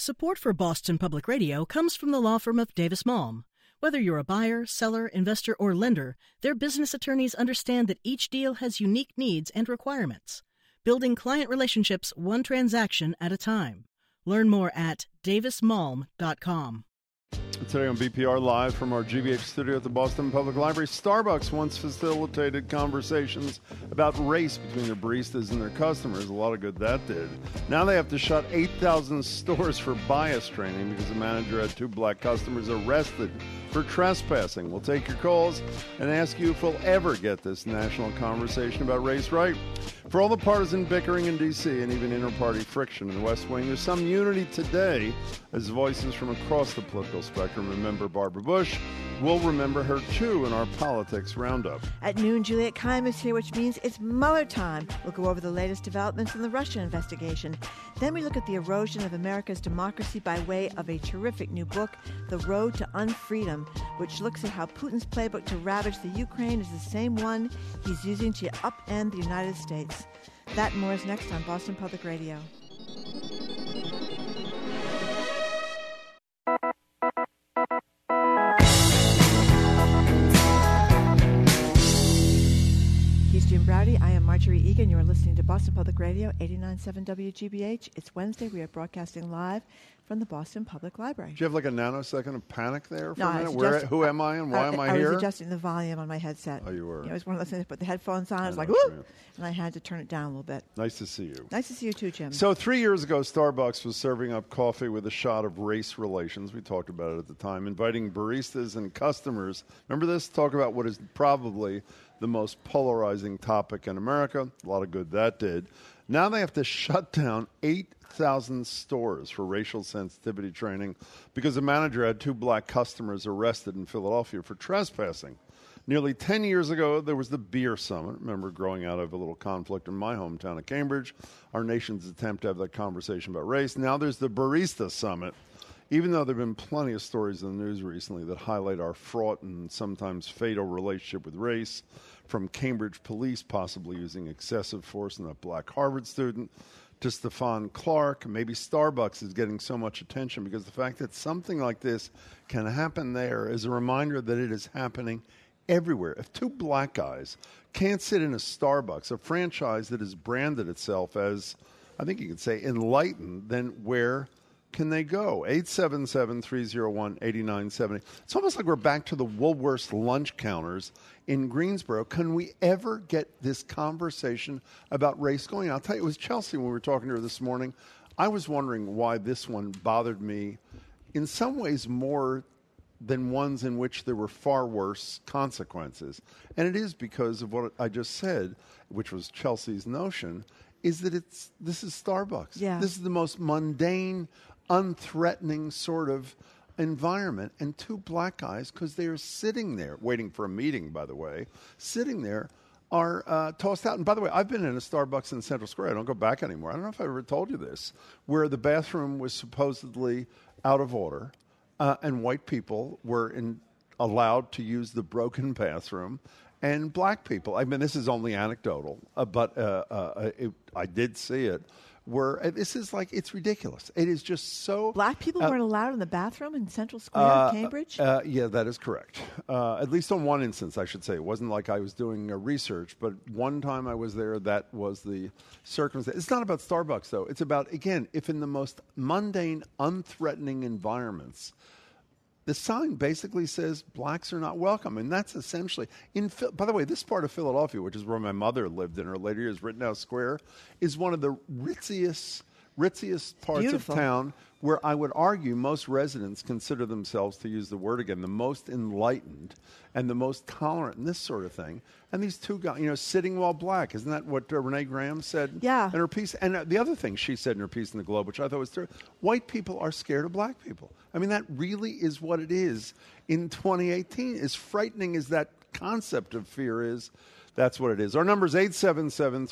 Support for Boston Public Radio comes from the law firm of Davis Malm. Whether you're a buyer, seller, investor, or lender, their business attorneys understand that each deal has unique needs and requirements. Building client relationships one transaction at a time. Learn more at davismalm.com. Today on BPR Live from our GBH studio at the Boston Public Library, Starbucks once facilitated conversations about race between their baristas and their customers. A lot of good that did. Now they have to shut 8,000 stores for bias training because the manager had two black customers arrested for trespassing. We'll take your calls and ask you if we'll ever get this national conversation about race right. For all the partisan bickering in D.C. and even inter party friction in the West Wing, there's some unity today as voices from across the political spectrum remember Barbara Bush. We'll remember her too in our politics roundup. At noon, Juliette Kayyem is here, which means it's Mueller time. We'll go over the latest developments in the Russia investigation. Then we look at the erosion of America's democracy by way of a terrific new book, The Road to Unfreedom, which looks at how Putin's playbook to ravage the Ukraine is the same one he's using to upend the United States. That and more is next on Boston Public Radio. He's Jim Braude. I am Margery Eagan. You're listening to Boston Public Radio, 89.7 WGBH. It's Wednesday. We are broadcasting live from the Boston Public Library. Do you have like a nanosecond of panic there for No, a I minute? Where, who am I and why I, am I, I here? was adjusting the volume on my headset. Oh, you were. You know, I was one of those things. Put the headphones on. I was I like, "whoop," what you mean. and I had to turn it down a little bit. nice to see you. Nice to see you too, Jim. So, three years ago, Starbucks was serving up coffee with a shot of race relations. We talked about it at the time, inviting baristas and customers. Remember this? Talk about what is probably the most polarizing topic in America. A lot of good that did. Now they have to shut down 8,000 stores for racial sensitivity training because the manager had two black customers arrested in Philadelphia for trespassing. Nearly 10 years ago, there was the Beer Summit. Remember growing out of a little conflict in my hometown of Cambridge, our nation's attempt to have that conversation about race. Now there's the Barista Summit. Even though there have been plenty of stories in the news recently that highlight our fraught and sometimes fatal relationship with race, from Cambridge police possibly using excessive force on a black Harvard student to Stephon Clark, maybe Starbucks is getting so much attention because the fact that something like this can happen there is a reminder that it is happening everywhere. If two black guys can't sit in a Starbucks, a franchise that has branded itself as, I think you could say, enlightened, then where can they go? 877 301 8970. It's almost like we're back to the Woolworths lunch counters in Greensboro. Can we ever get this conversation about race going? I'll tell you, it was Chelsea when we were talking to her this morning. I was wondering why this one bothered me in some ways more than ones in which there were far worse consequences. And it is because of what I just said, which was Chelsea's notion, is that it's this is Starbucks. Yeah. This is the most mundane, unthreatening sort of environment. And two black guys, because they are sitting there, waiting for a meeting, by the way, sitting there, are uh, tossed out. And by the way, I've been in a Starbucks in Central Square. I don't go back anymore. I don't know if I ever told you this, where the bathroom was supposedly out of order, uh, and white people were in, allowed to use the broken bathroom, and black people. I mean, this is only anecdotal, uh, but uh, uh, it, I did see it. Where uh, this is like it's ridiculous. It is just so Black people uh, weren't allowed in the bathroom in Central Square, uh, Cambridge. Uh, yeah, that is correct. Uh, at least on one instance, I should say. It wasn't like I was doing uh, research, but one time I was there, that was the circumstance. It's not about Starbucks, though. It's about, again, if in the most mundane, unthreatening environments, the sign basically says blacks are not welcome, and that's essentially in. Phil- By the way, this part of Philadelphia, which is where my mother lived in her later years, Rittenhouse Square, is one of the ritziest, ritziest parts Beautiful. of town where I would argue most residents consider themselves, to use the word again, the most enlightened and the most tolerant and this sort of thing. And these two guys, you know, sitting while black, isn't that what uh, Renee Graham said Yeah. in her piece? And uh, the other thing she said in her piece in the Globe, which I thought was true, white people are scared of black people. I mean, that really is what it is in 2018. As frightening as that concept of fear is, that's what it is. Our number is 877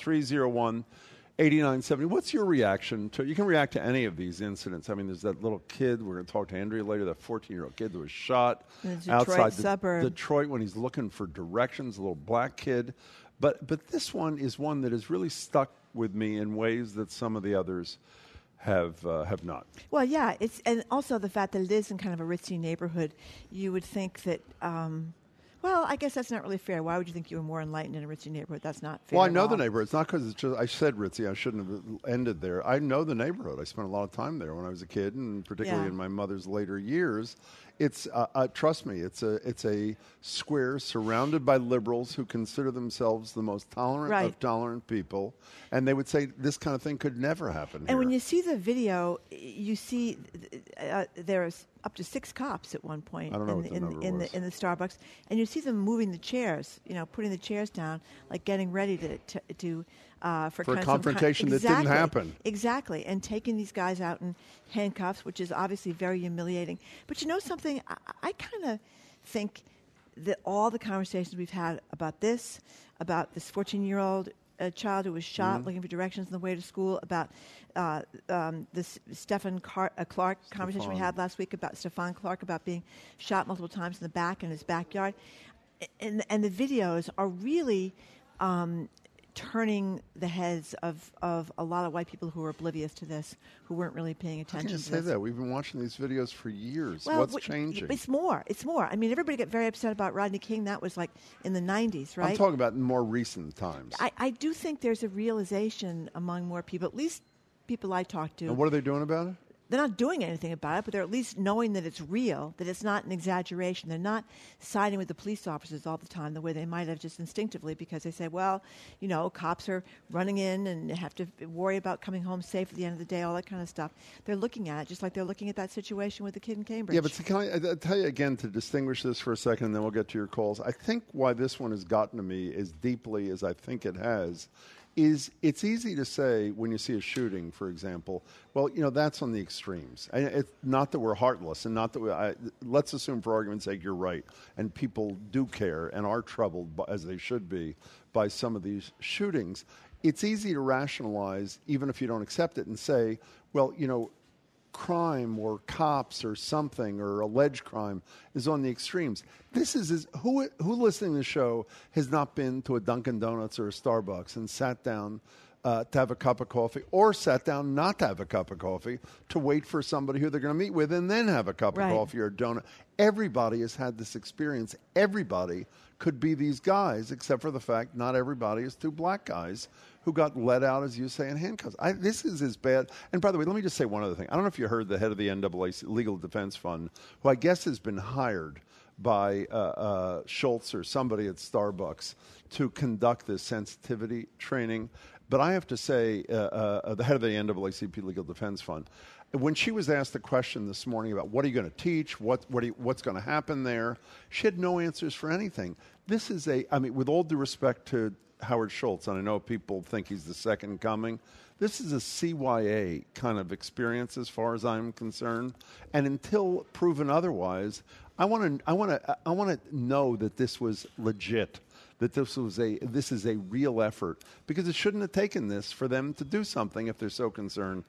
301 8970. What's your reaction to? You can react to any of these incidents. I mean, there's that little kid. We're going to talk to Andrea later. That 14 year old kid that was shot In a Detroit outside the- Detroit when he's looking for directions. A little black kid, but but this one is one that has really stuck with me in ways that some of the others have uh, have not. Well, yeah, it's and also the fact that it is in kind of a ritzy neighborhood. You would think that. Um, well, I guess that's not really fair. Why would you think you were more enlightened in a ritzy neighborhood? That's not fair. Well, I know the neighborhood. It's not because it's just I said ritzy. I shouldn't have ended there. I know the neighborhood. I spent a lot of time there when I was a kid, and particularly Yeah. in my mother's later years. It's uh, uh, trust me. It's a it's a square surrounded by liberals who consider themselves the most tolerant Right. of tolerant people, and they would say this kind of thing could never happen. And when you see the video, you see uh, there's up to six cops at one point I don't know in, the in, number in the in the Starbucks, and you see them moving the chairs, you know, putting the chairs down, like getting ready to to, to uh, for, For a kind of some kind- confrontation that didn't Exactly. happen. Exactly, and taking these guys out in handcuffs, which is obviously very humiliating. But you know something, I, I kind of think that all the conversations we've had about this, about this 14 year old uh, child who was shot Mm-hmm. looking for directions on the way to school, about uh, um, this Stephen Car- uh, Clark conversation we had last week about Stephon Clark about being shot multiple times in the back in his backyard. And, and the videos are really um, turning the heads of, of a lot of white people who are oblivious to this, who weren't really paying attention can you to say this. that? We've been watching these videos for years. Well, What's w- changing? It's more. It's more. I mean, everybody got very upset about Rodney King. That was like in the 90s, right? I'm talking about more recent times. I, I do think there's a realization among more people, at least people I talk to. and what are they doing about it? They're not doing anything about it, but they're at least knowing that it's real, that it's not an exaggeration. They're not siding with the police officers all the time the way they might have just instinctively because they say, well, you know, cops are running in and have to worry about coming home safe at the end of the day, all that kind of stuff. They're looking at it just like they're looking at that situation with the kid in Cambridge. Yeah, but can I, I tell you again to distinguish this for a second, and then we'll get to your calls. I think why this one has gotten to me as deeply as I think it has is it's easy to say when you see a shooting, for example, well, you know, that's on the extremes. And it's not that we're heartless, and not that we, I, let's assume for argument's sake you're right, and people do care and are troubled, by, as they should be, by some of these shootings. It's easy to rationalize, even if you don't accept it, and say, well, you know, crime or cops or something or alleged crime is on the extremes. This is, is who who listening to the show has not been to a Dunkin' Donuts or a Starbucks and sat down uh, to have a cup of coffee or sat down not to have a cup of coffee to wait for somebody who they're going to meet with and then have a cup Right. of coffee or a donut. Everybody has had this experience. Everybody could be these guys, except for the fact not everybody is two black guys who got let out, as you say, in handcuffs. I, this is as bad. And by the way, let me just say one other thing. I don't know if you heard the head of the NAACP Legal Defense Fund, who I guess has been hired by uh, uh, Schultz or somebody at Starbucks to conduct this sensitivity training. But I have to say, uh, uh, the head of the NAACP Legal Defense Fund, when she was asked the question this morning about what are you going to teach, what, what you, what's going to happen there, she had no answers for anything. This is a, I mean, with all due respect to Howard Schultz, and I know people think he's the second coming. This is a CYA kind of experience, as far as I'm concerned. And until proven otherwise, I want to, I want to, I want to know that this was legit, that this was a, this is a real effort, because it shouldn't have taken this for them to do something if they're so concerned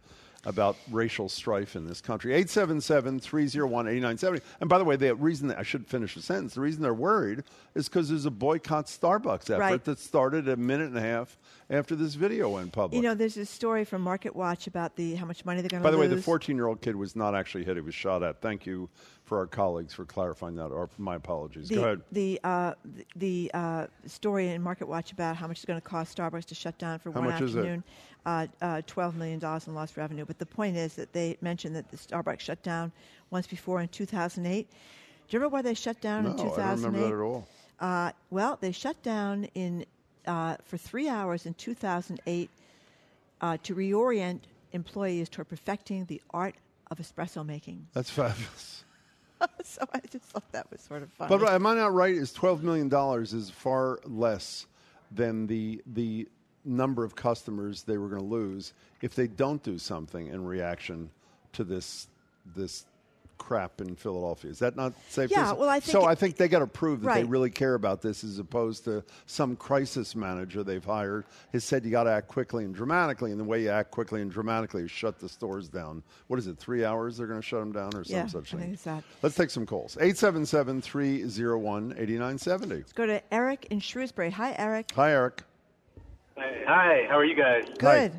about racial strife in this country. 877-301-8970. And by the way, the reason that I should finish the sentence, the reason they're worried is because there's a boycott Starbucks effort Right. that started a minute and a half after this video went public. You know, there's a story from Market Watch about the how much money they're going to by lose. the way, the 14-year-old kid was not actually hit; he was shot at. Thank you for our colleagues for clarifying that. Or my apologies. the, Go ahead. The uh, the, uh, story in Market Watch about how much it's going to cost Starbucks to shut down for How one much is it? afternoon, uh, uh, twelve million dollars in lost revenue. But the point is that they mentioned that the Starbucks shut down once before in 2008. Do you remember why they shut down No, in I don't 2008? remember that at all. Uh, well, they shut down in uh, for three hours in 2008 uh, to reorient employees toward perfecting the art of espresso making. That's fabulous. so I just thought that was sort of funny. But am I not right? Is twelve million dollars is far less than the the number of customers they were going to lose if they don't do something in reaction to this this crap in Philadelphia. Is that not safe? Yeah, well, I think so. it- I think they got to prove that they really care about this, as opposed to some crisis manager they've hired has said you got to act quickly and dramatically, and the way you act quickly and dramatically is shut the stores down. What is it? Three hours they're going to shut them down, or some Yeah, such I thing. think it's that. Let's take some calls. 877 301 8970. Let's go to Eric in Shrewsbury. Hi, Eric. Hi, Eric. Hi, how are you guys? Hi.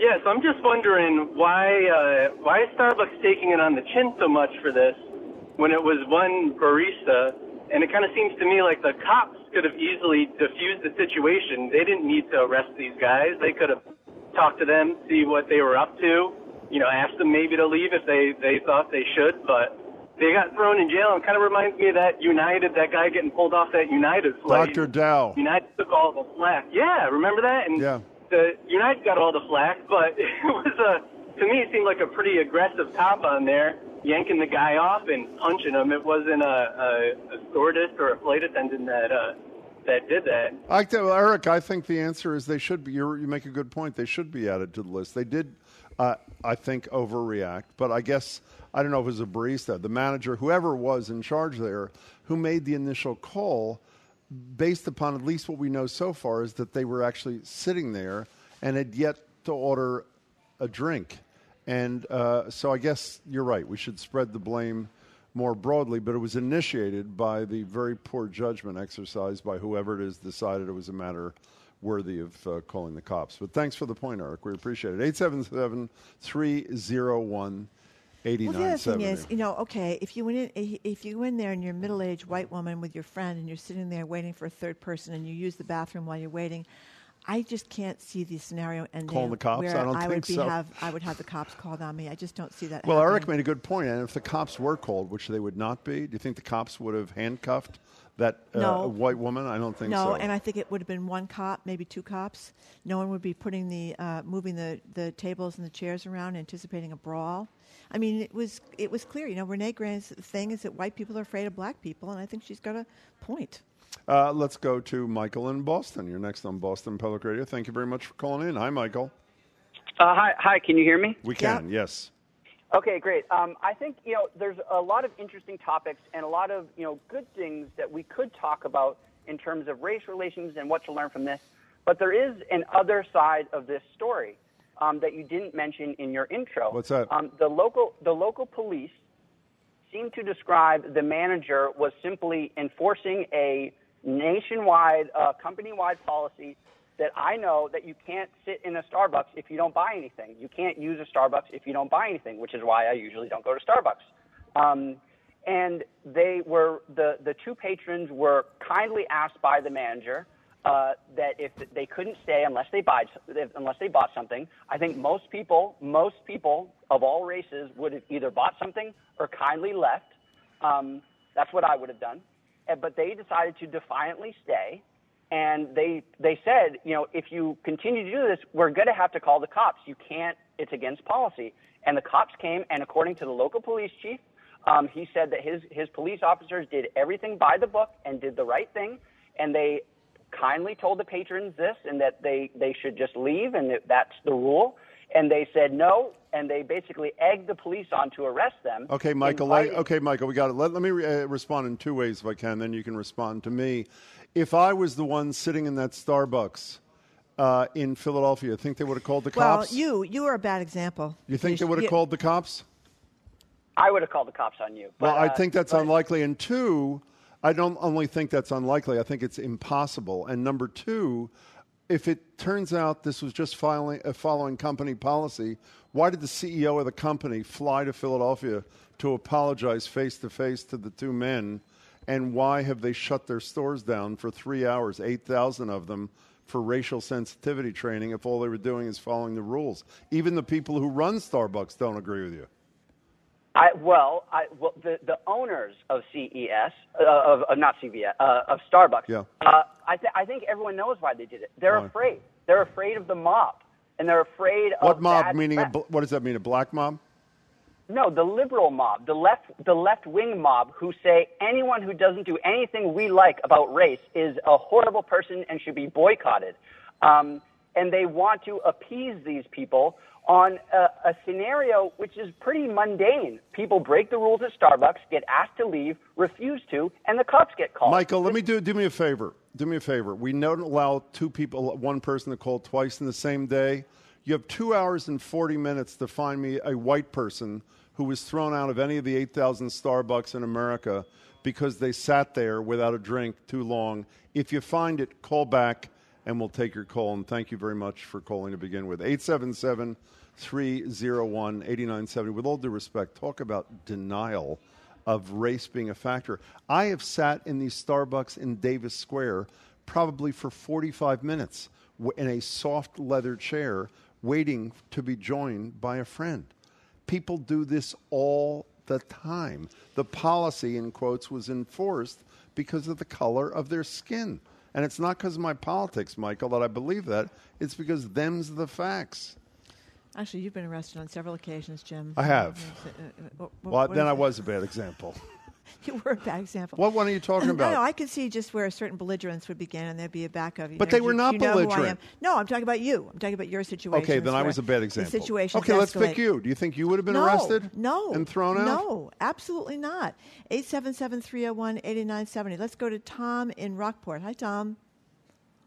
Good. Yes, I'm just wondering why uh, why is Starbucks taking it on the chin so much for this when it was one barista, and it kind of seems to me like the cops could have easily diffused the situation. They didn't need to arrest these guys. They could have talked to them, see what they were up to, you know, asked them maybe to leave if they they thought they should, but they got thrown in jail. And kind of reminds me of that United, that guy getting pulled off that United flight. Dr. Dao. United took all the flack. Yeah, remember that? And Yeah. The United got all the flack, but it was a to me it seemed like a pretty aggressive cop on there, yanking the guy off and punching him. It wasn't a, a, a stewardess or a flight attendant that uh, that did that. I, Eric, I think the answer is they should be. You make a good point. They should be added to the list. They did, uh, I think, overreact. But I guess I don't know if it was a barista, the manager, whoever was in charge there, who made the initial call, based upon at least what we know so far, is that they were actually sitting there and had yet to order a drink. And uh, so I guess you're right. We should spread the blame more broadly, but it was initiated by the very poor judgment exercised by whoever it is decided it was a matter worthy of uh, calling the cops. But thanks for the point, Eric. We appreciate it. 877 301 Well, the other thing is, you know, okay, if you went in, if you in there and you're a middle-aged white woman with your friend and you're sitting there waiting for a third person and you use the bathroom while you're waiting, I just can't see the scenario ending Calling the cops? where I don't would think be so. have I would have the cops called on me. I just don't see that. Well, Eric made a good point. point, and if the cops were called, which they would not be, do you think the cops would have handcuffed that uh, No. white woman? I don't think no, so. No, and I think it would have been one cop, maybe two cops. No one would be putting the uh, moving the, the tables and the chairs around, anticipating a brawl. I mean, it was it was clear. You know, Renee Grant's thing is that white people are afraid of black people, and I think she's got a point. Uh, let's go to Michael in Boston. You're next on Boston Public Radio. Thank you very much for calling in. Hi, Michael. Uh, hi, hi. Can you hear me? We can, yes. Okay, great. Um, I think you know there's a lot of interesting topics and a lot of you know good things that we could talk about in terms of race relations and what to learn from this. But there is an other side of this story um, that you didn't mention in your intro. What's that? Um, the local the local police seem to describe the manager was simply enforcing a nationwide, uh, company-wide policy that I know that you can't sit in a Starbucks if you don't buy anything. You can't use a Starbucks if you don't buy anything, which is why I usually don't go to Starbucks. Um, and they were the the two patrons were kindly asked by the manager uh, that if they couldn't stay unless they buy unless they bought something. I think most people most people of all races would have either bought something or kindly left. Um, that's what I would have done. But they decided to defiantly stay and they they said, you know, if you continue to do this, we're going to have to call the cops. You can't. It's against policy. And the cops came, and according to the local police chief, um, he said that his his police officers did everything by the book and did the right thing, and they kindly told the patrons this and that they they should just leave and that that's the rule. And they said no, and they basically egged the police on to arrest them. Okay, Michael. Let, inviting- okay, Michael, we got it. Let, let me uh, respond in two ways if I can, then you can respond to me. If I was the one sitting in that Starbucks uh, in Philadelphia, I think they would have called the cops? Well, you you are a bad example. You think they would have called the cops? I would have called the cops on you. Well, I uh, think that's but- unlikely. And two, I don't only think that's unlikely, I think it's impossible. And number two, if it turns out this was just filing, uh, following company policy, why did the CEO of the company fly to Philadelphia to apologize face to face to the two men? And why have they shut their stores down for three hours, 8,000 of them, for racial sensitivity training if all they were doing is following the rules? Even the people who run Starbucks don't agree with you. I, well, I, well, the the owners of CES, uh, of, of not CVS, uh, of Starbucks. Yeah. Uh, I, th- I think everyone knows why they did it. They're afraid. They're afraid of the mob, and they're afraid of What of mob? Meaning, a, what does that mean? A black mob? No, the liberal mob, the left, the left wing mob, who say anyone who doesn't do anything we like about race is a horrible person and should be boycotted. Um, and they want to appease these people on a, a scenario which is pretty mundane. People break the rules at Starbucks, get asked to leave, refuse to, and the cops get called. Michael, let me do do me a favor. Do me a favor. We don't allow two people, one person to call twice in the same day. You have two hours and forty minutes to find me a white person who was thrown out of any of the eight thousand Starbucks in America because they sat there without a drink too long. If you find it, call back and we'll take your call. And thank you very much for calling to begin with. 877 301 8970. With all due respect, talk about denial of race being a factor. I have sat in these Starbucks in Davis Square probably for 45 minutes in a soft leather chair waiting to be joined by a friend. People do this all the time. The policy, in quotes, was enforced because of the color of their skin. And it's not because of my politics, Michael, that I believe that. It's because them's the facts. Actually, you've been arrested on several occasions, Jim. I have. Uh, uh, well, then I was a bad example. you were a bad example. What one are you talking about? No, I could see just where a certain belligerence would begin, and there'd be a backup. But they were you, not you belligerent. No, I'm talking about you. I'm talking about your situation. Okay, then I was a bad example. situation. Okay, let's pick you. Do you think you would have been no, arrested? No. And thrown out? No, absolutely not. 877 301 8970. Let's go to Tom in Rockport. Hi, Tom.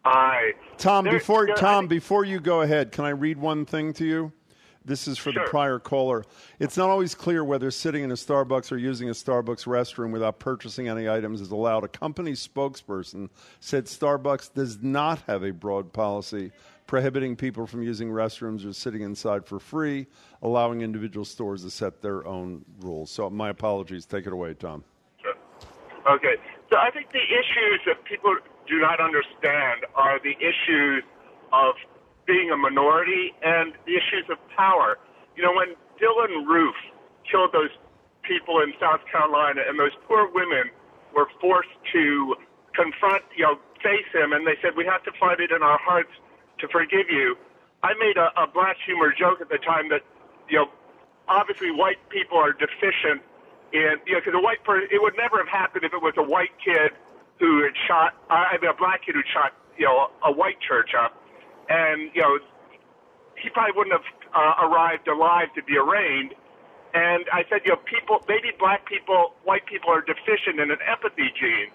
Hi. Tom, there, before there, Tom, I, before you go ahead, can I read one thing to you? This is for sure. the prior caller. It's not always clear whether sitting in a Starbucks or using a Starbucks restroom without purchasing any items is allowed. A company spokesperson said Starbucks does not have a broad policy prohibiting people from using restrooms or sitting inside for free, allowing individual stores to set their own rules. So, my apologies. Take it away, Tom. Sure. Okay. So, I think the issues that people do not understand are the issues of being a minority and the issues of power. You know, when Dylann Roof killed those people in South Carolina and those poor women were forced to confront, you know, face him, and they said, We have to find it in our hearts to forgive you. I made a, a black humor joke at the time that, you know, obviously white people are deficient in, you know, because a white person, it would never have happened if it was a white kid who had shot, I mean, a black kid who shot, you know, a white church up and you know he probably wouldn't have uh, arrived alive to be arraigned. And I said, you know, people, maybe black people, white people are deficient in an empathy gene,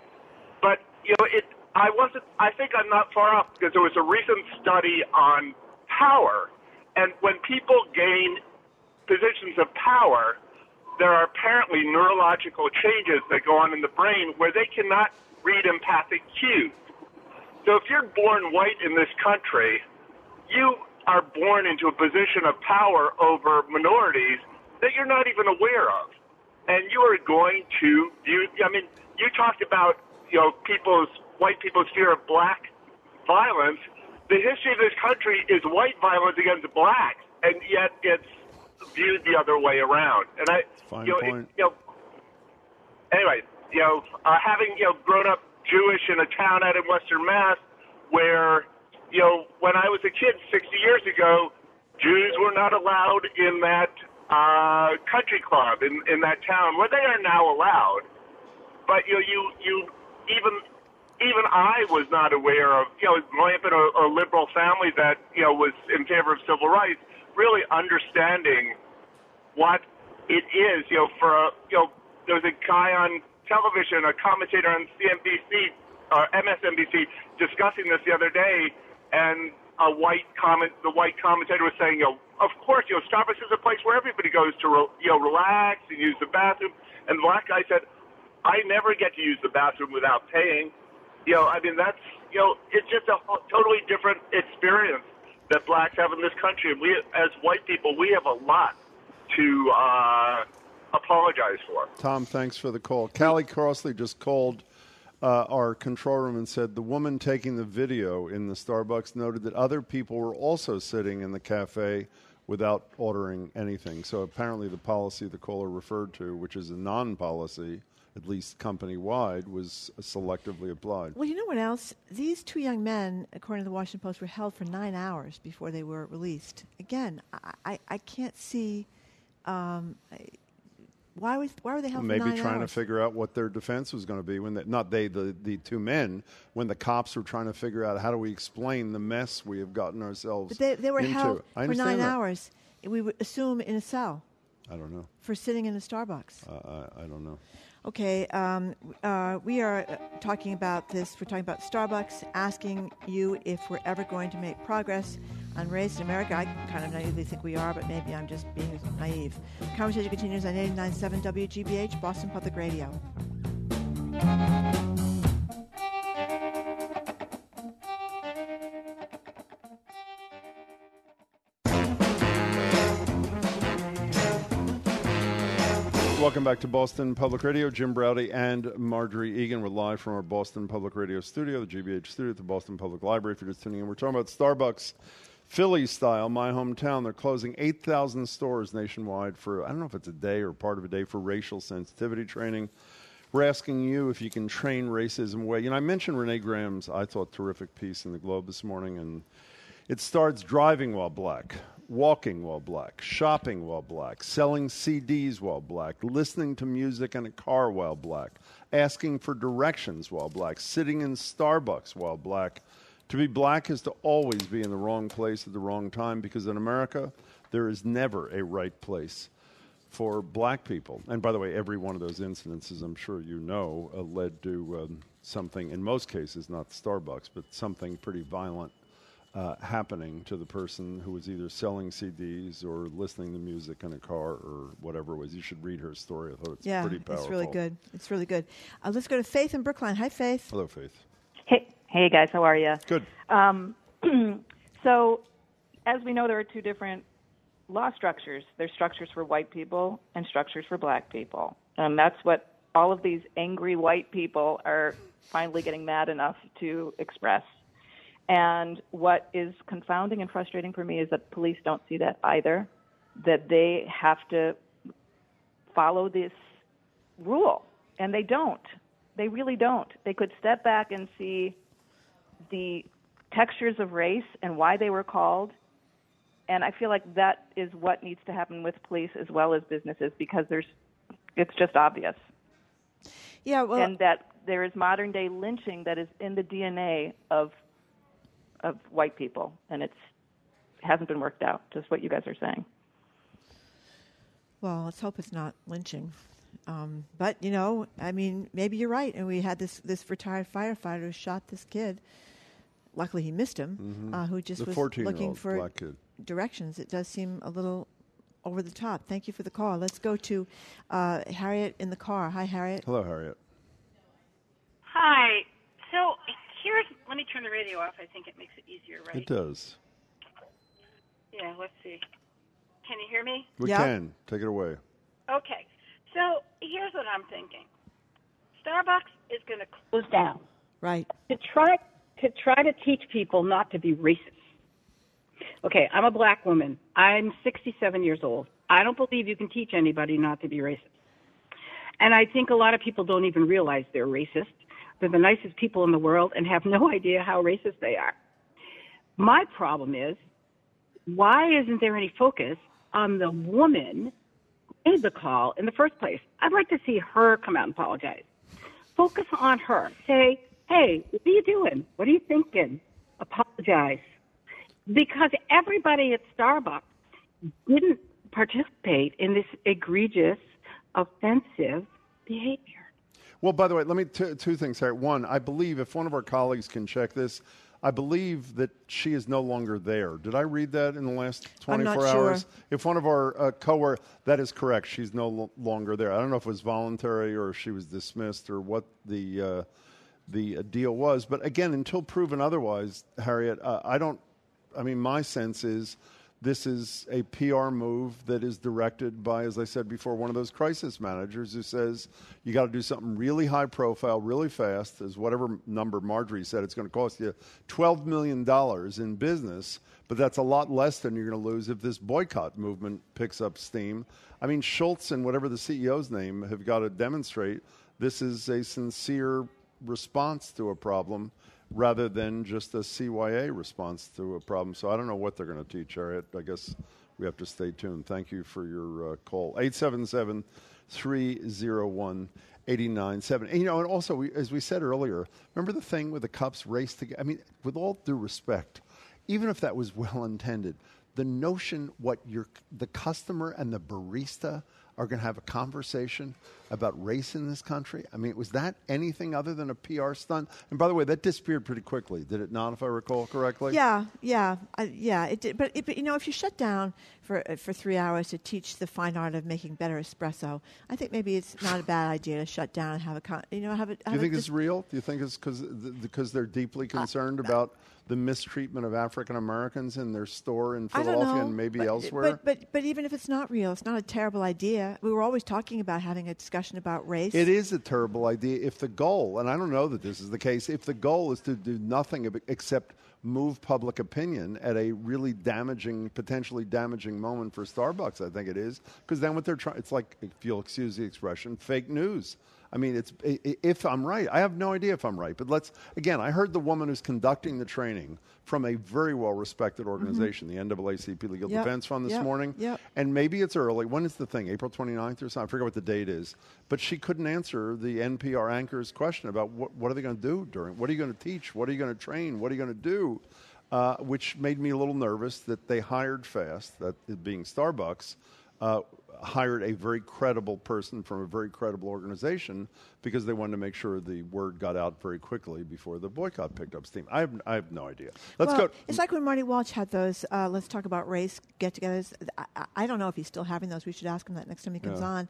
but you know, it. I wasn't. I think I'm not far off because there was a recent study on power, and when people gain positions of power, there are apparently neurological changes that go on in the brain where they cannot read empathic cues. So if you're born white in this country, you are born into a position of power over minorities that you're not even aware of. And you are going to view, I mean, you talked about, you know, people's, white people's fear of black violence. The history of this country is white violence against blacks, and yet it's viewed the other way around. And I, Fine you know, point. It, you know, anyway, you know, uh, having, you know, grown up Jewish in a town out in Western Mass where, you know, when I was a kid 60 years ago, Jews were not allowed in that uh, country club in, in that town where they are now allowed. But you know, you you even even I was not aware of you know growing up in a, a liberal family that you know was in favor of civil rights, really understanding what it is. You know, for a, you know, there was a guy on television, a commentator on CNBC or MSNBC, discussing this the other day, and a white comment, the white commentator was saying, you know, of course, you know, Starbucks is a place where everybody goes to, re- you know, relax and use the bathroom. And the black guy said, I never get to use the bathroom without paying. You know, I mean, that's, you know, it's just a totally different experience that blacks have in this country. And we, as white people, we have a lot to uh, apologize for. Tom, thanks for the call. Callie Crossley just called uh, our control room and said the woman taking the video in the Starbucks noted that other people were also sitting in the cafe without ordering anything. So apparently, the policy the caller referred to, which is a non policy, at least company wide, was selectively applied. Well, you know what else? These two young men, according to the Washington Post, were held for nine hours before they were released. Again, I, I, I can't see. Um, why was why were they held Maybe nine trying hours? to figure out what their defense was going to be when they, not they the, the two men when the cops were trying to figure out how do we explain the mess we have gotten ourselves But they, they were into. held for nine that. hours. We would assume in a cell I don't know. for sitting in a Starbucks. Uh, I, I don't know. Okay, um, uh, we are uh, talking about this. We're talking about Starbucks, asking you if we're ever going to make progress Unraised in America, I kind of naively think we are, but maybe I'm just being naive. Conversation continues on 89.7 WGBH, Boston Public Radio. Welcome back to Boston Public Radio. Jim Braude and Margery Eagan. We're live from our Boston Public Radio studio, the GBH studio at the Boston Public Library. If you're just tuning in, we're talking about Starbucks Philly style, my hometown. They're closing 8,000 stores nationwide for, I don't know if it's a day or part of a day, for racial sensitivity training. We're asking you if you can train racism away. You know, I mentioned Renee Graham's, I thought, terrific piece in the Globe this morning, and it starts driving while black, walking while black, shopping while black, selling CDs while black, listening to music in a car while black, asking for directions while black, sitting in Starbucks while black. To be black is to always be in the wrong place at the wrong time because in America, there is never a right place for black people. And by the way, every one of those incidences, I'm sure you know, uh, led to um, something, in most cases, not Starbucks, but something pretty violent uh, happening to the person who was either selling CDs or listening to music in a car or whatever it was. You should read her story. I thought it's yeah, pretty powerful. it's really good. It's really good. Uh, let's go to Faith in Brookline. Hi, Faith. Hello, Faith. Hey, guys, how are you? Good. Um, so, as we know, there are two different law structures. There's structures for white people and structures for black people, and that's what all of these angry white people are finally getting mad enough to express. And what is confounding and frustrating for me is that police don't see that either. That they have to follow this rule, and they don't. They really don't. They could step back and see the textures of race and why they were called. And I feel like that is what needs to happen with police as well as businesses because there's it's just obvious. Yeah, well, and that there is modern day lynching that is in the DNA of of white people and it's hasn't been worked out, just what you guys are saying. well, let's hope it's not lynching. Um, but you know, I mean, maybe you're right. And we had this this retired firefighter who shot this kid. Luckily, he missed him. Uh, who just Mm-hmm. The was looking for directions. It does seem a little over the top. Thank you for the call. Let's go to uh, Harriet in the car. Hi, Harriet. Hello, Harriet. Hi. So here's, let me turn the radio off. I think it makes it easier, right? It does. Yeah, let's see. Can you hear me? We Yeah. can. Take it away. Okay. So here's what I'm thinking. Starbucks is going to close down Right. to try to try to teach people not to be racist. Okay, I'm a black woman. I'm 67 years old. I don't believe you can teach anybody not to be racist. And I think a lot of people don't even realize they're racist. They're the nicest people in the world and have no idea how racist they are. My problem is why isn't there any focus on the woman who made the call in the first place? I'd like to see her come out and apologize. Focus on her. Say, hey, what are you doing? What are you thinking? Apologize. Because everybody at Starbucks didn't participate in this egregious, offensive behavior. Well, by the way, let me t- two things here. One, I believe if one of our colleagues can check this, I believe that she is no longer there. Did I read that in the last I'm 24 not sure. hours? If one of our uh, coworkers, that is correct. She's no lo- longer there. I don't know if it was voluntary or if she was dismissed or what the uh, the uh, deal was. But again, until proven otherwise, Harriet, uh, I don't. I mean, my sense is this is a PR move that is directed by, as I said before, one of those crisis managers who says you got to do something really high profile, really fast, as whatever number Margery said it's going to cost you $12 million in business, but that's a lot less than you're going to lose if this boycott movement picks up steam. I mean, Schultz and whatever the CEO's name have got to demonstrate this is a sincere response to a problem rather than just a CYA response to a problem. So I don't know what they're going to teach, Harriet. I guess we have to stay tuned. Thank you for your uh, call. 877 301 897. And, you know, and also, we, as we said earlier, remember the thing with the cups race together? I mean, with all due respect, even if that was well intended, the notion what your the customer and the barista are going to have a conversation about race in this country. I mean, was that anything other than a PR stunt? And by the way, that disappeared pretty quickly, did it not? If I recall correctly. Yeah, yeah, uh, yeah. It did, but, it, but you know, if you shut down for uh, for three hours to teach the fine art of making better espresso, I think maybe it's not a bad idea to shut down and have a con- you know have a. Do Have you a think dis- it's real? Do you think it's because because they're deeply concerned about the mistreatment of African Americans in their store in Philadelphia know, and maybe but, elsewhere? But, but but even if it's not real, it's not a terrible idea. idea. We were always talking about having a discussion about race. It is a terrible idea if the goal, and I don't know that this is the case, if the goal is to do nothing except move public opinion at a really damaging, potentially damaging moment for Starbucks, I think it is. Because then what they're trying, it's like, if you'll excuse the expression, fake news. I mean, it's if I'm right. I have no idea if I'm right, but let's again. I heard the woman who's conducting the training from a very well respected organization, the NAACP Legal Mm-hmm. Yep, Defense Fund, this yep, morning. yep. And maybe it's early. When is the thing? April 29th or something? I forget what the date is. But she couldn't answer the NPR anchor's question about what, what are they going to do during, what are you going to teach? What are you going to train? What are you going to do? Uh, which made me a little nervous that they hired fast, that being Starbucks, uh, hired a very credible person from a very credible organization because they wanted to make sure the word got out very quickly before the boycott picked up steam. I have, I have no idea. Let's well, go. It's like when Marty Walsh had those uh, "Let's Talk About Race" get-togethers. I, I- don't know if he's still having those. We should ask him that next time he comes Yeah. on.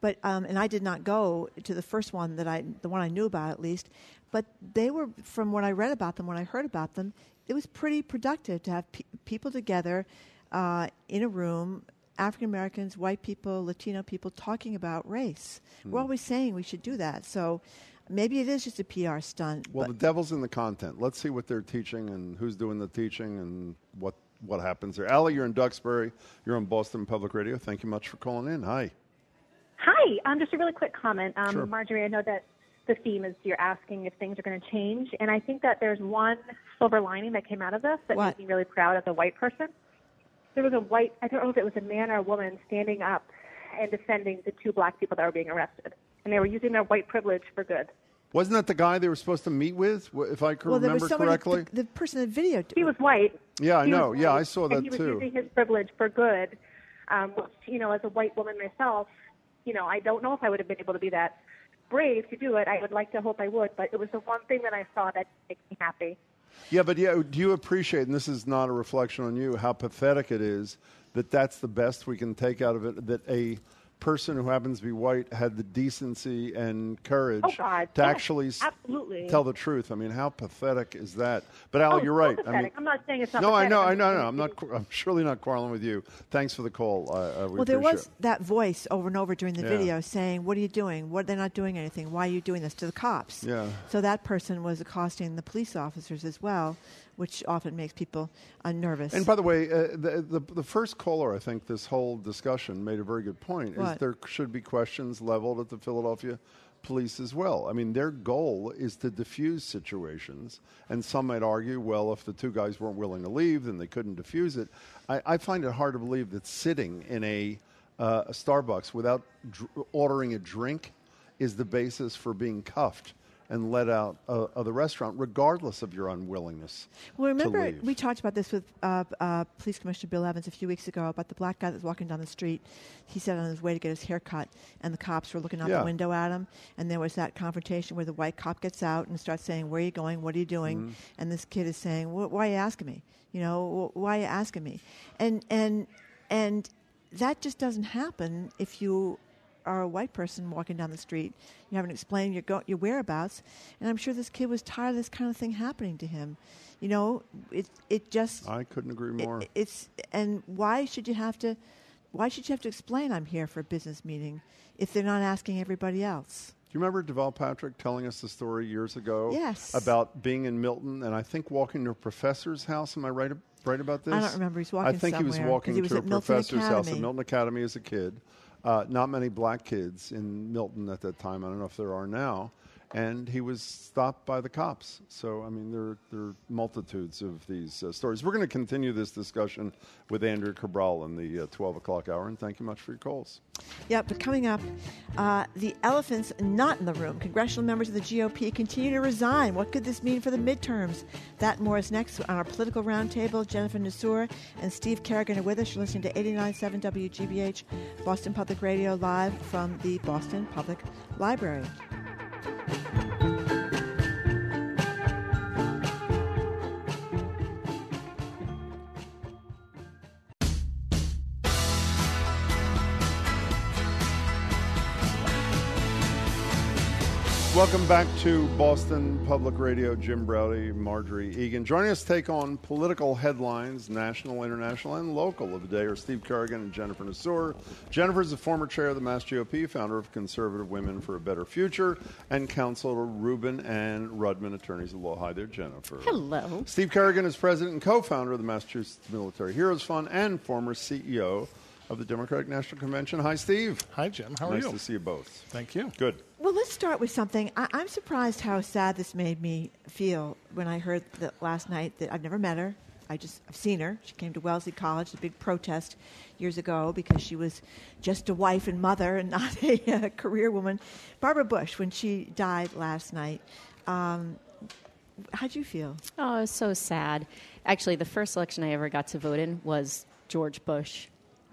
But um, and I did not go to the first one that I, the one I knew about at least. But they were, from what I read about them, when I heard about them, it was pretty productive to have pe- people together uh, in a room. African Americans, white people, Latino people talking about race. Hmm. We're always saying we should do that. So maybe it is just a PR stunt. Well, but the devil's in the content. Let's see what they're teaching and who's doing the teaching and what what happens there. Allie, you're in Duxbury. You're on Boston Public Radio. Thank you much for calling in. Hi. Hi, um, just a really quick comment. Um, Sure. Margery, I know that the theme is you're asking if things are going to change, and I think that there's one silver lining that came out of this that What? made me really proud as a white person. There was a white, I don't know if it was a man or a woman, standing up and defending the two black people that were being arrested, and they were using their white privilege for good. Wasn't that the guy they were supposed to meet with, if I can well, there remember was somebody, correctly? the, the person that videoed. He was white. Yeah, I He was know. Yeah, I saw and that he was using his privilege for good, um, which, you know, as a white woman myself, you know, I don't know if I would have been able to be that brave to do it. I would like to hope I would, but it was the one thing that I saw that makes me happy. Yeah, but yeah, do you appreciate, and this is not a reflection on you, how pathetic it is that that's the best we can take out of it, that a person who happens to be white had the decency and courage Oh, God. to Yes, actually absolutely. tell the truth. I mean, how pathetic is that? But Al, Oh, you're so right. I mean, I'm not saying it's not No, I pathetic. know, I'm I know, no, I'm not. I'm surely not quarreling with you. Thanks for the call. I, I, we well, there appreciate was that voice over and over during the Yeah. video saying, "What are you doing? What they're not doing anything. Why are you doing this to the cops?" Yeah. So that person was accosting the police officers as well, which often makes people uh, nervous. And by the way, uh, the, the the first caller, I think, this whole discussion made a very good point. Is What? there should be questions leveled at the Philadelphia police as well. I mean, their goal is to diffuse situations, and some might argue, well, if the two guys weren't willing to leave, then they couldn't diffuse it. I, I find it hard to believe that sitting in a, uh, a Starbucks without dr- ordering a drink is the basis for being cuffed and let out uh, of the restaurant, regardless of your unwillingness. Well, remember we talked about this with uh, uh, Police Commissioner Bill Evans a few weeks ago about the black guy that was walking down the street. He said on his way to get his hair cut, and the cops were looking out Yeah. the window at him. And there was that confrontation where the white cop gets out and starts saying, "Where are you going? What are you doing?" Mm-hmm. And this kid is saying, "Why are you asking me? You know, why are you asking me?" And and and that just doesn't happen if you are a white person walking down the street. You haven't explained your go- your whereabouts, and I'm sure this kid was tired of this kind of thing happening to him. You know, it it just I couldn't agree it- more. it's and why should you have to why should you have to explain I'm here for a business meeting if they're not asking everybody else? Do you remember Deval Patrick telling us the story years ago? Yes. About being in Milton and I think walking to a professor's house. Am I right, right about this? I don't remember. He's walking. I think he was walking he was to a professor's house at Milton Academy as a kid. Uh, not many black kids in Milton at that time. I don't know if there are now. And he was stopped by the cops. So, I mean, there, there are multitudes of these uh, stories. We're going to continue this discussion with Andrea Cabral in the uh, 12 o'clock hour. And thank you much for your calls. Yeah, but coming up, uh, the elephants not in the room. Congressional members of the GOP continue to resign. What could this mean for the midterms? That more is next on our political roundtable. Jennifer Nassour and Steve Kerrigan are with us. You're listening to 89.7 WGBH, Boston Public Radio, live from the Boston Public Library. Thank you. Welcome back to Boston Public Radio. Jim Braude, Margery Eagan. Joining us to take on political headlines, national, international, and local of the day are Steve Kerrigan and Jennifer Nassour. Jennifer is the former chair of the Mass GOP, founder of Conservative Women for a Better Future, and Counselor Rubin and Rudman, attorneys at law. Hi there, Jennifer. Hello. Steve Kerrigan is president and co-founder of the Massachusetts Military Heroes Fund and former CEO of the Democratic National Convention. Hi, Steve. Hi, Jim. How are nice you? to see you both. Thank you. Good. Well, let's start with something. I- I'm surprised how sad this made me feel when I heard that last night that I've never met her. I just I've seen her. She came to Wellesley College, a big protest years ago because she was just a wife and mother and not a, uh career woman. Barbara Bush, when she died last night, um, how'd you feel? Oh, it was so sad. Actually, the first election I ever got to vote in was George Bush,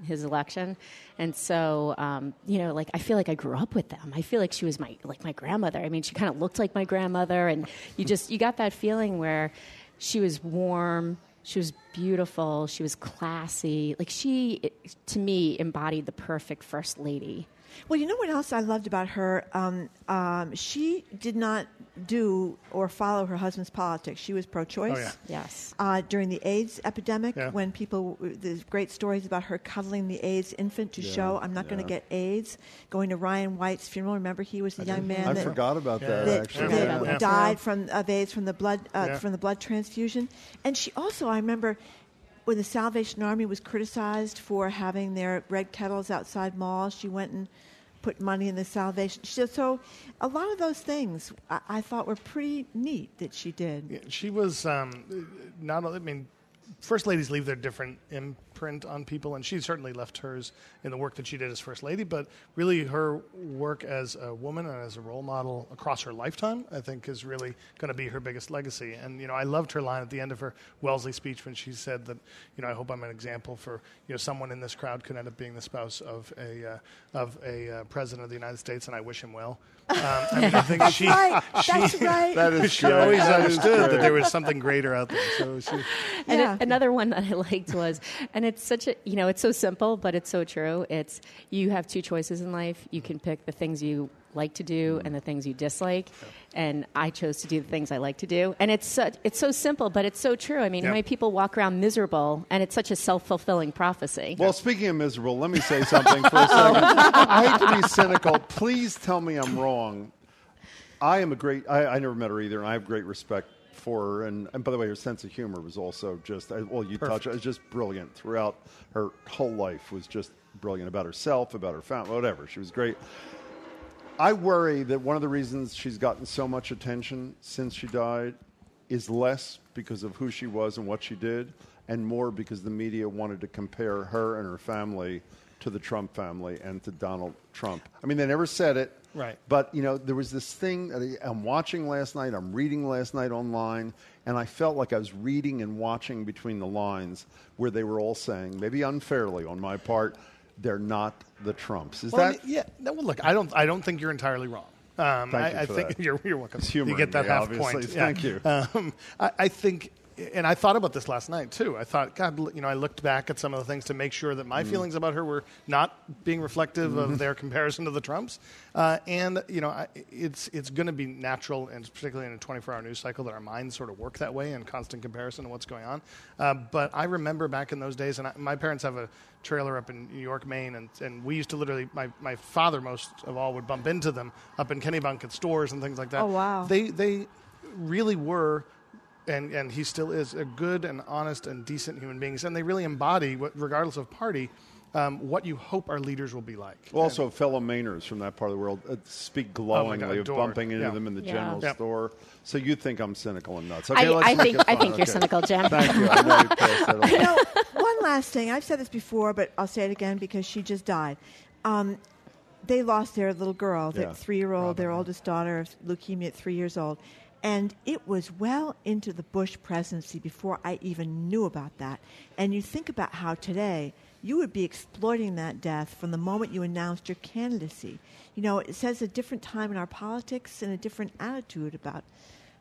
his election, and so um, you know, like I feel like I grew up with them. I feel like she was my like my grandmother. I mean, she kind of looked like my grandmother, and you just you got that feeling where she was warm. She was beautiful. She was classy. Like she, to me, embodied the perfect first lady. Well, you know what else I loved about her? Um, um, she did not do or follow her husband's politics. She was pro-choice. Oh, yeah. Yes. Uh, during the AIDS epidemic, Yeah. when people, there's great stories about her cuddling the AIDS infant to Yeah, show, I'm not going to get AIDS. Going to Ryan White's funeral. Remember, he was the young man I that, forgot about that, that, actually. that Yeah. Yeah. died from of AIDS from the blood uh, Yeah. from the blood transfusion. And she also, I remember, when the Salvation Army was criticized for having their red kettles outside malls, she went and put money in the Salvation. She, so, a lot of those things I, I thought were pretty neat that she did. Yeah, she was um, not. I mean, first ladies leave their different imprint on people, and she certainly left hers in the work that she did as first lady. But really, her work as a woman and as a role model across her lifetime, I think, is really going to be her biggest legacy. And you know, I loved her line at the end of her Wellesley speech when she said that, you know, I hope I'm an example for you know someone in this crowd could end up being the spouse of a uh, of a uh, president of the United States, and I wish him well. Um, I, mean, I think she right. she, That's right. That is she always That is understood that there was something greater out there. So she, And Yeah. it, another one that I liked was, and it's such a, you know, it's so simple, but it's so true. It's you have two choices in life. You can pick the things you like to do mm-hmm. and the things you dislike. And I chose to do the things I like to do. And it's such, it's so simple, but it's so true. I mean, how many people walk around miserable, and it's such a self fulfilling prophecy. Well, speaking of miserable, let me say something for a second. Oh. I hate to be cynical. Please tell me I'm wrong. I am a great. I, I never met her either, and I have great respect for her. And, and by the way, her sense of humor was also just. Well, you touch it was just brilliant throughout her whole life. Was just brilliant about herself, about her family, whatever. She was great. I worry that one of the reasons she's gotten so much attention since she died is less because of who she was and what she did, and more because the media wanted to compare her and her family to the Trump family and to Donald Trump. I mean, they never said it. Right. But, you know, there was this thing that I- I'm watching last night, I'm reading last night online, and I felt like I was reading and watching between the lines where they were all saying, maybe unfairly on my part, they're not the Trumps. Is well, I that mean, yeah. No, well, look, I don't. I don't think you're entirely wrong. Um, Thank I, you I think that. you're, you're welcome. You get that me, half obviously. point. Thank you. Um, I, I think, and I thought about this last night too. I thought, God, you know, I looked back at some of the things to make sure that Mm. my feelings about her were not being reflective Mm-hmm. of their comparison to the Trumps. Uh, and you know, I, it's it's going to be natural, and particularly in a 24-hour news cycle, that our minds sort of work that way in constant comparison to what's going on. Uh, but I remember back in those days, and I, my parents have a trailer up in New York, Maine, and, and we used to literally, my, my father most of all would bump into them up in Kennebunk at stores and things like that. Oh, wow. They they really were and and he still is a good and honest and decent human beings, and they really embody, what, regardless of party, um, what you hope our leaders will be like. Well, also, fellow Mainers from that part of the world uh, speak glowingly God, of bumping into Yeah. them in the Yeah. general Yep. store. So you think I'm cynical and nuts? I, Okay, let's I think I think you're Okay. cynical, Jim. Thank you. I know you passed that on. you know, one last thing. I've said this before, but I'll say it again because she just died. Um, they lost their little girl, Yeah. that three-year-old, their oldest daughter, of leukemia at three years old, and it was well into the Bush presidency before I even knew about that. And you think about how today you would be exploiting that death from the moment you announced your candidacy. You know, it says a different time in our politics and a different attitude about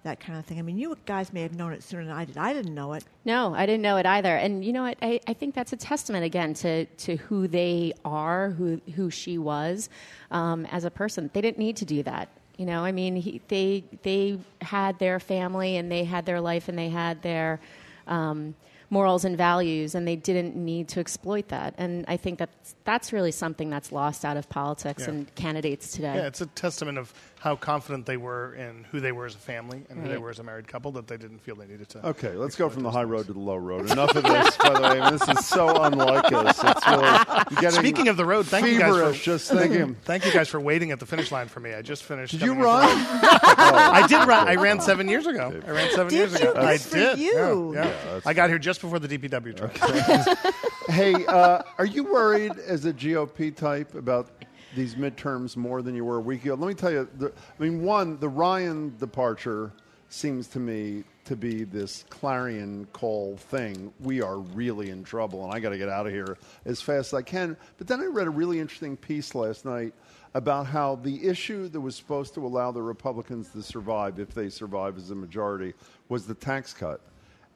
that kind of thing. I mean, you guys may have known it sooner than I did. I didn't know it. No, I didn't know it either. And you know what? I, I think that's a testament again to, to who they are, who who she was um, as a person. They didn't need to do that. You know, I mean, he, they they had their family and they had their life and they had their um, morals and values, and they didn't need to exploit that. And I think that's that's really something that's lost out of politics Yeah. and candidates today. Yeah, it's a testament of how confident they were in who they were as a family and who they were as a married couple that they didn't feel they needed to. Okay, let's go from the high road to the low road. Enough of this, by the way. This is so unlike us. It's really getting Speaking of the road, thank you guys feverish for just thinking. Thank you guys for waiting at the finish line for me. I just finished. Did you coming run? into. I did run. I ran seven years ago. I ran seven Did years you? ago. Good I for did. you. Yeah, yeah. Yeah, that's I got here just before the DPW truck. hey, uh, are you worried as a GOP type about these midterms more than you were a week ago? Let me tell you. The, I mean, one, the Ryan departure seems to me to be this clarion call thing. We are really in trouble, and I got to get out of here as fast as I can. But then I read a really interesting piece last night about how the issue that was supposed to allow the Republicans to survive, if they survive as a majority, was the tax cut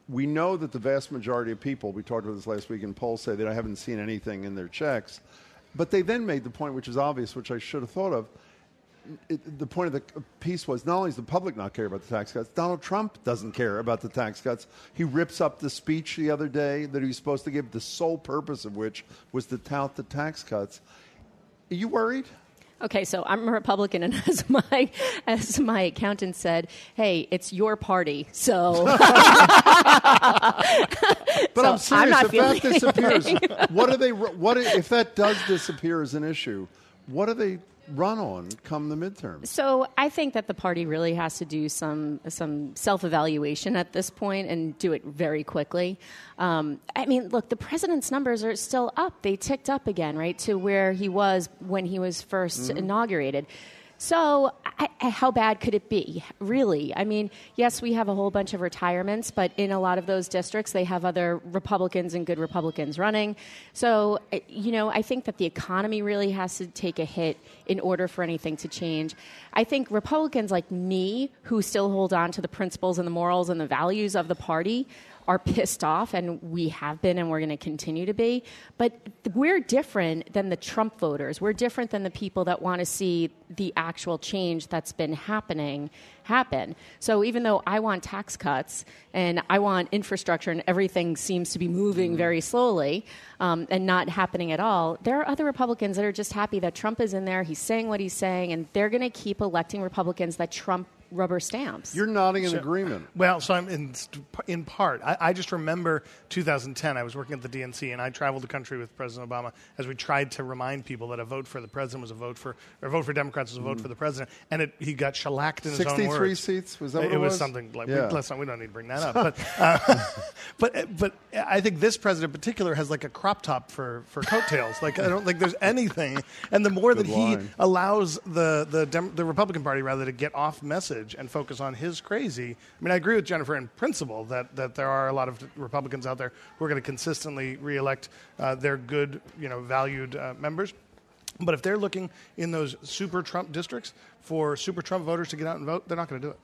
we know that the vast majority of people, we talked about this last week in polls, say that I haven't seen anything in their checks. But they then made the point, which is obvious, which I should have thought of. It, the point of the piece was not only does the public not care about the tax cuts, Donald Trump doesn't care about the tax cuts. He rips up the speech the other day that he was supposed to give, the sole purpose of which was to tout the tax cuts. Are you worried? Okay, so I'm a Republican, and as my as my accountant said, "Hey, it's your party, so." I'm serious. I'm not if that feeling disappears, anything. what do they? What if that does disappear as an issue? What do they run on come the midterms? So I think that the party really has to do some some self evaluation at this point and do it very quickly. Um, I mean, look, the president's numbers are still up; they ticked up again, right, to where he was when he was 1st Mhm. inaugurated. So, I, how bad could it be? Really? I mean, yes, we have a whole bunch of retirements, but in a lot of those districts, they have other Republicans and good Republicans running. So, uh, you know, I think that the economy really has to take a hit in order for anything to change. I think Republicans like me, who still hold on to the principles and the morals and the values of the party, are pissed off, and we have been, and we're going to continue to be. But we're different than the Trump voters. We're different than the people that want to see the actual change that's been happening happen. So even though I want tax cuts and I want infrastructure, and everything seems to be moving very slowly um, and not happening at all, there are other Republicans that are just happy that Trump is in there. He's saying what he's saying, and they're going to keep electing Republicans that Trump rubber stamps. You're nodding in So- agreement. Well, so I'm in in part. I, I just remember 2010. I was working at the DNC, and I traveled the country with President Obama as we tried to remind people that a vote for the president was a vote for, or a vote for Democrats was a vote Mhm. for the president, and it, he got shellacked in his own 63 seats? Was that what it it was? was? something like. Yeah. Let's not. We don't need to bring that up. But, uh, but but I think this president in particular has like a crop top for for coattails. like I don't think there's anything. And the more Good that he allows the the Dem- the Republican Party rather to get off message and focus on his crazy. I mean, I agree with Jennifer in principle that that there are a lot of Republicans out there who are going to consistently reelect uh, their good, you know, valued uh, members. But if they're looking in those super Trump districts for super Trump voters to get out and vote, they're not going to do it.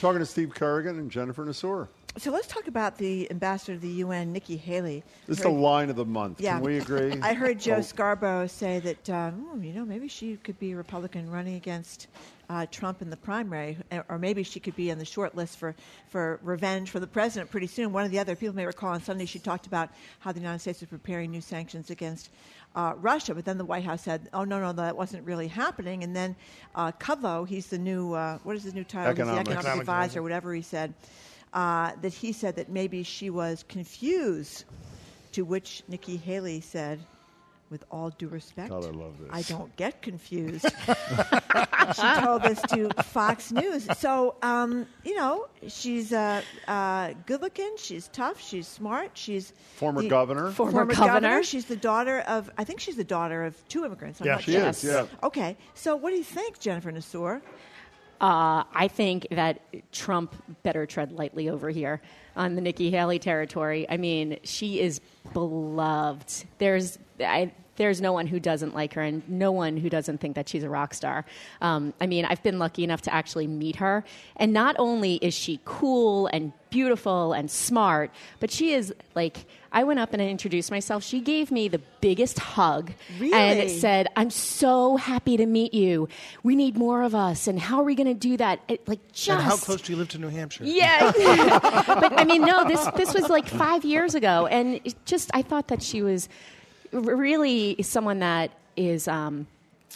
Talking to Steve Kerrigan and Jennifer Nassour. So let's talk about the ambassador to the UN, Nikki Haley. This is the line of the month. Yeah. Can we agree? I heard Joe Oh, Scarborough say that, um, "Hmm, you know, maybe she could be a Republican running against uh, Trump in the primary, uh, or maybe she could be on the short list for, for revenge for the president pretty soon. One of the other people may recall on Sunday she talked about how the United States was preparing new sanctions against uh, Russia, but then the White House said, "Oh no, no, that wasn't really happening." And then uh, Kudlow, he's the new uh, what is his new title? He's the Economic- economic Economic advisor, advisor. whatever he said. Uh, that he said that maybe she was confused, to which Nikki Haley said, with all due respect, God, I love this. I don't get confused. she told this to Fox News. So, um, you know, she's uh, uh, good looking, she's tough, she's smart, she's Former the- governor. Former governor. She's the daughter of, I think she's the daughter of two immigrants. I'm Yeah, not she sure. is, yeah. Okay, so what do you think, Jennifer Nassour? Uh, I think that Trump better tread lightly over here on the Nikki Haley territory. I mean, she is beloved. There's, I, there's no one who doesn't like her and no one who doesn't think that she's a rock star. Um, I mean, I've been lucky enough to actually meet her, and not only is she cool and beautiful and smart, but she is like, I went up and I introduced myself. She gave me the biggest hug Really? and said, I'm so happy to meet you. We need more of us. And how are we going to do that? It, like, just. And how close do you live to New Hampshire? Yeah, but I mean, no. This this was like five years ago, and it just I thought that she was really someone that is. Um,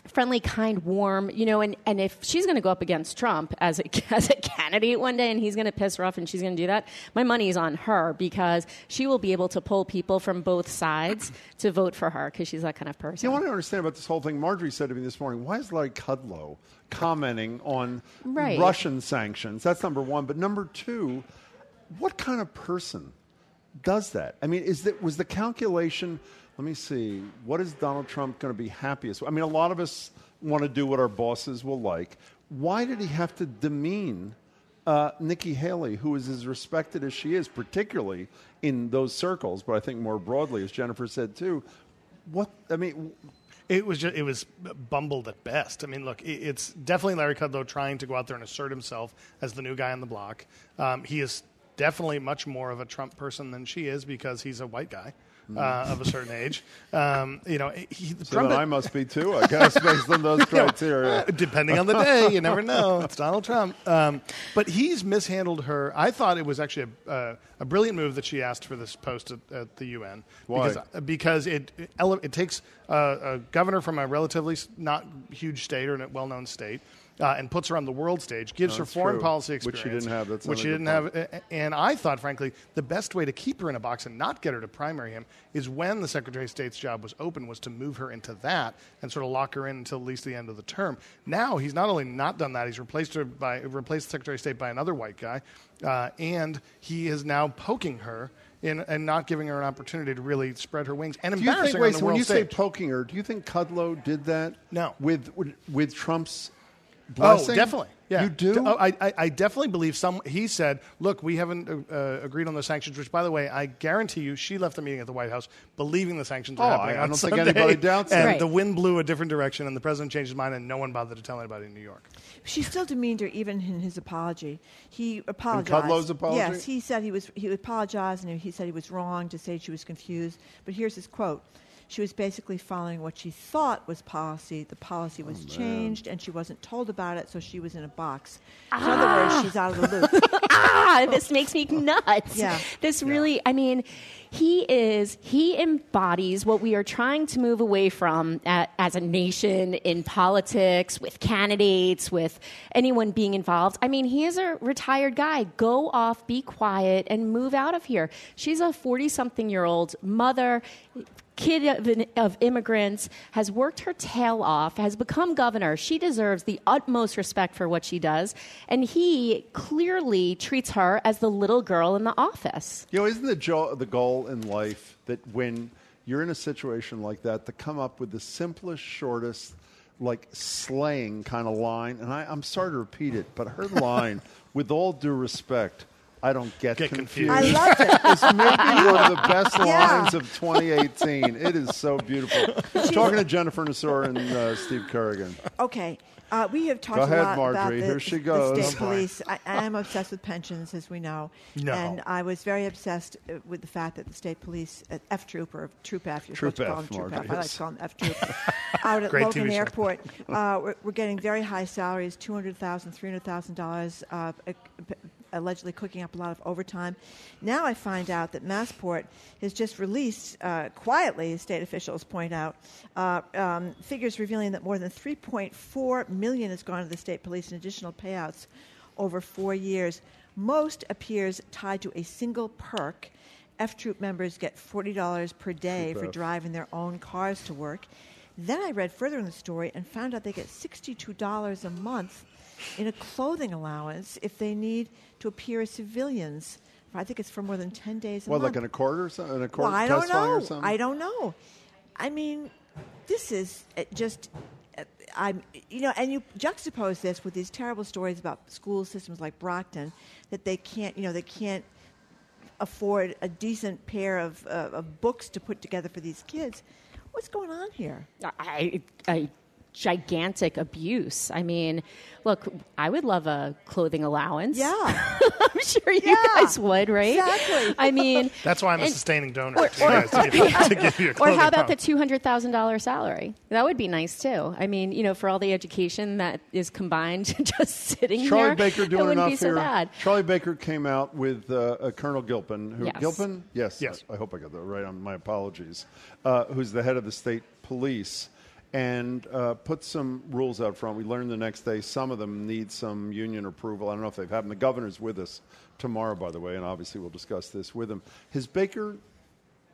friendly kind warm you know and, and if she's going to go up against trump as a, as a candidate one day and he's going to piss her off and she's going to do that my money's on her because she will be able to pull people from both sides to vote for her because she's that kind of person You know what I understand about this whole thing? Margery said to me this morning, why is Larry Kudlow commenting on Right. Russian sanctions? That's number one. But number two, what kind of person does that? I mean, is that was the calculation? Let me see. What is Donald Trump going to be happiest? I mean, a lot of us want to do what our bosses will like. Why did he have to demean uh, Nikki Haley, who is as respected as she is, particularly in those circles, but I think more broadly, as Jennifer said too? What I mean, It was just, it was bumbled at best. I mean, look, it's definitely Larry Kudlow trying to go out there and assert himself as the new guy on the block. Um, he is definitely much more of a Trump person than she is because he's a white guy. Uh, of a certain age, um, you know, he, So Trump. I must be too, I guess, based on those criteria. Depending on the day, you never know. It's Donald Trump. Um, but he's mishandled her. I thought it was actually a, uh, a brilliant move that she asked for this post at, at the UN. Why? Because, because it, it, ele- it takes uh, a governor from a relatively not huge state or a well known state. Uh, and puts her on the world stage, gives her foreign true. policy Which she experience, didn't have. That's which she didn't have. And I thought, frankly, the best way to keep her in a box and not get her to primary him is when the Secretary of State's job was open, was to move her into that and sort of lock her in until at least the end of the term. Now he's not only not done that, he's replaced her by replaced the Secretary of State by another white guy, uh, and he is now poking her. In, and not giving her an opportunity to really spread her wings and Do you think, her wait, so when you stage. say poking her, do you think Kudlow did that? No. With, with Trump's blessing? Oh, definitely. Yeah. You do? Oh, I, I, I definitely believe some. He said, "Look, we haven't uh, agreed on the sanctions." Which, by the way, I guarantee you, she left the meeting at the White House believing the sanctions were Oh, happening. I- I don't think anybody doubts And that. Right. the wind blew a different direction, and the president changed his mind, and no one bothered to tell anybody in New York. She still demeaned her even in his apology. He apologized. Kudlow's apology? Yes, he said he was he apologized and he said he was wrong to say she was confused. But here's his quote. She was basically following what she thought was policy. The policy was changed, and she wasn't told about it, so she was in a box. In other words, she's out of the loop. ah, this makes me nuts. Yeah. This really, I mean, he is, he embodies what we are trying to move away from a as a nation in politics, with candidates, with anyone being involved. I mean, he is a retired guy. Go off, be quiet, and move out of here. She's a 40 something year old mother kid of, of immigrants, has worked her tail off, has become governor. She deserves the utmost respect for what she does. And he clearly treats her as the little girl in the office. You know, isn't the, jo- the goal in life that when you're in a situation like that, to come up with the simplest, shortest, like slaying kind of line? And I, I'm sorry to repeat it, but her line, with all due respect, I don't get, get confused. confused. I love it. It's maybe one of the best yeah. lines of 2018. It is so beautiful. Talking to Jennifer Nassour and uh, Steve Kerrigan. Okay. Uh, we have talked Go ahead, a lot Margery. about the, Here she goes. the state police. I, I, am obsessed with pensions, as we know. No. And I was very obsessed uh, with the fact that the state police, uh, F Troop or Troop F, you're Troop supposed F, to call them Margery, Troop F. Like to call them F Troop. out at Great Logan TV Airport, uh, we're, we're, getting very high salaries, $200,000, $300,000 allegedly cooking up a lot of overtime. Now I find out that Massport has just released, uh, quietly, state officials point out, uh, um, figures revealing that more than 3.4 million has gone to the state police in additional payouts over four years. Most appears tied to a single perk. F Troop members get $40 per day for driving their own cars to work. Then I read further in the story and found out they get $62 a month in a clothing allowance if they need to appear as civilians. I think it's for more than 10 days a What, month. like in a court or something? In a court well, I don't testifying know. or something? I don't know. I mean, this is uh, just. uh, I'm, you know, and you juxtapose this with these terrible stories about school systems like Brockton that they can't, you know, they can't afford a decent pair of, uh, of books to put together for these kids. What's going on here? I, I gigantic abuse. I mean, look, I would love a clothing allowance. Yeah. I'm sure you guys would, right? Exactly. I mean, That's why I'm a sustaining donor or- to, you guys, to, give, to give you a or clothing how about the two hundred thousand dollars salary? That would be nice too. I mean, you know, for all the education that is combined, just sitting Charlie there, Baker it doing wouldn't enough be so here. bad. Charlie Baker came out with uh, uh, Colonel Gilpin. Who, Yes. Gilpin? Yes. Yes. I, I hope I got that right. On my apologies. Uh, who's the head of the state police? And uh, put some rules out front. We learned the next day some of them need some union approval. I don't know if they've happened. The governor's with us tomorrow, by the way, and obviously we'll discuss this with him. Has Baker,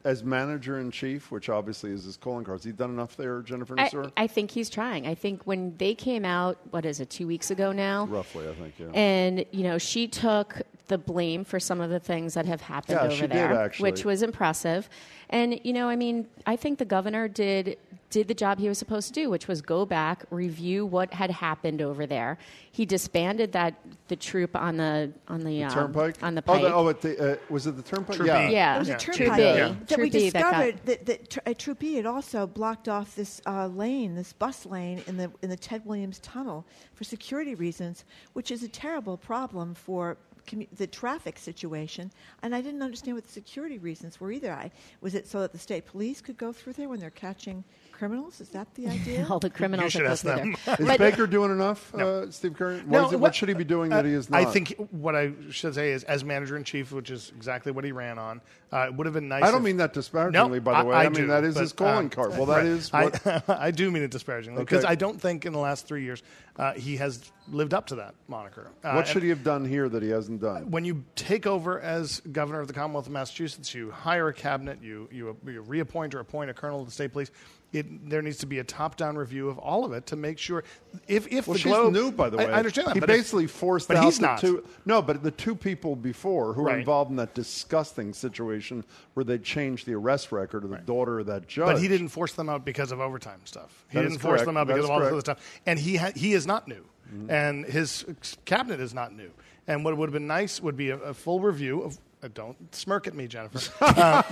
as manager in chief, which obviously is his calling card, has he done enough there, Jennifer I, I think he's trying. I think when they came out, what is it, two weeks ago now? Roughly, I think, yeah. And you know, she took the blame for some of the things that have happened Yeah, over she did, there, actually. which was impressive. And you know, I mean, I think the governor did did the job he was supposed to do, which was go back, review what had happened over there. He disbanded that the troop on the on the, The um, turnpike? on the Oh, the, oh the, uh, was it the turnpike? Troop Yeah. E. yeah, It was Yeah. a Troop turnpike B. Yeah. that we Troop B that got- discovered that, that tr- uh, Troop E had also blocked off this uh, lane, this bus lane in the in the Ted Williams Tunnel for security reasons, which is a terrible problem for commu- the traffic situation. And I didn't understand what the security reasons were either. I was it so that the state police could go through there when they're catching criminals? Is that the idea? all the criminals You should that ask through them. there. Is But- Baker doing enough, No. uh, Steve Curry? What, No, it- what- what should he be doing that Uh, he is not? I think what I should say is, as manager in chief, which is exactly what he ran on, uh, it would have been nice. I don't if- mean that disparagingly, No, by the way. I, mean do, that is but, his calling um, card. Well, that right. is I- what. I, do mean it disparagingly because Okay. I don't think in the last three years uh, he has lived up to that moniker. Uh, what should he have done here that he hasn't done? When you take over as governor of the Commonwealth of Massachusetts, you hire a cabinet, you you, you reappoint or appoint a colonel of the state police. It, there needs to be a top-down review of all of it to make sure. If if Well, the she's Globe, new, by the way. I, I understand that. He basically forced but out he's the not. two. No, but the two people before who were involved in that disgusting situation where they changed the arrest record of the daughter of that judge. But he didn't force them out because of overtime stuff. He That didn't force them out because of all this other stuff. And he ha- he is not new, and his cabinet is not new. And what would have been nice would be a, a full review of. Uh, don't smirk at me, Jennifer. Uh,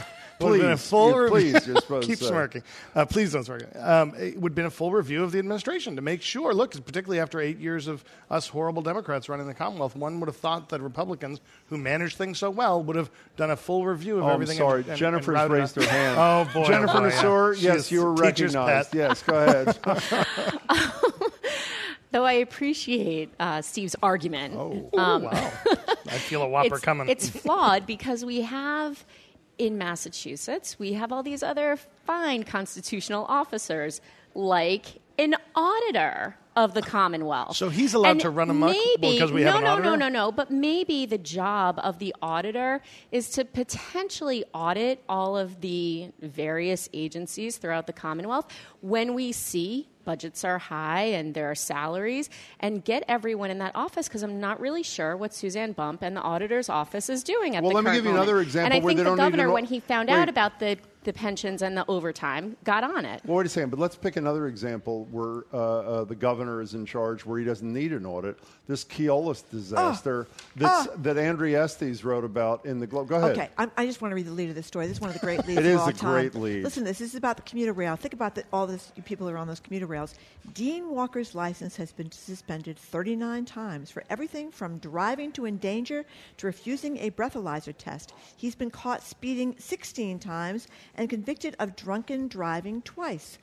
would been a Please, full you- review. please, you're supposed Keep to say. smirking. Uh, please don't smirk. Um, it would have been a full review of the administration to make sure. Look, particularly after eight years of us horrible Democrats running the Commonwealth, one would have thought that Republicans who managed things so well would have done a full review of Oh, I'm everything. sorry. and- and- Jennifer's and raised her hand. Oh boy, Jennifer oh, boy, yeah. Yes, you were recognized. pet. Yes, go ahead. Though I appreciate uh, Steve's argument, Oh, um, wow. I feel a whopper it's, coming. it's flawed because we have in Massachusetts we have all these other fine constitutional officers like an auditor of the Commonwealth. So he's allowed And to run amok maybe, because we no, have an no, auditor? No, no, no, But maybe the job of the auditor is to potentially audit all of the various agencies throughout the Commonwealth when we see budgets are high and there are salaries and get everyone in that office because I'm not really sure what Suzanne Bump and the auditor's office is doing at Well, the let me give you moment. another example And I think the governor, when he found Wait. out about the, the pensions and the overtime, got on it. Well, wait a second, but let's pick another example where uh, uh, the governor is in charge, where he doesn't need an audit. This Keolis disaster that's, Oh. that Andrea Estes wrote about in the Globe. Go ahead. Okay, I'm, I just want to read the lead of this story. This is one of the great leads It of is all a time. great lead. Listen, to this, this is about the commuter rail. Think about the, all this people who are on those commuter rails. Dean Walker's license has been suspended 39 times for everything from driving to endanger to refusing a breathalyzer test. He's been caught speeding 16 times and convicted of drunken driving twice.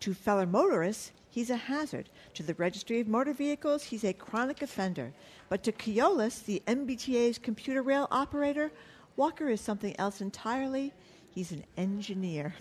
To fellow motorists, he's a hazard. To the Registry of Motor Vehicles, he's a chronic offender. But to Keolis, the MBTA's commuter rail operator, Walker is something else entirely. He's an engineer.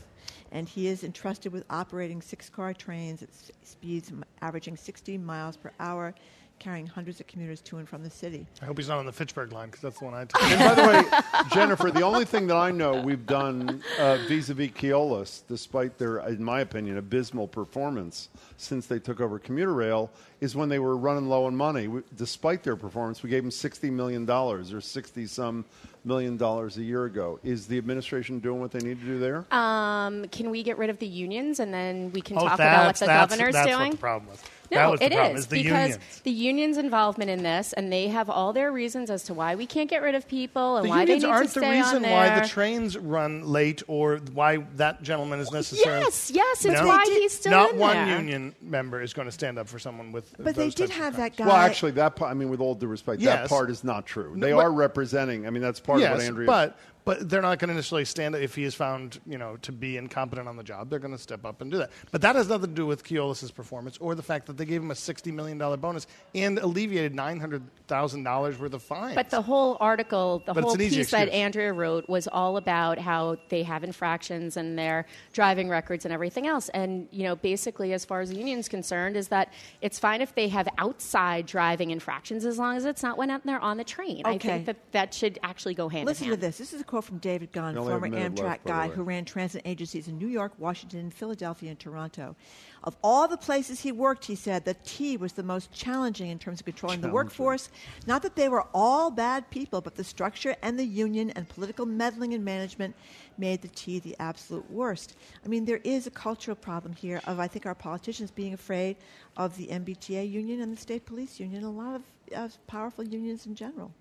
And he is entrusted with operating six car trains at speeds averaging 60 miles per hour, carrying hundreds of commuters to and from the city. I hope he's not on the Fitchburg line because that's the one I take. And by the way, Jennifer, the only thing that I know we've done uh, vis-a-vis Keolis, despite their, in my opinion, abysmal performance since they took over commuter rail, is when they were running low on money. We, despite their performance, we gave them sixty million dollars or sixty some million dollars a year ago. Is the administration doing what they need to do there? Um, can we get rid of the unions and then we can Oh, talk about what the that's- governor's that's doing? what the problem was. That No, was the it problem. is is the because unions. the union's involvement in this, and they have all their reasons as to why we can't get rid of people and The why they need aren't to the reason on there. why the trains run late or why that gentleman is necessary. Yes, yes, it's No? why he's still Not in one there. union member is going to stand up for someone with. But they did types have that guy. Well, actually, that part, I mean, with all due respect, that part is not true. They No, but- are representing. I mean, that's part yes, of what Andrea. but but they're not going to necessarily stand up if he is found, you know, to be incompetent on the job. They're going to step up and do that. But that has nothing to do with Keolis's performance or the fact that they gave him a sixty million dollar bonus and alleviated nine hundred thousand dollars worth of fines. But the whole article, the But whole an easy piece that. Andrea wrote was all about how they have infractions and their driving records and everything else. And, you know, basically, as far as the union's concerned, is that it's fine if they have outside driving infractions as long as it's not when they're on the train. I Okay. think that that should actually go hand Listen in to hand. this. This is a quote from David Gunn, You only have former Amtrak guy who ran transit agencies in New York, Washington, Philadelphia, and Toronto. Of all the places he worked, he said the T was the most challenging in terms of controlling the workforce. Not that they were all bad people, but the structure and the union and political meddling and management made the T the absolute worst. I mean, there is a cultural problem here of, I think, our politicians being afraid of the MBTA union and the state police union, and a lot of uh, powerful unions in general.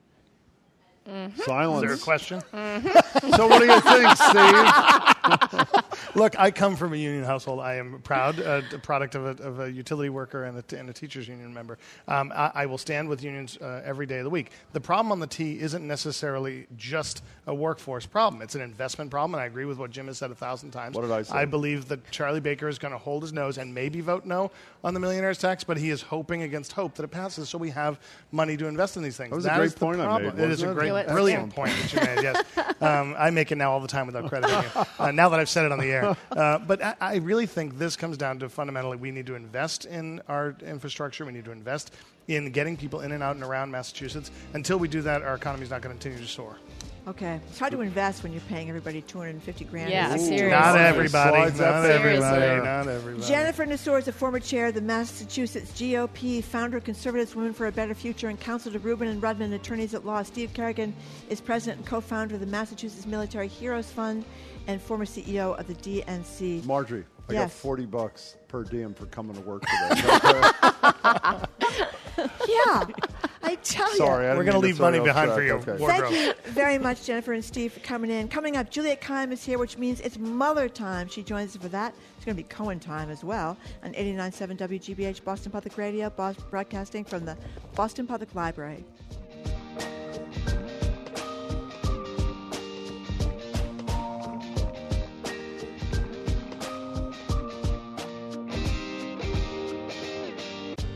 Silence. Is there a question? So, what do you think, Steve? Look, I come from a union household. I am proud, uh, a product of a, of a utility worker and a, t- and a teachers union member. Um, I, I will stand with unions uh, every day of the week. The problem on the T isn't necessarily just a workforce problem. It's an investment problem, and I agree with what Jim has said a thousand times. What did I say? I believe that Charlie Baker is going to hold his nose and maybe vote no on the millionaire's tax, but he is hoping against hope that it passes, so we have money to invest in these things. That was a great is the point I problem. made, It is a wasn't it? It brilliant Yeah. point that you made. Yes, um, I make it now all the time without crediting you. Uh, now that I've said it on the air, uh, but I, I really think this comes down to fundamentally we need to invest in our infrastructure. We need to invest in getting people in and out and around Massachusetts. Until we do that, our economy is not going to continue to soar. Okay, it's hard to invest when you're paying everybody 250 grand. Yeah, Ooh. seriously. Not everybody. Not there. everybody. Not everybody. Jennifer Nassour is a former chair of the Massachusetts GOP, founder of Conservatives Women for a Better Future, and counsel to Rubin and Rudman Attorneys at Law. Steve Kerrigan is president and co-founder of the Massachusetts Military Heroes Fund and former CEO of the DNC. Margery, I got 40 bucks per diem for coming to work today. yeah, I tell you. Sorry, I We're going gonna leave money behind for you. Okay. Thank you very much, Jennifer and Steve, for coming in. Coming up, Juliette Kayyem is here, which means it's mother time. She joins us for that. It's going to be Cohen time as well on 89.7 WGBH Boston Public Radio, Bos- broadcasting from the Boston Public Library.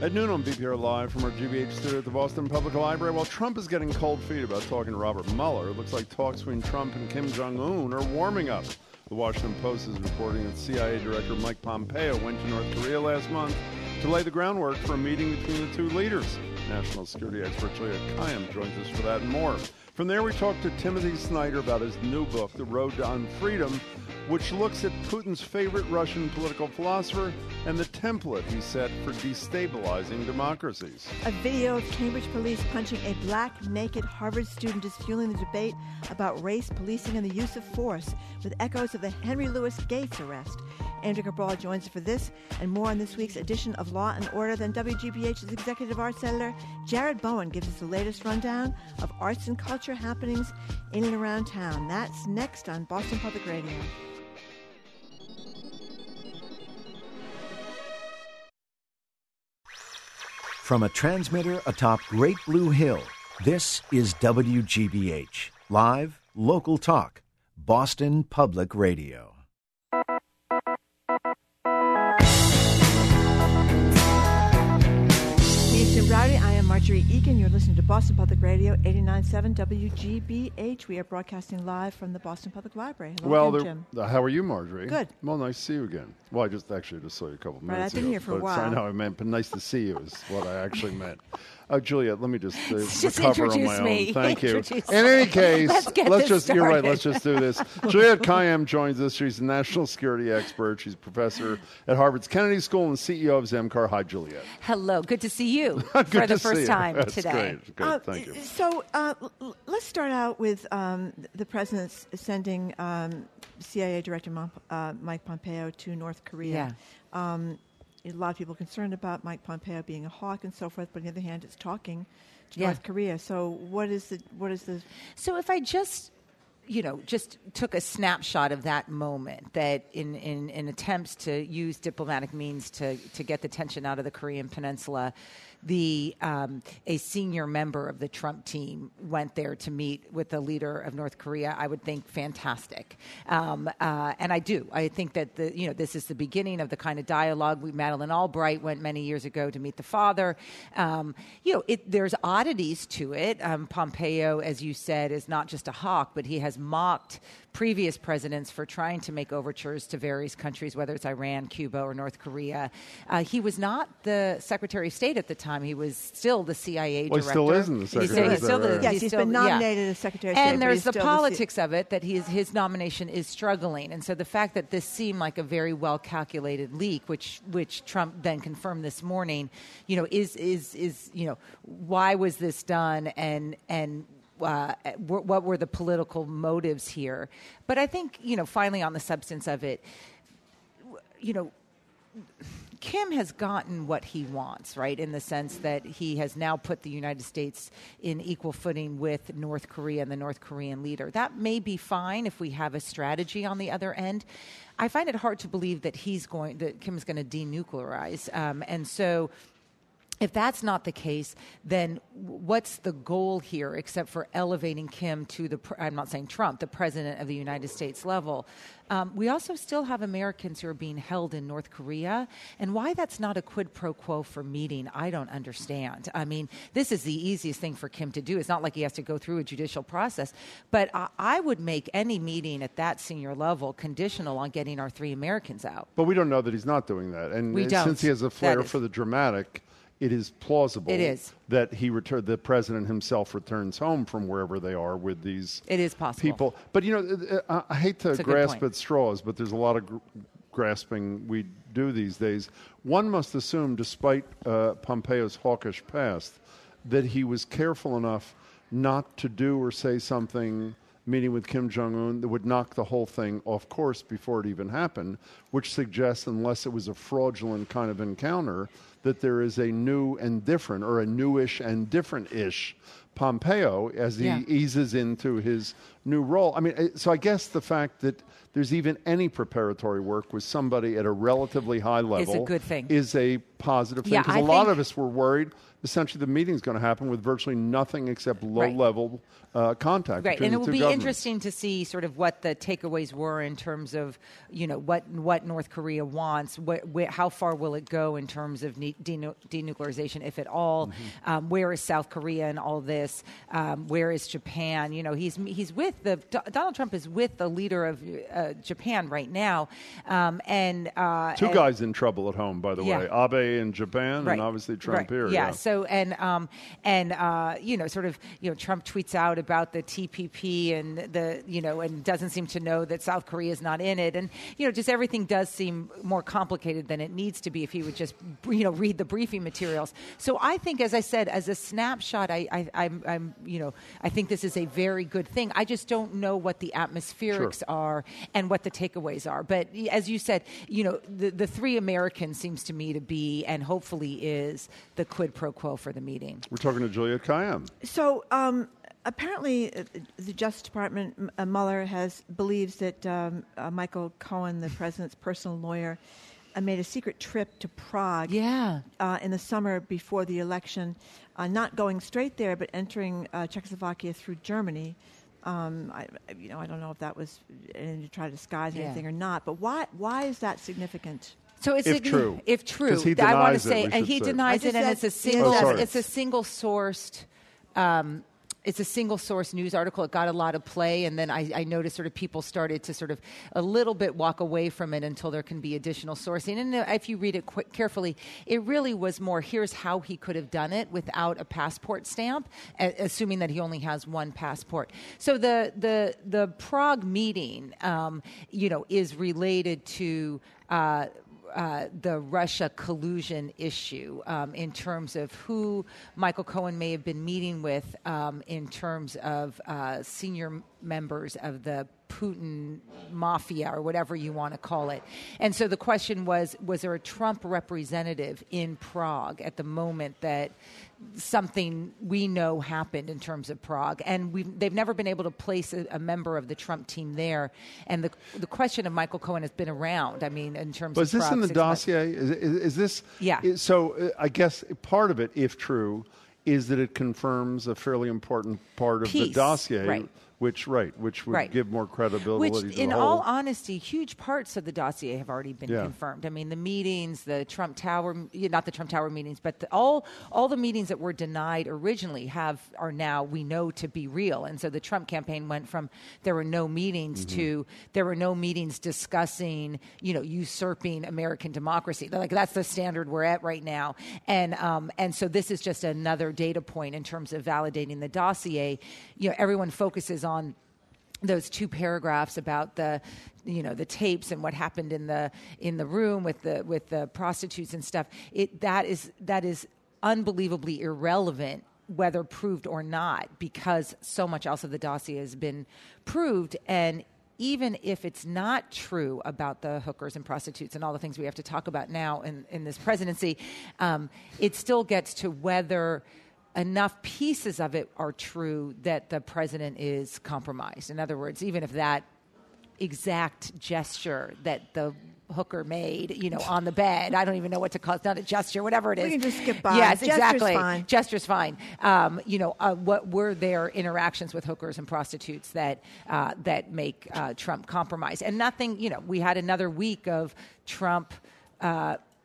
At noon on BPR Live from our GBH studio at the Boston Public Library, while Trump is getting cold feet about talking to Robert Mueller, it looks like talks between Trump and Kim Jong un are warming up. The Washington Post is reporting that CIA Director Mike Pompeo went to North Korea last month to lay the groundwork for a meeting between the two leaders. National security expert Juliette Kayyem joins us for that and more. From there, we talk to Timothy Snyder about his new book, The Road to Unfreedom, which looks at Putin's favorite Russian political philosopher and the template he set for destabilizing democracies. A video of Cambridge police punching a black, naked Harvard student is fueling the debate about race, policing, and the use of force, with echoes of the Henry Louis Gates arrest. Andrea Cabral joins us for this and more on this week's edition of Law and Order. Then WGBH's executive arts editor Jared Bowen gives us the latest rundown of arts and culture happenings in and around town. That's next on Boston Public Radio. From a transmitter atop Great Blue Hill, this is WGBH. Live, local talk, Boston Public Radio. Jim Braude. I Margery Eagan. You're listening to Boston Public Radio, 89.7 WGBH. We are broadcasting live from the Boston Public Library. Hello well, there- Jim. uh, how are you, Marjorie? Good. Well, nice to see you again. Well, I just actually just saw you a couple Right, minutes I've been ago. here for a it's- I know I meant, but nice to see you is what I actually meant. Uh, Juliette, let me just, uh, Just recover on introduce my me. own. Thank you. Introduce In any case, Let's get this just, you're right, let's just do this. Juliette Kayyem joins us. She's a national security expert. She's a professor at Harvard's Kennedy School and CEO of Zemcar. Hi, Juliette. Hello, good to see you Good for the to see first you. time That's today. Great. Good. Uh, Thank you. So uh, l- l- let's start out with um, the president's sending um, CIA Director Mon- uh, Mike Pompeo to North Korea. Um, a lot of people concerned about Mike Pompeo being a hawk and so forth, but on the other hand, it's talking to Yeah. North Korea. So what is the what is the So if I just you know, just took a snapshot of that moment that in, in, in attempts to use diplomatic means to, to get the tension out of the Korean Peninsula, the um, a senior member of the Trump team went there to meet with the leader of North Korea. I would think fantastic, um, uh, and I do. I think that the you know this is the beginning of the kind of dialogue. We Madeleine Albright went many years ago to meet the father. Um, you know, it, there's oddities to it. Um, Pompeo, as you said, is not just a hawk, but he has mocked previous presidents for trying to make overtures to various countries, whether it's Iran, Cuba, or North Korea. Uh, he was not the Secretary of State at the time. He was still the CIA Well, he director. still isn't the Secretary still- of he's still State, the- Yes, he's he's still- been yeah. nominated as Secretary of State, And there's the still the C- politics of it that his his nomination is struggling, and so the fact that this seemed like a very well calculated leak, which which Trump then confirmed this morning, you know, is is is you know why was this done and and. Uh, what were the political motives here? But I think, you know, finally on the substance of it, you know, Kim has gotten what he wants, right? In the sense that he has now put the United States in equal footing with North Korea and the North Korean leader. That may be fine if we have a strategy on the other end. I find it hard to believe that he's going, that Kim is going to denuclearize. Um, and so, if that's not the case, then what's the goal here except for elevating Kim to the, I'm not saying Trump, the president of the United States level? Um, we also still have Americans who are being held in North Korea. And why that's not a quid pro quo for meeting, I don't understand. I mean, this is the easiest thing for Kim to do. It's not like he has to go through a judicial process. But I, I would make any meeting at that senior level conditional on getting our three Americans out. But we don't know that he's not doing that. And We uh, don't. since he has a flair for the dramatic, it is plausible It is. that he return the president himself returns home from wherever they are with these It is possible. people. But you know, I I hate to It's a good grasp at straws, but there's a lot of gr- grasping we do these days. One must assume, despite uh, Pompeo's hawkish past, that he was careful enough not to do or say something meeting with Kim Jong Un that would knock the whole thing off course before it even happened, which suggests, unless it was a fraudulent kind of encounter, that there is a new and different, or a newish and different ish Pompeo as he Yeah. eases into his new role. I mean, eh, so I guess the fact that there's even any preparatory work with somebody at a relatively high level is a good thing. Is a positive thing Yeah, because I a lot think- of us were worried. Essentially, the meeting's going to happen with virtually nothing except low-level uh, contact. Right, and it will be interesting to see sort of what the takeaways were in terms of, you know, what what North Korea wants. What, wh- how far will it go in terms of ne- denu- denuclearization, if at all? Mm-hmm. Um, where is South Korea in all this? Um, where is Japan? You know, he's he's with the Do- Donald Trump is with the leader of uh, Japan right now, um, and uh, Two and- guys in trouble at home, by the Yeah. way. Abe in Japan, and obviously Trump Right. here. Yeah. So and um, and uh, you know, sort of, you know, Trump tweets out about the TPP and the you know, and doesn't seem to know that South Korea is not in it, and you know, just everything does seem more complicated than it needs to be if he would just you know read the briefing materials. So I think, as I said, as a snapshot, I, I I'm, I'm you know, I think this is a very good thing. I just don't know what the atmospherics are and what the takeaways are. But as you said, you know, the, the three Americans seems to me to be, and hopefully is, the quid pro quo for the meeting. We're talking to Juliette Kayyem. So um, apparently, uh, the Justice Department, M- uh, Mueller has believes that um, uh, Michael Cohen, the president's personal lawyer, uh, made a secret trip to Prague. Yeah. Uh, in the summer before the election, uh, not going straight there, but entering uh, Czechoslovakia through Germany. Um, I, I- you know, I don't know if that was in to try to disguise Yeah. anything or not. But why? Why is that significant? So it's If signi- true. If true, 'Cause he I want to say, we and he say. denies it, just and it's a single, oh, it's a single sourced. Um, it's a single source news article. It got a lot of play, and then I, I noticed sort of people started to sort of a little bit walk away from it until there can be additional sourcing. And uh, if you read it qu- carefully, it really was more here's how he could have done it without a passport stamp, a- assuming that he only has one passport. So the the the Prague meeting, um, you know, is related to. Uh, uh, the Russia collusion issue um, in terms of who Michael Cohen may have been meeting with um, in terms of uh, senior members of the Putin mafia or whatever you want to call it. And so the question was was there a Trump representative in Prague at the moment that something we know happened in terms of Prague, and they've never been able to place a, a, member of the Trump team there. And the the question of Michael Cohen has been around. I mean, in terms but of is this Prague, in the dossier? Is, is, is, this? Yeah. Is, so uh, I guess part of it, if true, is that it confirms a fairly important part of Piece, the dossier. right. Which right, which would Right. give more credibility. Which, in all honesty, huge parts of the dossier have already been Yeah. confirmed. I mean, the meetings, the Trump Tower, not the Trump Tower meetings, but the, all all the meetings that were denied originally have are now we know to be real. And so the Trump campaign went from there were no meetings Mm-hmm. to there were no meetings discussing, you know, usurping American democracy. Like that's the standard we're at right now. And um, and so this is just another data point in terms of validating the dossier. You know, everyone focuses on those two paragraphs about the you know the tapes and what happened in the in the room with the with the prostitutes and stuff. It that is that is unbelievably irrelevant whether proved or not because so much else of the dossier has been proved. And even if it's not true about the hookers and prostitutes and all the things we have to talk about now in, in this presidency, um, it still gets to whether enough pieces of it are true that the president is compromised. In other words, even if that exact gesture that the hooker made, you know, on the bed. I don't even know what to call it. It's not a gesture, whatever it is. We can just skip by. Yes, Gesture's exactly. fine. Gesture's fine. Um, you know, uh, what were their interactions with hookers and prostitutes that uh, that make uh, Trump compromise? And nothing. You know, we had another week of Trump.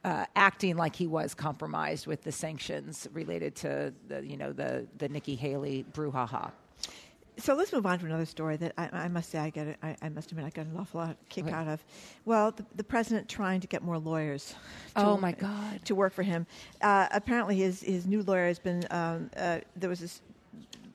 Uh, acting like he was compromised with the sanctions related to the, you know, the the Nikki Haley brouhaha. So let's move on to another story that I, I must say I get. I, I must admit I got an awful lot of kick What? out of. Well, the, the president trying to get more lawyers. To, Oh, my God. To work for him. Uh, apparently, his his new lawyer has been. Um, uh, there was this.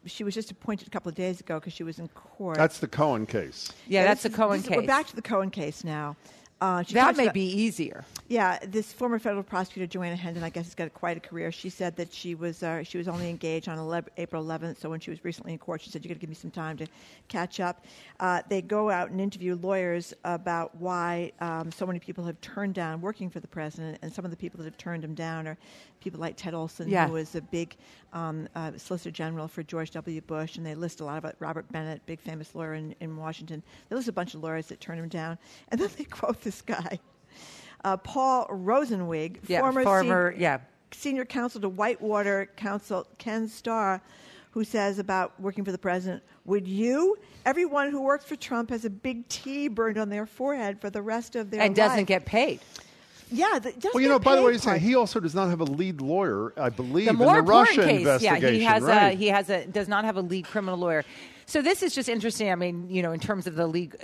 She was just appointed a couple of days ago because she was in court. That's the Cohen case. Yeah, that's this the Cohen this is- We're back to the Cohen case now. Uh, she That may about- be easier. yeah, this former federal prosecutor Joanna Hendon, I guess, has got quite a career. She said that she was uh, she was only engaged on 11, April 11th. So when she was recently in court, she said, "You got to give me some time to catch up." Uh, they go out and interview lawyers about why um, so many people have turned down working for the president, and some of the people that have turned him down are people like Ted Olson, Yeah. who was a big um, uh, Solicitor General for George W. Bush, and they list a lot about Robert Bennett, big famous lawyer in, in Washington. They list a bunch of lawyers that turned him down, and then they quote this guy. Uh, Paul Rosenzweig, Yeah, former, former- sen- yeah. senior counsel to Whitewater counsel Ken Starr, who says about working for the president, would you? Everyone who works for Trump has a big T burned on their forehead for the rest of their life. and doesn't get paid. Yeah, the, Well, you know, by the way, he's saying part. he also does not have a lead lawyer, I believe, the in the Russia case, investigation. yeah, he has right? a he has a does not have a lead criminal lawyer. So this is just interesting. I mean, you know, in terms of the league,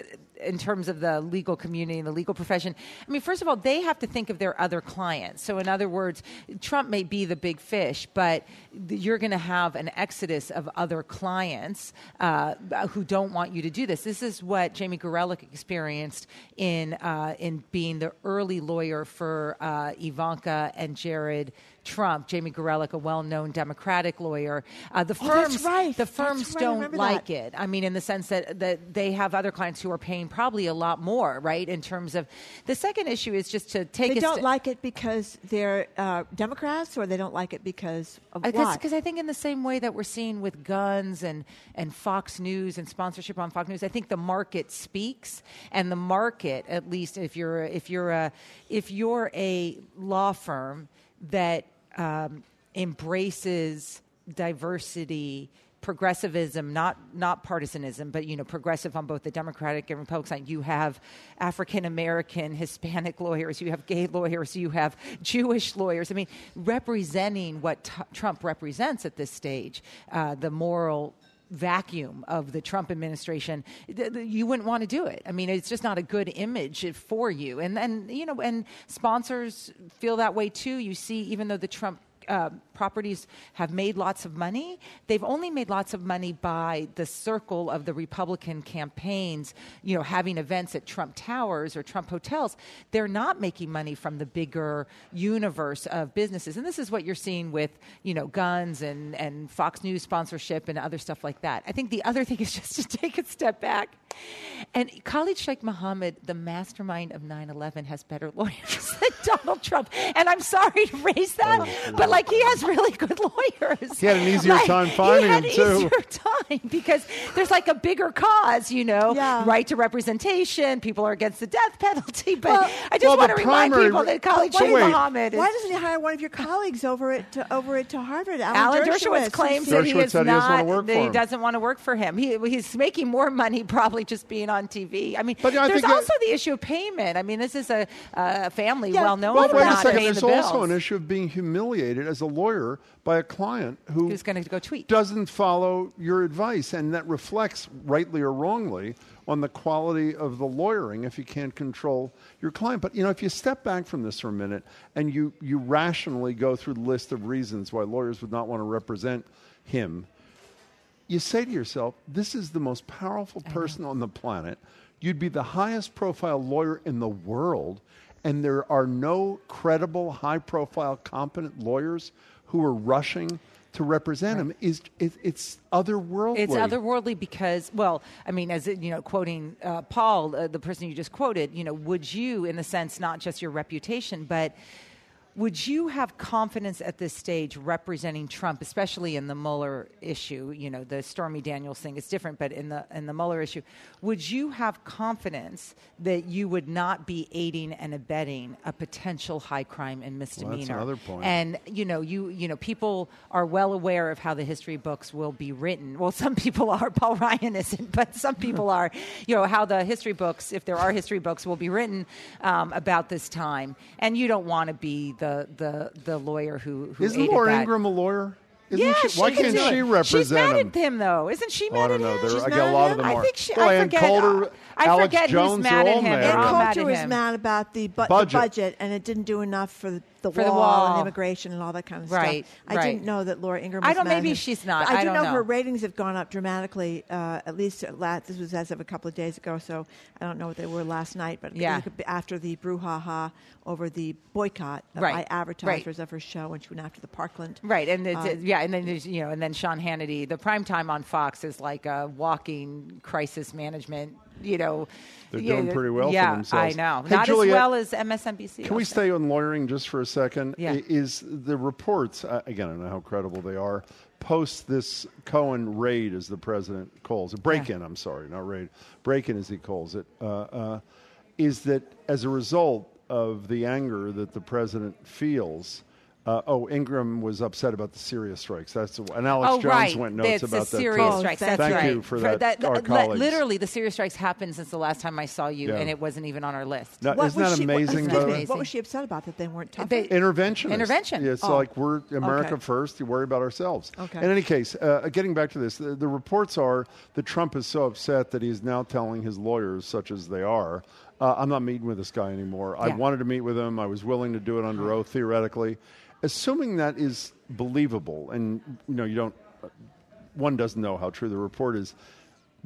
in terms of the legal community and the legal profession. I mean, first of all, they have to think of their other clients. So, in other words, Trump may be the big fish, but you're going to have an exodus of other clients uh, who don't want you to do this. This is what Jamie Gorelick experienced in uh, in being the early lawyer for uh, Ivanka and Jared. Trump, Jamie Gorelick, a well-known Democratic lawyer. Uh, the Oh, firms, right. the firms right. Don't like that. it. I mean, in the sense that that they have other clients who are paying probably a lot more, right? In terms of the second issue is just to take. They don't st- like it because they're uh, Democrats, or they don't like it because of I what? because I think in the same way that we're seeing with guns and, and Fox News and sponsorship on Fox News, I think the market speaks, and the market, at least if you're if you're a if you're a law firm that um, embraces diversity progressivism not not partisanism but you know progressive on both the democratic and republican side. You have african american hispanic lawyers you have gay lawyers you have jewish lawyers. I mean representing what t- trump represents at this stage uh, the moral vacuum of the Trump administration, th- th- you wouldn't want to do it. I mean, it's just not a good image for you. And then, you know, and sponsors feel that way too. You see, even though the Trump uh, properties have made lots of money. They've only made lots of money by the circle of the Republican campaigns, you know, having events at Trump Towers or Trump hotels. They're not making money from the bigger universe of businesses. And this is what you're seeing with, you know, guns and, and Fox News sponsorship and other stuff like that. I think the other thing is just to take a step back. And Khalid Sheikh Mohammed, the mastermind of 9 11, has better lawyers than Donald Trump. And I'm sorry to raise that, but like he has really good lawyers. He had an easier Like, time finding he had them, too. Easier time because there's like a bigger cause, you know, right to representation. People are against the death penalty, but Well- I just Well, want to remind primary- people that Khalid Sheikh wait, Mohammed is. Why doesn't he hire one of your colleagues over at uh, over at to Harvard, Alan, Alan Dershowitz? Dershowitz claims who that he is said he doesn't wanna not. work that he doesn't want to work for him. He, he's making more money probably just being on TV. I mean, But I there's also the issue of payment. I mean, this is a, a family Yeah, well known Well, for wait a second. There's the bills. also an issue of being humiliated as a lawyer by a client who Who's going to go tweet? doesn't follow your advice, and that reflects, rightly or wrongly, on the quality of the lawyering if you can't control your client. But you know, if you step back from this for a minute and you you rationally go through the list of reasons why lawyers would not want to represent him, you say to yourself, "This is the most powerful person on the planet. You'd be the highest profile lawyer in the world." And there are no credible, high profile, competent lawyers who are rushing to represent him. Is it, it's otherworldly. It's otherworldly because, well, I mean, as you know, quoting uh, Paul, uh, the person you just quoted, you know, would you, in the sense, not just your reputation, but would you have confidence at this stage representing Trump, especially in the Mueller issue? You know, the Stormy Daniels thing is different, but in the in the Mueller issue, would you have confidence that you would not be aiding and abetting a potential high crime and misdemeanor? another point. And you know, you you know, people are well aware of how the history books will be written. Well, some people are. Paul Ryan isn't, but some people are. You know how the history books, if there are history books, will be written um, about this time. And you don't want to be the the the the lawyer who who Isn't Laura that. Ingraham a lawyer? Isn't yeah, she, why can can't do she it. represent She's mad him? at him, though, isn't she? Oh, I Mad don't at know. him? There- She's I mad get a lot of him? them I are. think she- well, I forget- Coulter, I Alex forget who's Jones, mad at him. mad They're at all him. mad at Coulter was him. mad about the, bu- the Budget. budget, and it didn't do enough for the, the, For the wall, wall. and immigration and all that kind of Right, stuff. I right. didn't know that Laura Ingraham. I don't- maybe him. she's not. I, I do know, know. her ratings have gone up dramatically. Uh, at least at la this was as of a couple of days ago, so I don't know what they were last night. But Yeah. you could be- after the brouhaha over the boycott of Right, by advertisers of her show when she went after the Parkland. Right, and it's, Uh, yeah, and then there's you know, and then Sean Hannity. The prime time on Fox is like a walking crisis management. You know, They're yeah, doing pretty well for yeah, themselves. I know, Hey, not Juliette, as well as MSNBC. Can we stay on lawyering just for a second? Yeah. Is the reports, uh, again, I don't know how credible they are, post this Cohen raid, as the president calls it, break in, I'm sorry, not raid, break in as he calls it, uh, uh, is that as a result of the anger that the president feels, uh, oh, Ingraham was upset about the Syria strikes. That's the, and Alex oh, Jones right. went notes It's about the that. Syria too. strikes. Thank That's Thank right. you for that, our li- colleagues. Literally, the Syria strikes happened since the last time I saw you, Yeah. and it wasn't even on our list. Now, What isn't that she- what- amazing? excuse by the me, way? What was she upset about that they weren't talking? They- intervention. Intervention. Yeah, it's Oh. like we're America Okay. first. You worry about ourselves. Okay. In any case, uh, getting back to this, the, the reports are that Trump is so upset that he's now telling his lawyers, such as they are, uh, "I'm not meeting with this guy anymore. I wanted to meet with him. I was willing to do it under oath, theoretically." Assuming that is believable, and you know, you don't. One doesn't know how true the report is.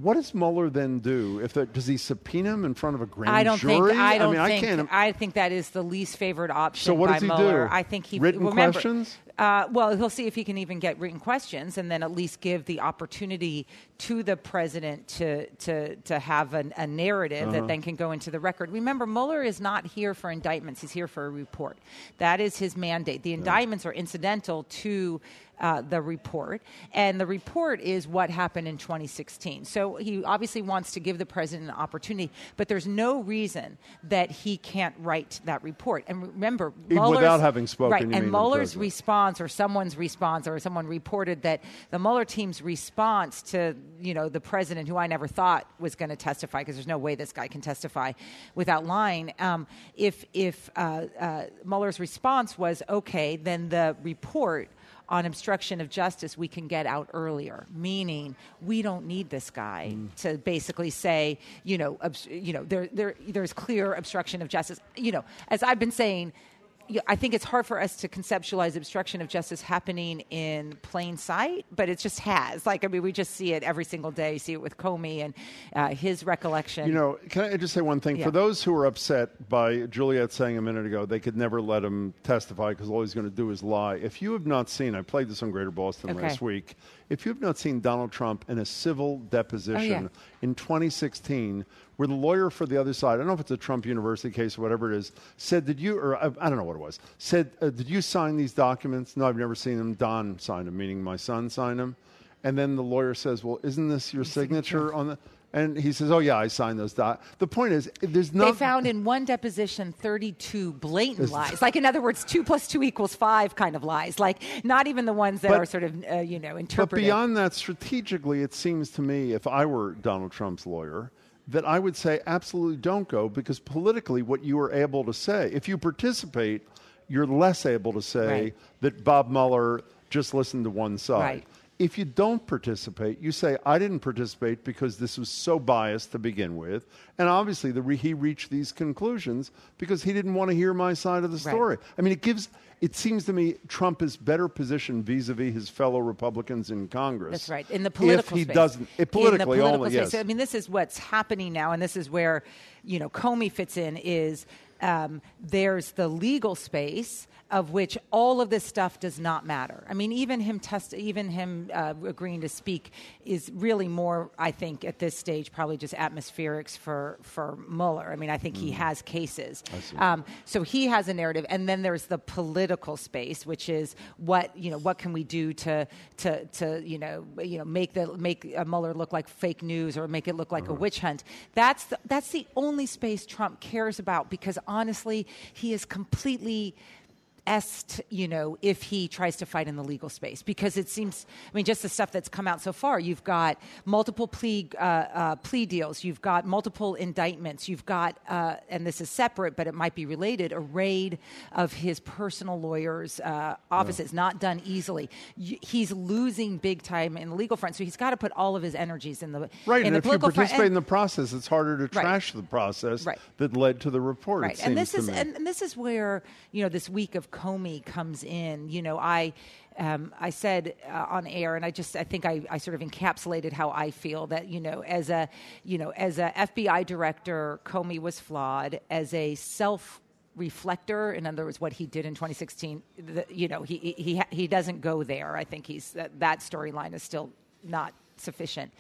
What does Mueller then do? If that, does he subpoena him in front of a grand I don't jury? think. I don't mean, think. I can't. I think that is the least favored option. So what by does he Mueller. do? I think he Written remember, questions? Uh, well, he'll see if he can even get written questions, and then at least give the opportunity to the president to to to have an, a narrative Uh-huh. that then can go into the record. Remember, Mueller is not here for indictments; he's here for a report. That is his mandate. The indictments are incidental to. Uh, the report, and the report is what happened in 2016. So he obviously wants to give the president an opportunity, but there's no reason that he can't write that report. And remember, Mueller's- without having spoken, right? And Mueller's response, or someone's response, or someone reported that the Mueller team's response to you know the president, who I never thought was going to testify, because there's no way this guy can testify without lying. Um, if if uh, uh, Mueller's response was okay, then the report on obstruction of justice we can get out earlier meaning we don't need this guy Mm. to basically say you know obs- you know there, there there's clear obstruction of justice you know as i've been saying I think it's hard for us to conceptualize obstruction of justice happening in plain sight, but it just has. Like, I mean, we just see it every single day. You See it with Comey and uh, his recollection. You know, can I just say one thing? Yeah. For those who are upset by Juliette saying a minute ago they could never let him testify because all he's going to do is lie. If you have not seen, I played this on Greater Boston Okay. last week. If you have not seen Donald Trump in a civil deposition Oh, in 2016, where the lawyer for the other side, I don't know if it's a Trump University case or whatever it is, said, "Did you?" Or I, I don't know what it was. Said, uh, "Did you sign these documents?" No, I've never seen them. Don signed them, meaning my son signed them. And then the lawyer says, "Well, isn't this your signature on the?" And he says, "Oh yeah, I signed those doc." The point is, there's they found in one deposition 32 blatant lies. Like, in other words, two plus two equals five kind of lies. Like, not even the ones that But- are sort of, uh, you know, interpreted. but beyond that, strategically, it seems to me, if I were Donald Trump's lawyer, that I would say absolutely don't go because politically, what you are able to say, if you participate, you're less able to say Right. that Bob Mueller just listened to one side. Right. If you don't participate, you say, I didn't participate because this was so biased to begin with. And obviously, the re- he reached these conclusions because he didn't want to hear my side of the Right. story. I mean, it gives, it seems to me Trump is better positioned vis a vis his fellow Republicans in Congress. That's right. In the political If he space. doesn't, if In the political only, space. yes. I mean, this is what's happening now, and this is where, you know, Comey fits in is um, there's the legal space of which all of this stuff does not matter. I mean, even him test, even him uh, agreeing to speak is really more, I think, at this stage, probably just atmospherics for for Mueller. I mean, I think he has cases. Um, so he has a narrative, and then there's the political space, which is what you know, what can we do to to to you know you know make the make uh, Mueller look like fake news or make it look like a witch hunt. That's the, that's the only space Trump cares about because honestly, he is completely est, you know, if he tries to fight in the legal space. Because it seems, I mean, just the stuff that's come out so far, you've got multiple plea, uh, uh, plea deals, you've got multiple indictments, you've got, uh, and this is separate, but it might be related, a raid of his personal lawyers' uh, offices, not done easily. Y- He's losing big time in the legal front, so he's got to put all of his energies in the Right, in and the if you front. participate And- in the process, it's harder to Right. trash the process Right. that led to the report. right and this is and this is where you know this week of comey comes in you know i um, I said uh, on air, and I just I think I, I sort of encapsulated how I feel that you know as a you know as a FBI director, Comey was flawed as a self reflector. In other words, what he did in 2016, the, you know he he he doesn't go there. I think he's that, that storyline is still not sufficient.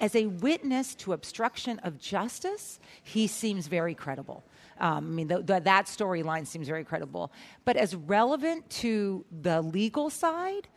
As a witness to obstruction of justice, he seems very credible. Um, I mean, the, the, that storyline seems very credible. But as relevant to the legal side,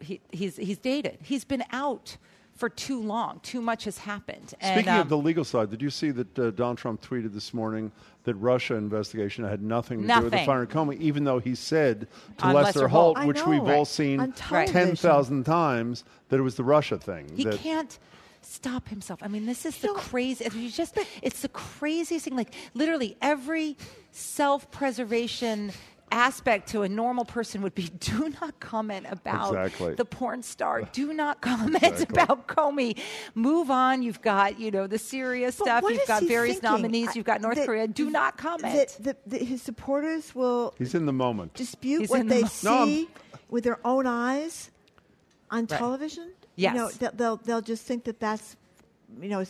he, he's, he's dated. He's been out for too long. Too much has happened. And, Speaking um, of the legal side, did you see that uh, Donald Trump tweeted this morning that Russia investigation had nothing to do with the Nothing. firing of Comey, even though he said to Lester, Lester Holt, Holt. which know. we've all seen 10,000 times, that it was the Russia thing. He can't stop himself. I mean, this is the crazy. It's just it's the craziest thing. Like literally every self-preservation aspect to a normal person would be do not comment about Exactly. the porn star do not comment Exactly. about comey move on you've got you know the serious But stuff you've got various thinking? nominees I- you've got north that- korea do not comment That, that, that his supporters will He's in the moment. dispute He's what the they mo- No, see with their own eyes on Right. television. Yes. You know, they'll, they'll they'll just think that that's you know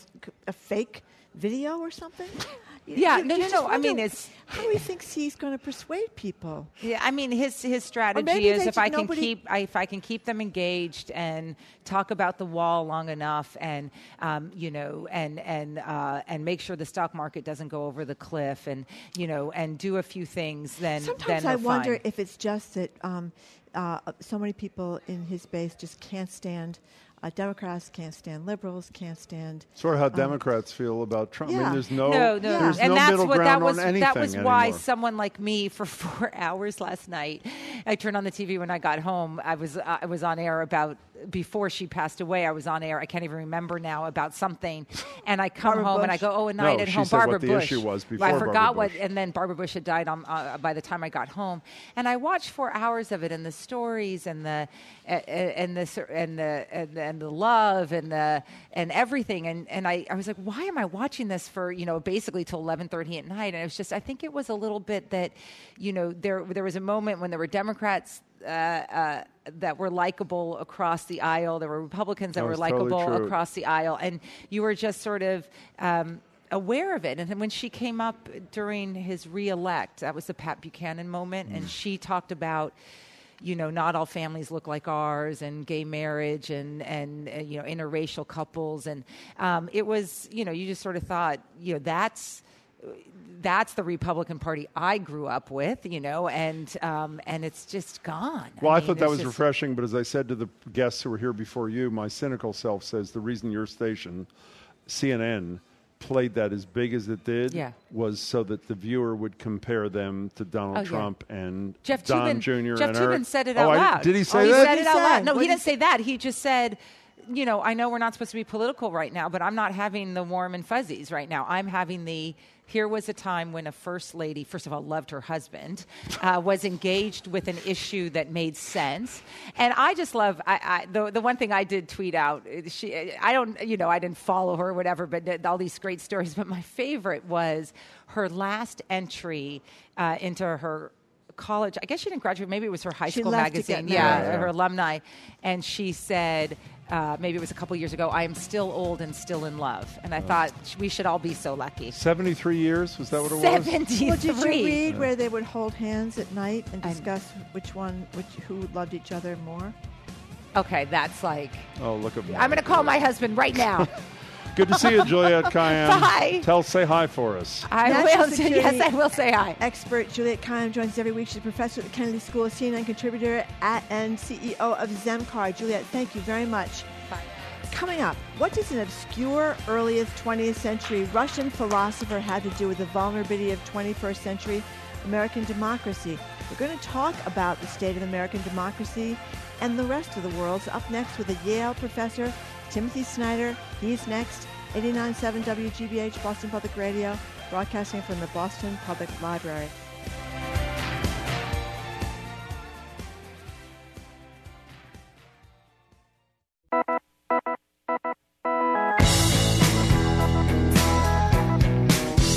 a fake video or something. Yeah, you- no, you no, no, I mean, it's- how he thinks he's going to persuade people. Yeah, I mean his his strategy is if I can nobody- keep I, if I can keep them engaged and talk about the wall long enough and um, you know and and uh, and make sure the stock market doesn't go over the cliff and you know and do a few things then Sometimes then I wonder fine. if it's just that um, uh, so many people in his base just can't stand uh, Democrats, can't stand liberals, can't stand. Sort of how um, Democrats feel about Trump. I yeah. mean, there's no, no, no, there's and no that's middle what ground that was. on anything that was why someone like me, for four hours last night, I turned on the TV when I got home. I was uh, I was on air about before she passed away. I was on air. I can't even remember now about something, and I come Barbara home and I go, oh, a night No, at she home. said what Barbara the Bush. issue was I forgot Barbara what, and then Barbara Bush had died on, uh, by the time I got home, and I watched four hours of it, and the stories and the and, and the and the and, and the love and the and everything. And and I, I was like, why am I watching this for you know basically till eleven thirty at night? And it was just I think it was a little bit that you know there there was a moment when there were Democrats. Uh, uh, that were likable across the aisle. There were Republicans that, That were was totally likable across the aisle, and you were just sort of um, aware of it. And then when she came up during his reelect, that was the Pat Buchanan moment, Mm. and she talked about. You know, not all families look like ours, and gay marriage, and and uh, you know, interracial couples, and um, it was, you know, you just sort of thought, you know, that's that's the Republican Party I grew up with, you know, and um, and it's just gone. Well, I, mean, thought that was just- refreshing, but as I said to the guests who were here before you, my cynical self says the reason your station, CNN, played that as big as it did Yeah. was so that the viewer would compare them to Donald Oh, yeah. Trump and Jeff Don Toobin, Jr. Jeff and Toobin Eric. said it Oh, out I- loud. Did he say oh, that? He said it out loud. No, What he did didn't say that. He just said, you know, I know we're not supposed to be political right now, but I'm not having the warm and fuzzies right now. I'm having the. Here was a time when a first lady, first of all, loved her husband, uh, was engaged with an issue that made sense, and I just love. I, I, the the one thing I did tweet out. uh, She, I don't, you know, I didn't follow her, or whatever, but all these great stories. But my favorite was her last entry uh, into her college. I guess she didn't graduate. Maybe it was her high She school left to get magazine. Yeah, married. her alumni, and she said. Uh, maybe it was a couple years ago. I am still old and still in love, and I thought we should all be so lucky. 73 years? Was that what it was? Seventy-three. Well, did you read where they would hold hands at night and discuss which one, which who loved each other more? Okay, that's like. Oh, look at me. I'm going to call my husband right now. Good to see you, Juliette Kayyem. Bye. Tell, say hi for us. I National will. security Yes, I will say hi. Expert Juliette Kayyem joins us every week. She's a professor at the Kennedy School of CNN contributor at, and CEO of Zemcar. Juliette, thank you very much. Bye. Coming up, what does an obscure earliest 20th century Russian philosopher have to do with the vulnerability of 21st century American democracy? We're going to talk about the state of American democracy and the rest of the world. So up next with a Yale professor, Timothy Snyder. He's next. 89.7 WGBH, Boston Public Radio, broadcasting from the Boston Public Library.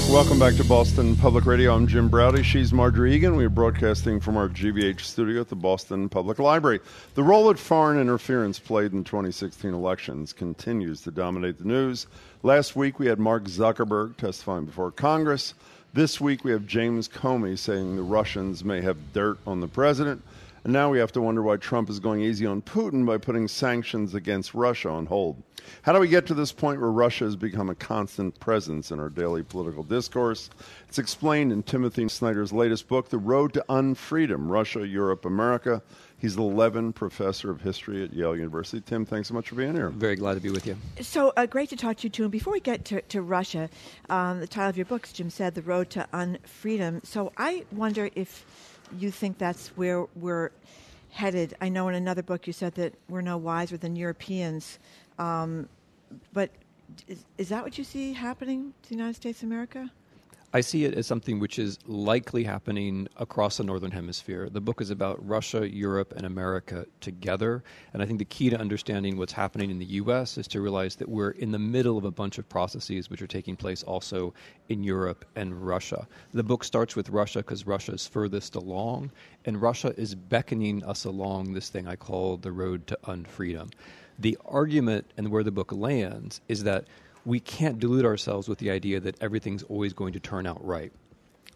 Welcome back to Boston Public Radio. I'm Jim Braude. She's Margery Eagan. We are broadcasting from our GBH studio at the Boston Public Library. The role that foreign interference played in 2016 elections continues to dominate the news. Last week we had Mark Zuckerberg testifying before Congress. This week we have James Comey saying the Russians may have dirt on the president. And now we have to wonder why Trump is going easy on Putin by putting sanctions against Russia on hold. How do we get to this point where Russia has become a constant presence in our daily political discourse? It's explained in Timothy Snyder's latest book, The Road to Unfreedom Russia, Europe, America. He's the Levin Professor of History at Yale University. Tim, thanks so much for being here. Very glad to be with you. So uh, great to talk to you too. And before we get to, to Russia, um, the title of your book, Jim said, "The Road to Unfreedom." So I wonder if you think that's where we're headed. I know in another book you said that we're no wiser than Europeans, um, but is, is that what you see happening to the United States of America? I see it as something which is likely happening across the Northern Hemisphere. The book is about Russia, Europe, and America together. And I think the key to understanding what's happening in the U.S. is to realize that we're in the middle of a bunch of processes which are taking place also in Europe and Russia. The book starts with Russia because Russia is furthest along, and Russia is beckoning us along this thing I call the road to unfreedom. The argument and where the book lands is that we can't delude ourselves with the idea that everything's always going to turn out right.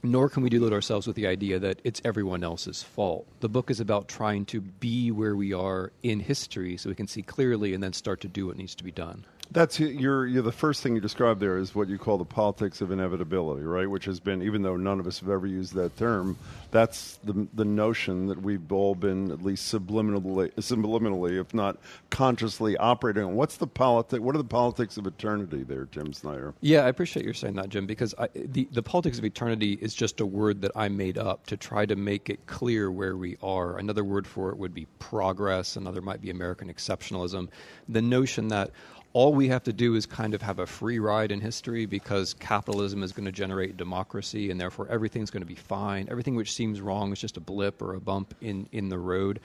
Nor can we delude ourselves with the idea that it's everyone else's fault. The book is about trying to be where we are in history so we can see clearly and then start to do what needs to be done. That's you're, you're the first thing you described there is what you call the politics of inevitability, right? Which has been, even though none of us have ever used that term, that's the the notion that we've all been at least subliminally, subliminally, if not consciously, operating on. What's the politic? What are the politics of eternity there, Tim Snyder? Yeah, I appreciate your saying that, Jim, because I, the, the politics of eternity is just a word that I made up to try to make it clear where we are. Another word for it would be progress, another might be American exceptionalism. The notion that all we have to do is kind of have a free ride in history because capitalism is going to generate democracy and therefore everything's going to be fine. Everything which seems wrong is just a blip or a bump in, in the road.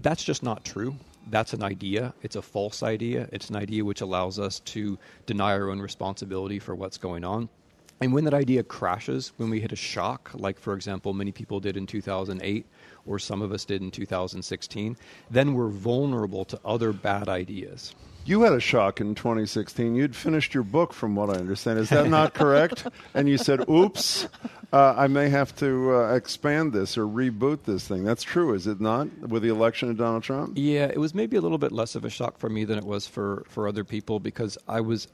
That's just not true. That's an idea. It's a false idea. It's an idea which allows us to deny our own responsibility for what's going on. And when that idea crashes, when we hit a shock, like for example, many people did in 2008, or some of us did in 2016, then we're vulnerable to other bad ideas. You had a shock in 2016. You'd finished your book, from what I understand. Is that not correct? and you said, "Oops, uh, I may have to uh, expand this or reboot this thing." That's true, is it not? With the election of Donald Trump. Yeah, it was maybe a little bit less of a shock for me than it was for, for other people because I was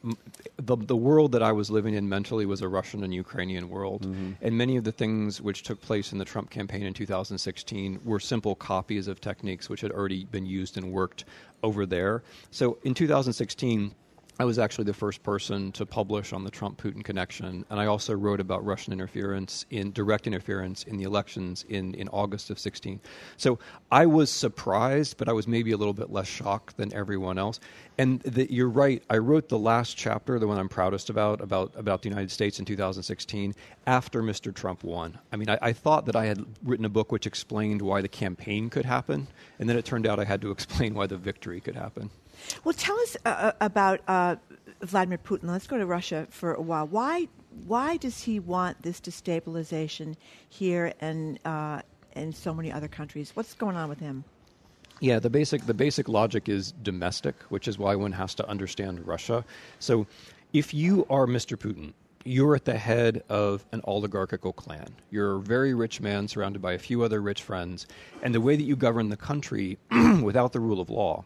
the the world that I was living in mentally was a Russian and Ukrainian world, mm-hmm. and many of the things which took place in the Trump campaign in 2016 were simple copies of techniques which had already been used and worked over there. So in 2016, I was actually the first person to publish on the Trump Putin connection, and I also wrote about Russian interference in direct interference in the elections in, in August of 16. So I was surprised, but I was maybe a little bit less shocked than everyone else. And the, you're right. I wrote the last chapter, the one I'm proudest about, about about the United States in 2016, after Mr. Trump won. I mean, I, I thought that I had written a book which explained why the campaign could happen, and then it turned out I had to explain why the victory could happen. Well, tell us uh, uh, about uh, Vladimir Putin. Let's go to Russia for a while. Why why does he want this destabilization here and uh, in so many other countries? What's going on with him? Yeah, the basic the basic logic is domestic, which is why one has to understand Russia. So, if you are Mr. Putin, you're at the head of an oligarchical clan. You're a very rich man surrounded by a few other rich friends, and the way that you govern the country without the rule of law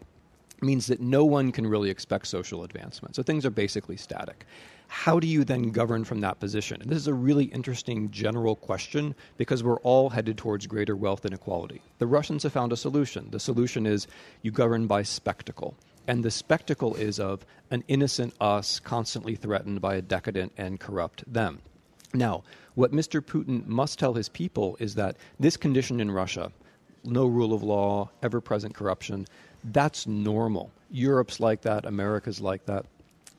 means that no one can really expect social advancement. So things are basically static. How do you then govern from that position? And this is a really interesting general question because we're all headed towards greater wealth inequality. The Russians have found a solution. The solution is you govern by spectacle. And the spectacle is of an innocent us constantly threatened by a decadent and corrupt them. Now, what Mr. Putin must tell his people is that this condition in Russia, no rule of law, ever present corruption, that's normal. Europe's like that, America's like that.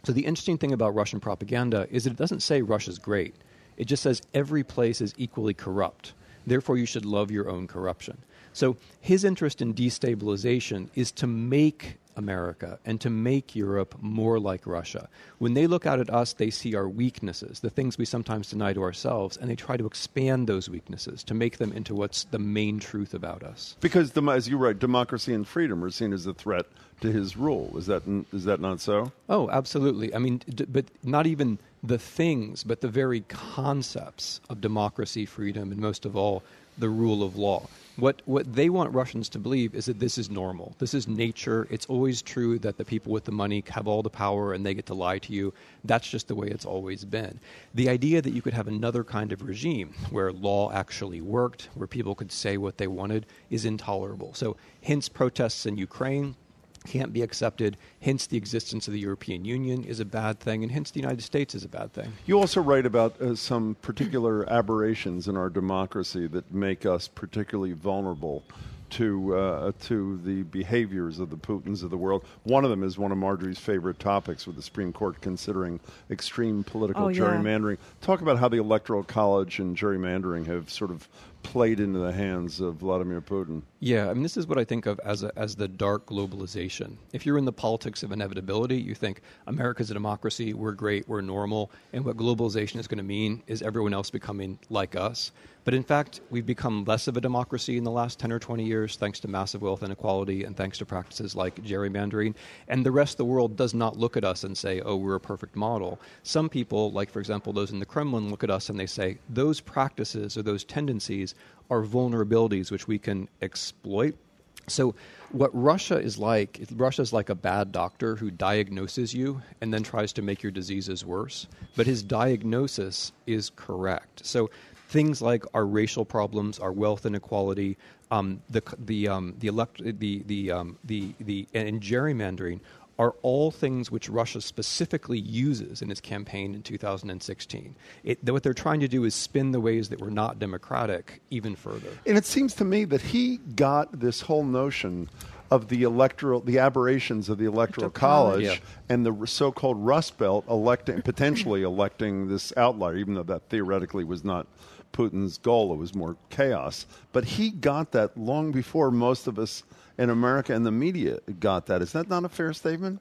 So the interesting thing about Russian propaganda is that it doesn't say Russia's great. It just says every place is equally corrupt. Therefore, you should love your own corruption. So his interest in destabilization is to make America and to make Europe more like Russia. When they look out at us, they see our weaknesses, the things we sometimes deny to ourselves, and they try to expand those weaknesses to make them into what's the main truth about us. Because, the, as you write, democracy and freedom are seen as a threat to his rule. Is that is that not so? Oh, absolutely. I mean, d- but not even the things, but the very concepts of democracy, freedom, and most of all, the rule of law. What what they want Russians to believe is that this is normal. This is nature. It's always true that the people with the money have all the power and they get to lie to you. That's just the way it's always been. The idea that you could have another kind of regime where law actually worked, where people could say what they wanted, is intolerable. So, hence protests in Ukraine, can't be accepted. Hence, the existence of the European Union is a bad thing, and hence, the United States is a bad thing. You also write about uh, some particular aberrations in our democracy that make us particularly vulnerable to uh, to the behaviors of the Putins of the world. One of them is one of Margery's favorite topics, with the Supreme Court considering extreme political oh, yeah. gerrymandering. Talk about how the Electoral College and gerrymandering have sort of played into the hands of Vladimir Putin. Yeah, I mean, this is what I think of as a, as the dark globalization. If you're in the politics of inevitability, you think America's a democracy, we're great, we're normal, and what globalization is going to mean is everyone else becoming like us. But in fact, we've become less of a democracy in the last 10 or 20 years thanks to massive wealth inequality and thanks to practices like gerrymandering. And the rest of the world does not look at us and say, oh, we're a perfect model. Some people, like for example those in the Kremlin, look at us and they say, those practices or those tendencies are vulnerabilities which we can exploit. So, what Russia is like, Russia is like a bad doctor who diagnoses you and then tries to make your diseases worse. But his diagnosis is correct. So, things like our racial problems, our wealth inequality, um, the the um, the, elect- the the um, the the and gerrymandering are all things which Russia specifically uses in its campaign in 2016. It, what they're trying to do is spin the ways that were not democratic even further. And it seems to me that he got this whole notion of the electoral, the aberrations of the electoral, college, Yeah. and the so-called Rust Belt electing, potentially electing this outlier, even though that theoretically was not Putin's goal. It was more chaos. But he got that long before most of us in America and the media got that. Is that not a fair statement?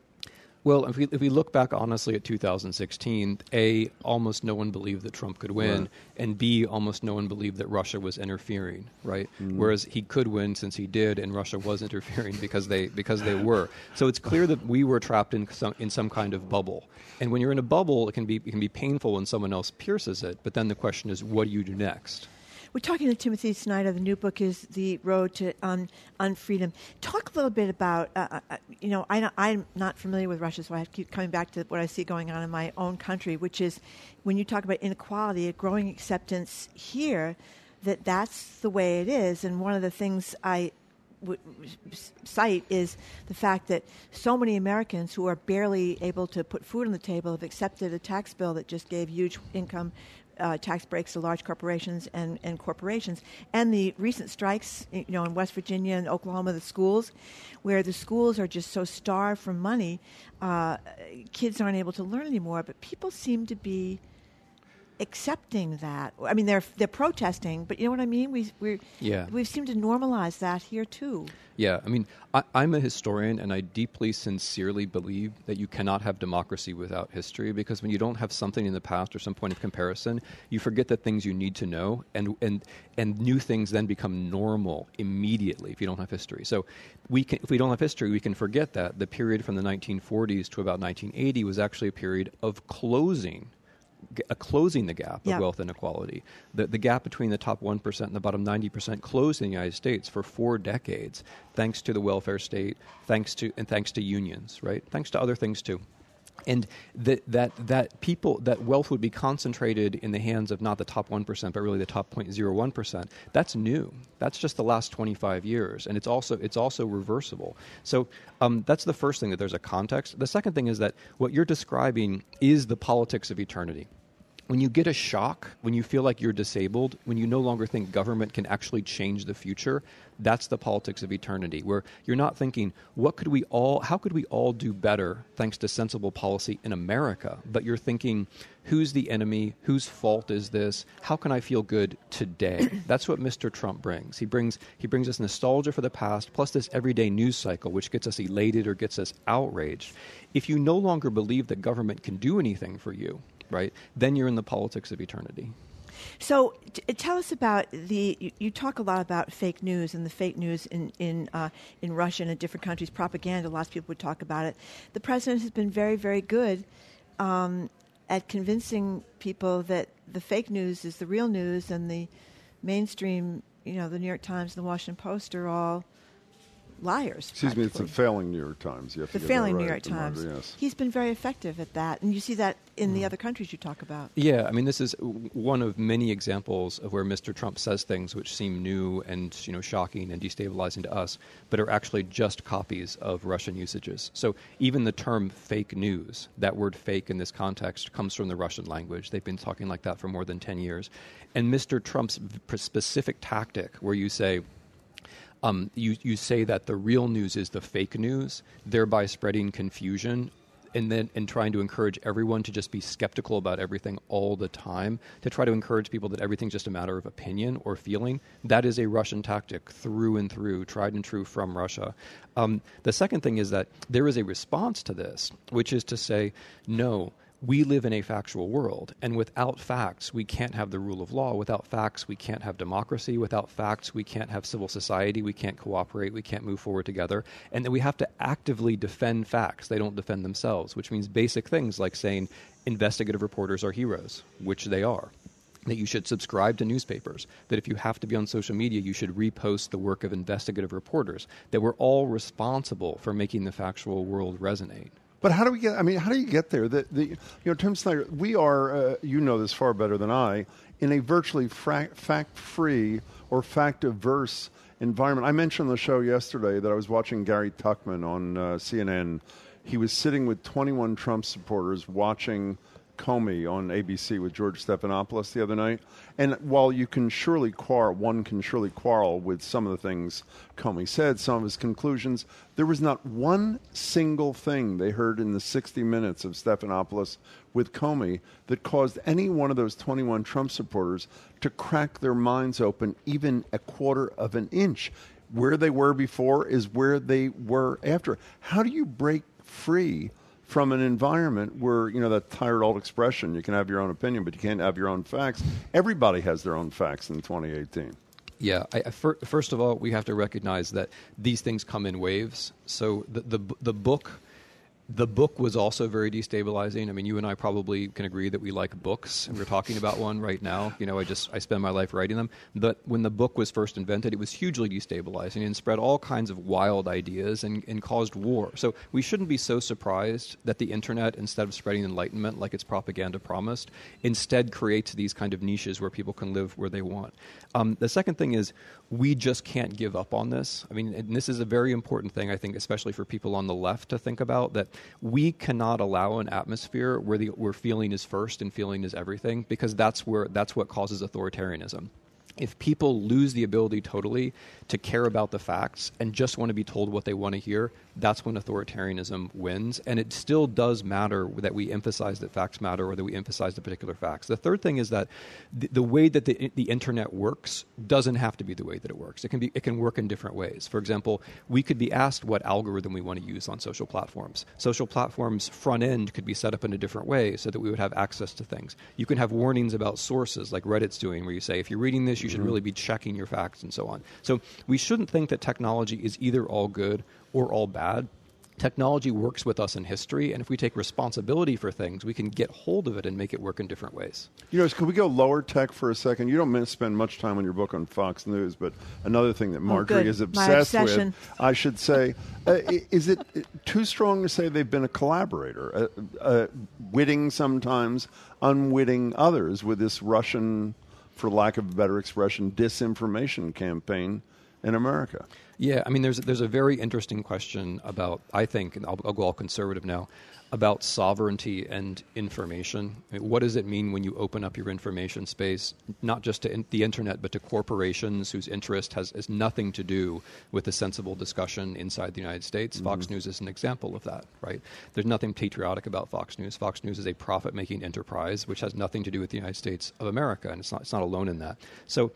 Well, if we, if we look back honestly at 2016, A, almost no one believed that Trump could win, Right. and B, almost no one believed that Russia was interfering, right? Mm. Whereas he could win since he did, and Russia was interfering because they, because they were. So it's clear that we were trapped in some, in some kind of bubble. And when you're in a bubble, it can, be, it can be painful when someone else pierces it, but then the question is, what do you do next? We're talking to Timothy Snyder. The new book is The Road to Unfreedom. Talk a little bit about, uh, uh, you know, I, I'm not familiar with Russia, so I keep coming back to what I see going on in my own country, which is when you talk about inequality, a growing acceptance here that that's the way it is. And one of the things I would cite is the fact that so many Americans who are barely able to put food on the table have accepted a tax bill that just gave huge income uh, tax breaks to large corporations and, and corporations, and the recent strikes, you know, in West Virginia and Oklahoma, the schools, where the schools are just so starved for money, uh, kids aren't able to learn anymore. But people seem to be accepting that. I mean, they're they're protesting, but you know what I mean. We we Yeah. we seem to normalize that here too. Yeah, I mean, I, I'm a historian, and I deeply, sincerely believe that you cannot have democracy without history. Because when you don't have something in the past or some point of comparison, you forget the things you need to know, and and and new things then become normal immediately if you don't have history. So, we can, if we don't have history, we can forget that the period from the 1940s to about 1980 was actually a period of closing Uh, closing the gap of wealth inequality. The, the gap between the top 1% and the bottom 90% closed in the United States for four decades, thanks to the welfare state, thanks to, and thanks to unions, right? Thanks to other things too. And that, that, that people, that wealth would be concentrated in the hands of not the top 1%, but really the top 0.01%. That's new. That's just the last 25 years. And it's also, it's also reversible. So um, that's the first thing that there's a context. The second thing is that what you're describing is the politics of eternity when you get a shock, when you feel like you're disabled, when you no longer think government can actually change the future, that's the politics of eternity, where you're not thinking, what could we all, how could we all do better thanks to sensible policy in America? But you're thinking, who's the enemy? Whose fault is this? How can I feel good today? that's what Mr. Trump brings. He brings, he brings us nostalgia for the past, plus this everyday news cycle, which gets us elated or gets us outraged. If you no longer believe that government can do anything for you, right? Then you're in the politics of eternity. So, t- tell us about the. You, you talk a lot about fake news and the fake news in in uh, in Russia and in different countries. Propaganda. Lots of people would talk about it. The president has been very, very good um, at convincing people that the fake news is the real news, and the mainstream, you know, the New York Times and the Washington Post are all liars. Excuse me, it's the failing New York Times. You have The to get that failing New York the mark, Times. Yes. He's been very effective at that, and you see that in Mm. the other countries you talk about. Yeah, I mean, this is one of many examples of where Mr. Trump says things which seem new and you know shocking and destabilizing to us, but are actually just copies of Russian usages. So even the term "fake news," that word "fake" in this context comes from the Russian language. They've been talking like that for more than ten years, and Mr. Trump's v- specific tactic, where you say. Um, you, you say that the real news is the fake news, thereby spreading confusion and then and trying to encourage everyone to just be skeptical about everything all the time to try to encourage people that everything's just a matter of opinion or feeling. That is a russian tactic through and through tried and true from russia. Um, the second thing is that there is a response to this which is to say no we live in a factual world, and without facts, we can't have the rule of law. Without facts, we can't have democracy. Without facts, we can't have civil society. We can't cooperate. We can't move forward together. And that we have to actively defend facts. They don't defend themselves, which means basic things like saying investigative reporters are heroes, which they are. That you should subscribe to newspapers. That if you have to be on social media, you should repost the work of investigative reporters. That we're all responsible for making the factual world resonate. But how do we get? I mean, how do you get there? The, the you know, Tim Snyder, we are. Uh, you know this far better than I. In a virtually fra- fact-free or fact-averse environment. I mentioned on the show yesterday that I was watching Gary Tuchman on uh, CNN. He was sitting with 21 Trump supporters watching Comey on ABC with George Stephanopoulos the other night. And while you can surely quarrel, one can surely quarrel with some of the things Comey said, some of his conclusions, there was not one single thing they heard in the 60 minutes of Stephanopoulos with Comey that caused any one of those 21 Trump supporters to crack their minds open even a quarter of an inch. Where they were before is where they were after. How do you break free from an environment where you know that tired old expression you can have your own opinion but you can't have your own facts everybody has their own facts in 2018 yeah, I, fir- first of all, we have to recognize that these things come in waves. So the the, the book the book was also very destabilizing. I mean, you and I probably can agree that we like books, and we're talking about one right now. You know, I just I spend my life writing them. But when the book was first invented, it was hugely destabilizing and spread all kinds of wild ideas and, and caused war. So we shouldn't be so surprised that the internet, instead of spreading enlightenment like its propaganda promised, instead creates these kind of niches where people can live where they want. Um, the second thing is we just can't give up on this. I mean, and this is a very important thing, I think, especially for people on the left to think about that we cannot allow an atmosphere where, the, where feeling is first and feeling is everything because that's, where, that's what causes authoritarianism if people lose the ability totally to care about the facts and just want to be told what they want to hear, that's when authoritarianism wins. And it still does matter that we emphasize that facts matter or that we emphasize the particular facts. The third thing is that the, the way that the, the internet works doesn't have to be the way that it works. It can, be, it can work in different ways. For example, we could be asked what algorithm we want to use on social platforms. Social platforms front end could be set up in a different way so that we would have access to things. You can have warnings about sources like Reddit's doing where you say, if you're reading this, you should mm-hmm. really be checking your facts and so on. So we shouldn't think that technology is either all good or all bad. Technology works with us in history, and if we take responsibility for things, we can get hold of it and make it work in different ways. You know, can we go lower tech for a second? You don't spend much time on your book on Fox News, but another thing that oh, Margery oh, is obsessed with, I should say, uh, is it too strong to say they've been a collaborator, uh, uh, witting sometimes, unwitting others with this Russian, for lack of a better expression, disinformation campaign in America? Yeah, I mean, there's there's a very interesting question about I think, and I'll, I'll go all conservative now, about sovereignty and information. I mean, what does it mean when you open up your information space, not just to in, the internet, but to corporations whose interest has, has nothing to do with a sensible discussion inside the United States? Mm-hmm. Fox News is an example of that, right? There's nothing patriotic about Fox News. Fox News is a profit making enterprise which has nothing to do with the United States of America, and it's not, it's not alone in that. So,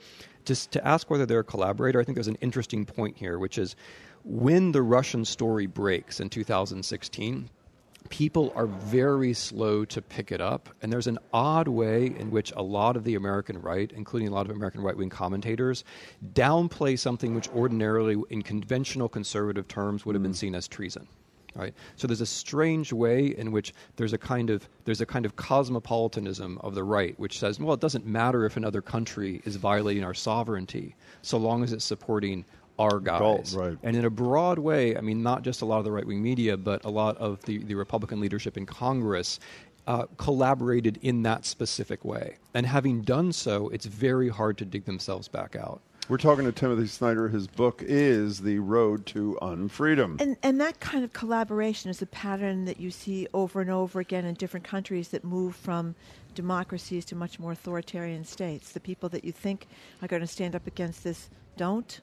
just to ask whether they're a collaborator, I think there's an interesting point here, which is when the Russian story breaks in 2016, people are very slow to pick it up. And there's an odd way in which a lot of the American right, including a lot of American right wing commentators, downplay something which ordinarily, in conventional conservative terms, would have been mm. seen as treason. Right? So there's a strange way in which there's a kind of there's a kind of cosmopolitanism of the right, which says, well, it doesn't matter if another country is violating our sovereignty, so long as it's supporting our guys. right. And in a broad way, I mean, not just a lot of the right wing media, but a lot of the, the Republican leadership in Congress uh, collaborated in that specific way. And having done so, it's very hard to dig themselves back out. We're talking to Timothy Snyder. His book is The Road to Unfreedom. And, and that kind of collaboration is a pattern that you see over and over again in different countries that move from democracies to much more authoritarian states. The people that you think are going to stand up against this don't.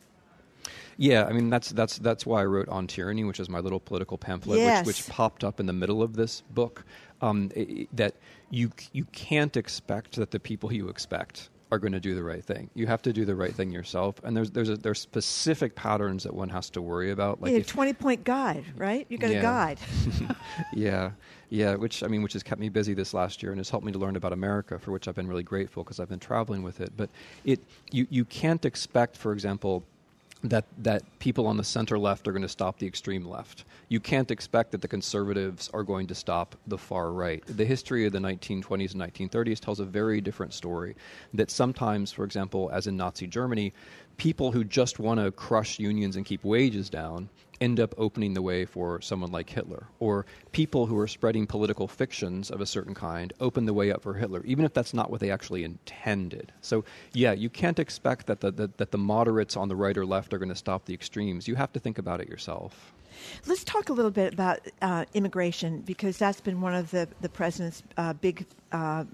Yeah, I mean that's that's that's why I wrote on tyranny, which is my little political pamphlet, yes. which, which popped up in the middle of this book. Um, it, that you you can't expect that the people you expect are going to do the right thing. You have to do the right thing yourself, and there's there's a, there's specific patterns that one has to worry about. Like a twenty point guide, right? You got yeah. a guide. yeah, yeah. Which I mean, which has kept me busy this last year and has helped me to learn about America, for which I've been really grateful because I've been traveling with it. But it you you can't expect, for example that that people on the center left are going to stop the extreme left. You can't expect that the conservatives are going to stop the far right. The history of the 1920s and 1930s tells a very different story. That sometimes, for example, as in Nazi Germany, people who just want to crush unions and keep wages down end up opening the way for someone like Hitler. Or people who are spreading political fictions of a certain kind open the way up for Hitler, even if that's not what they actually intended. So, yeah, you can't expect that the, the that the moderates on the right or left are going to stop the extremes. You have to think about it yourself. Let's talk a little bit about uh, immigration because that's been one of the the president's uh, big. Uh,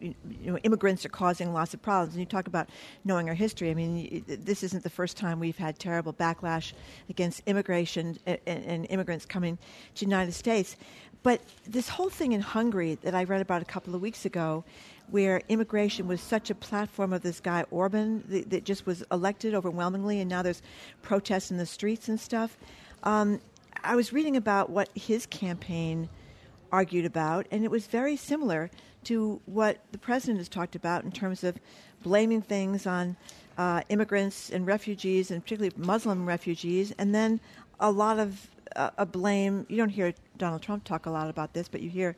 you know, immigrants are causing lots of problems. And you talk about knowing our history. I mean, this isn't the first time we've had terrible backlash against immigration and, immigrants coming to the United States. But this whole thing in Hungary that I read about a couple of weeks ago, where immigration was such a platform of this guy Orban that, that just was elected overwhelmingly, and now there's protests in the streets and stuff. Um, I was reading about what his campaign argued about, and it was very similar to what the president has talked about in terms of blaming things on uh, immigrants and refugees, and particularly Muslim refugees, and then a lot of uh, a blame. You don't hear Donald Trump talk a lot about this, but you hear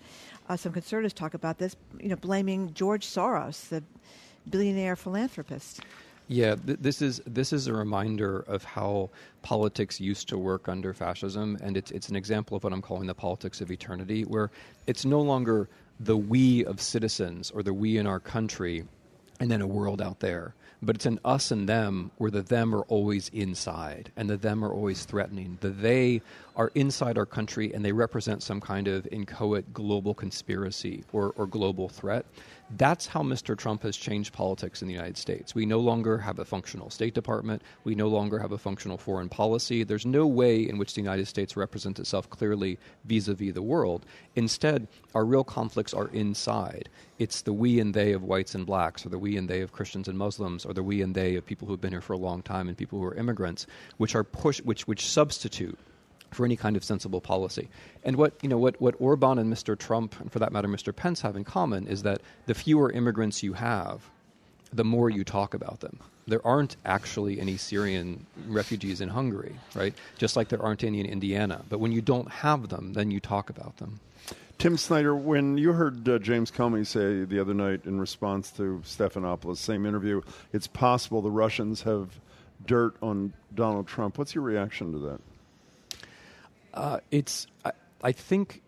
uh, some conservatives talk about this. You know, blaming George Soros, the billionaire philanthropist. Yeah, th- this is this is a reminder of how politics used to work under fascism, and it's it's an example of what I'm calling the politics of eternity, where it's no longer the we of citizens or the we in our country, and then a world out there but it's an us and them where the them are always inside and the them are always threatening. The they are inside our country and they represent some kind of inchoate global conspiracy or, or global threat. That's how Mr. Trump has changed politics in the United States. We no longer have a functional State Department. We no longer have a functional foreign policy. There's no way in which the United States represents itself clearly vis a vis the world. Instead, our real conflicts are inside. It's the we and they of whites and blacks, or the we and they of Christians and Muslims, or the we and they of people who've been here for a long time and people who are immigrants, which are push, which, which substitute for any kind of sensible policy. And what you know, what, what Orban and Mr. Trump, and for that matter, Mr. Pence, have in common is that the fewer immigrants you have, the more you talk about them. There aren't actually any Syrian refugees in Hungary, right? Just like there aren't any in Indiana. But when you don't have them, then you talk about them. Tim Snyder, when you heard uh, James Comey say the other night in response to Stephanopoulos, same interview, it's possible the Russians have dirt on Donald Trump. What's your reaction to that? Uh, it's. I, I think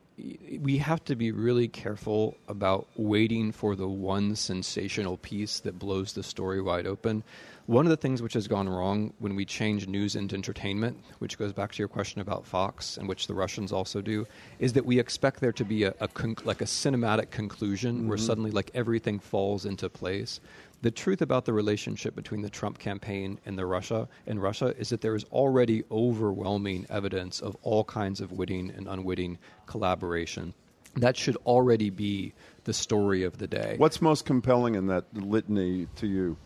we have to be really careful about waiting for the one sensational piece that blows the story wide open. One of the things which has gone wrong when we change news into entertainment, which goes back to your question about Fox, and which the Russians also do, is that we expect there to be a, a conc- like a cinematic conclusion mm-hmm. where suddenly like everything falls into place. The truth about the relationship between the Trump campaign and the Russia and Russia is that there is already overwhelming evidence of all kinds of witting and unwitting collaboration. That should already be the story of the day. What's most compelling in that litany to you?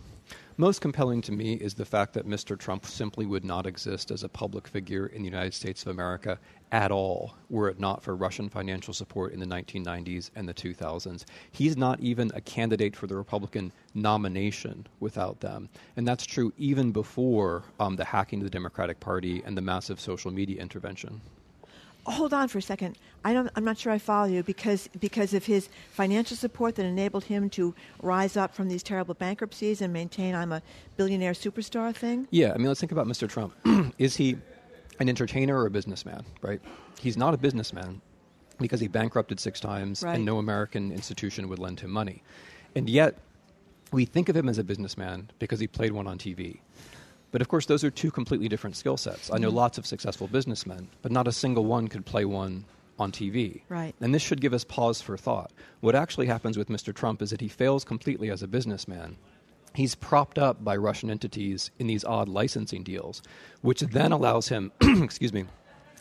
Most compelling to me is the fact that Mr. Trump simply would not exist as a public figure in the United States of America at all were it not for Russian financial support in the 1990s and the 2000s. He's not even a candidate for the Republican nomination without them. And that's true even before um, the hacking of the Democratic Party and the massive social media intervention hold on for a second. I don't, I'm not sure I follow you because because of his financial support that enabled him to rise up from these terrible bankruptcies and maintain I'm a billionaire superstar thing. Yeah, I mean, let's think about Mr. Trump. Is he an entertainer or a businessman? Right? He's not a businessman because he bankrupted six times right. and no American institution would lend him money, and yet we think of him as a businessman because he played one on TV. But of course, those are two completely different skill sets. I know mm-hmm. lots of successful businessmen, but not a single one could play one on TV. Right. And this should give us pause for thought. What actually happens with Mr. Trump is that he fails completely as a businessman. He's propped up by Russian entities in these odd licensing deals, which then allows him, excuse me,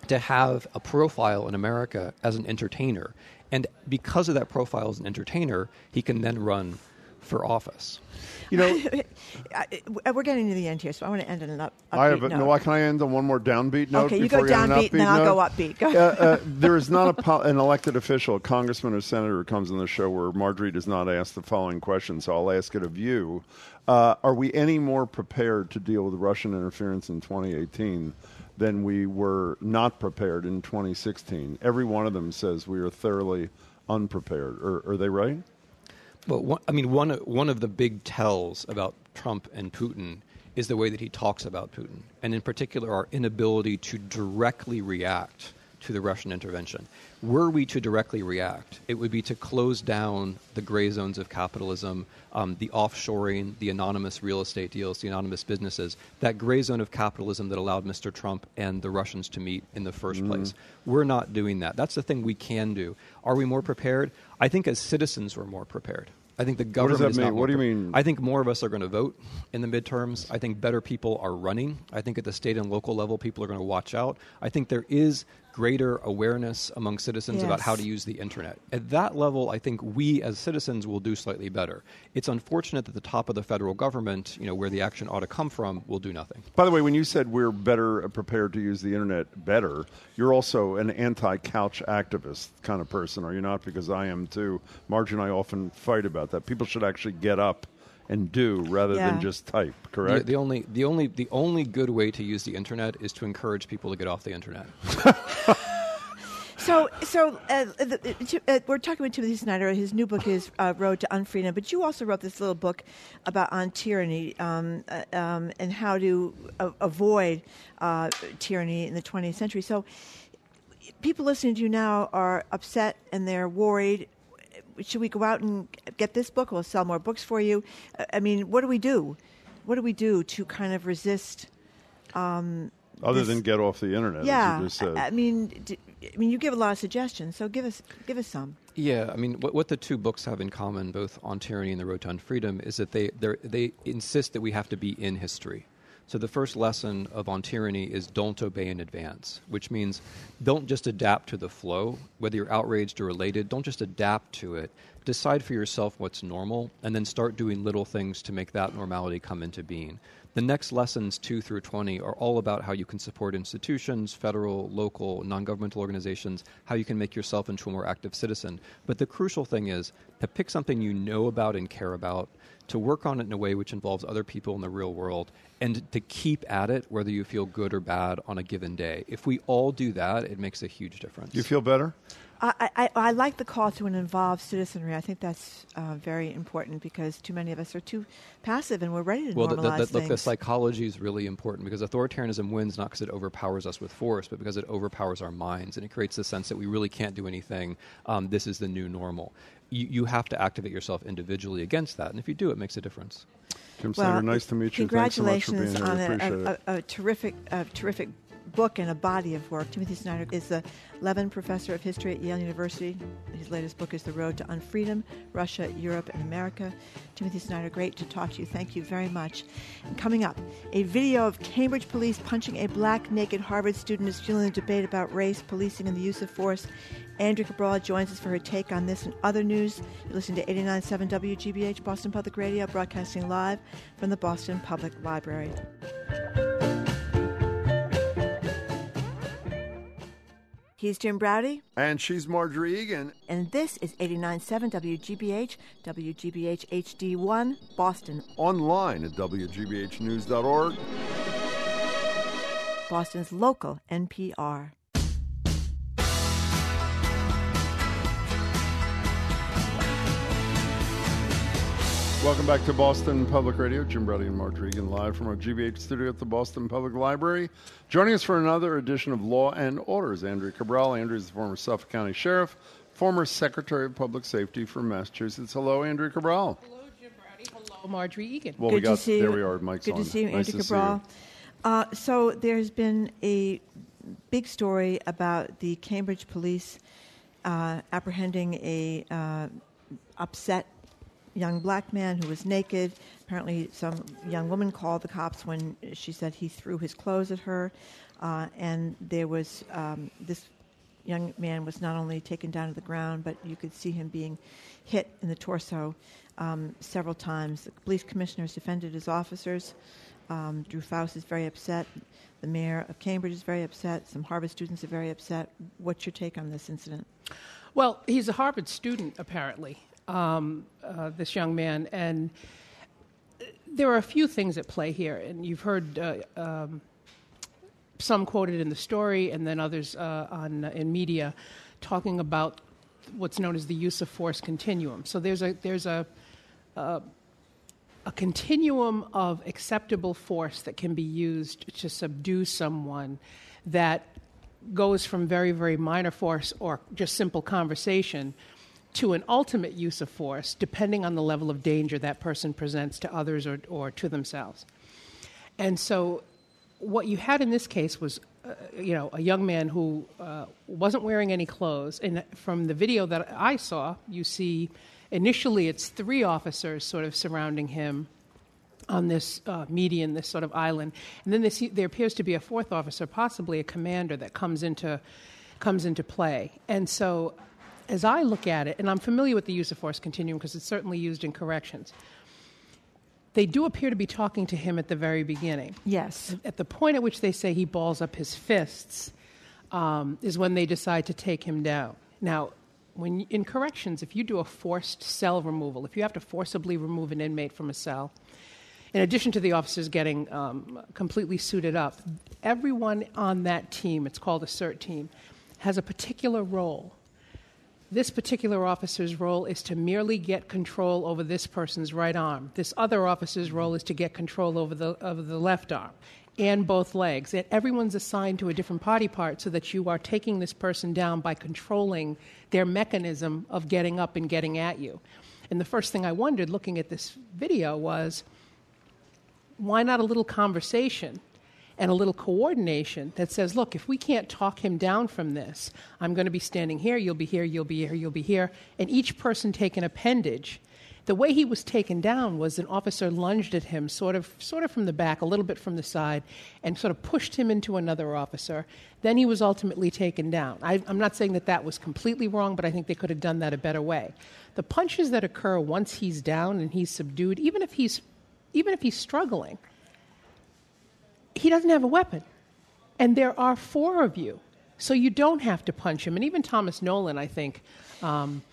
to have a profile in America as an entertainer. And because of that profile as an entertainer, he can then run for office. You know, we're getting to the end here, so I want to end on an up. I have a, no. Can I end on one more downbeat note? Okay, you go downbeat, and then I'll go upbeat. Go. Uh, uh, there is not po- an elected official, a congressman or senator, who comes on the show where Margery does not ask the following question. So I'll ask it of you: uh, Are we any more prepared to deal with Russian interference in 2018? Than we were not prepared in 2016. Every one of them says we are thoroughly unprepared. Are, are they right? Well, one, I mean, one one of the big tells about Trump and Putin is the way that he talks about Putin, and in particular, our inability to directly react to the Russian intervention. Were we to directly react, it would be to close down the gray zones of capitalism, um, the offshoring, the anonymous real estate deals, the anonymous businesses, that gray zone of capitalism that allowed Mr. Trump and the Russians to meet in the 1st Mm. place. We're not doing that. That's the thing we can do. Are we more prepared? I think as citizens, we're more prepared. I think the government. What does that is mean? What do you mean? I think more of us are going to vote in the midterms. I think better people are running. I think at the state and local level, people are going to watch out. I think there is greater awareness among citizens about how to use the internet. At that level, I think we as citizens will do slightly better. It's unfortunate that the top of the federal government, you know, where the action ought to come from, will do nothing. By the way, when you said we're better prepared to use the internet better, you're also an anti-couch activist kind of person, are you not? Because I am too. Marge and I often fight about that. People should actually get up and do rather Yeah. than just type. Correct. The, the only, the only, the only good way to use the internet is to encourage people to get off the internet. So, so uh, the, uh, we're talking with Timothy Snyder. His new book is uh, Road to Unfreedom, but you also wrote this little book about on tyranny um, uh, um, and how to a- avoid uh, tyranny in the 20th century. So, people listening to you now are upset and they're worried. Should we go out and get this book? We'll sell more books for you. Uh, I mean, what do we do? What do we do to kind of resist? Um, Other this- than get off the internet, yeah, as you just said. I, I mean, d- I mean, you give a lot of suggestions, so give us give us some. Yeah, I mean, what, what the two books have in common, both on tyranny and the road to unfreedom, is that they they insist that we have to be in history. So the first lesson of on tyranny is don't obey in advance, which means don't just adapt to the flow, whether you're outraged or elated. Don't just adapt to it. Decide for yourself what's normal, and then start doing little things to make that normality come into being. The next lessons, 2 through 20, are all about how you can support institutions, federal, local, non governmental organizations, how you can make yourself into a more active citizen. But the crucial thing is to pick something you know about and care about, to work on it in a way which involves other people in the real world, and to keep at it whether you feel good or bad on a given day. If we all do that, it makes a huge difference. You feel better? I, I, I like the call to an involved citizenry. I think that's uh, very important because too many of us are too passive and we're ready to well, normalize the, the, look, things. the psychology is really important because authoritarianism wins not because it overpowers us with force, but because it overpowers our minds and it creates the sense that we really can't do anything. Um, this is the new normal. You, you have to activate yourself individually against that, and if you do, it makes a difference. Jim well, Snyder, nice to meet you. Thanks so much for being Congratulations here. on I a, appreciate a, it. a, a terrific, a terrific book and a body of work. Timothy Snyder is the Levin Professor of History at Yale University. His latest book is The Road to Unfreedom Russia, Europe, and America. Timothy Snyder, great to talk to you. Thank you very much. And coming up, a video of Cambridge police punching a black naked Harvard student is fueling a debate about race, policing, and the use of force. Andrea Cabral joins us for her take on this and other news. You listen to 89.7 WGBH Boston Public Radio, broadcasting live from the Boston Public Library. He's Jim Braude, And she's Margery Eagan. and this is 89.7 WGBH, WGBH HD1, Boston, Online at WGBHnews.org. Boston's local NPR. Welcome back to Boston Public Radio. Jim Braude and Margery Eagan live from our GBH studio at the Boston Public Library. Joining us for another edition of Law and Order is Andrea Cabral. Andrea is the former Suffolk County Sheriff, former Secretary of Public Safety for Massachusetts. Hello, Andrea Cabral. Hello, Jim Braude. Hello, Margery Eagan. Well, we Good to got see there. you. We are. Mike's Good on. to see you, nice Andrew to see Cabral. Uh, so there's been a big story about the Cambridge police uh, apprehending a uh, upset young black man who was naked. Apparently, some young woman called the cops when she said he threw his clothes at her, uh, and there was um, this young man was not only taken down to the ground, but you could see him being hit in the torso um, several times. The police commissioners defended his officers. Um, Drew Faust is very upset. The mayor of Cambridge is very upset. Some Harvard students are very upset. What's your take on this incident? Well, he's a Harvard student, apparently, um, uh, this young man. And there are a few things at play here. And you've heard uh, um, some quoted in the story and then others uh, on, in media talking about what's known as the use of force continuum. So there's a, there's a, uh, a continuum of acceptable force that can be used to subdue someone that goes from very, very minor force or just simple conversation to an ultimate use of force, depending on the level of danger that person presents to others or, or to themselves. And so, what you had in this case was, uh, you know, a young man who uh, wasn't wearing any clothes. And from the video that I saw, you see initially it's three officers sort of surrounding him on this uh, median, this sort of island, and then there appears to be a fourth officer, possibly a commander, that comes into comes into play. And so, as I look at it, and I'm familiar with the use of force continuum because it's certainly used in corrections. They do appear to be talking to him at the very beginning. Yes. At the point at which they say he balls up his fists, um, is when they decide to take him down. Now, when in corrections, if you do a forced cell removal, if you have to forcibly remove an inmate from a cell, in addition to the officers getting um, completely suited up, everyone on that team, it's called a CERT team, has a particular role. This particular officer's role is to merely get control over this person's right arm. This other officer's role is to get control over the, over the left arm and both legs. And everyone's assigned to a different body part so that you are taking this person down by controlling their mechanism of getting up and getting at you. And the first thing I wondered looking at this video was why not a little conversation and a little coordination that says, look, if we can't talk him down from this, I'm going to be standing here, you'll be here, you'll be here, you'll be here, and each person take an appendage. The way he was taken down was an officer lunged at him, sort of, sort of from the back, a little bit from the side, and sort of pushed him into another officer. Then he was ultimately taken down. I, I'm not saying that that was completely wrong, but I think they could have done that a better way. The punches that occur once he's down and he's subdued, even if he's even if he's struggling, he doesn't have a weapon. And there are four of you. So you don't have to punch him. And even Thomas Nolan, I think, um,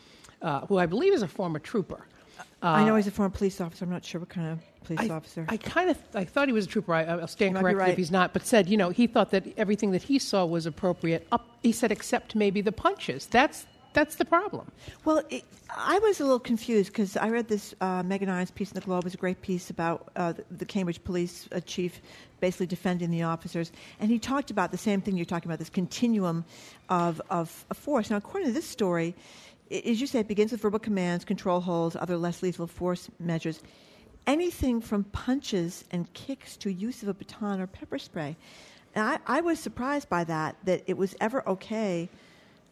uh, who I believe is a former trooper. Uh, I know he's a former police officer. I'm not sure what kind of police I, officer. I kind of I thought he was a trooper. I, will stand You might be corrected right. if he's not. But said, you know, he thought that everything that he saw was appropriate. Up, he said, except maybe the punches. That's that's the problem. Well, it, I was a little confused because I read this uh, Meghan Irons piece in the Globe. It was a great piece about uh, the, Cambridge police uh, chief basically defending the officers. And he talked about the same thing you're talking about, this continuum of, of, of force. Now, according to this story, i- as you say, it begins with verbal commands, control holds, other less lethal force measures. Anything from punches and kicks to use of a baton or pepper spray. And I, I was surprised by that, that it was ever okay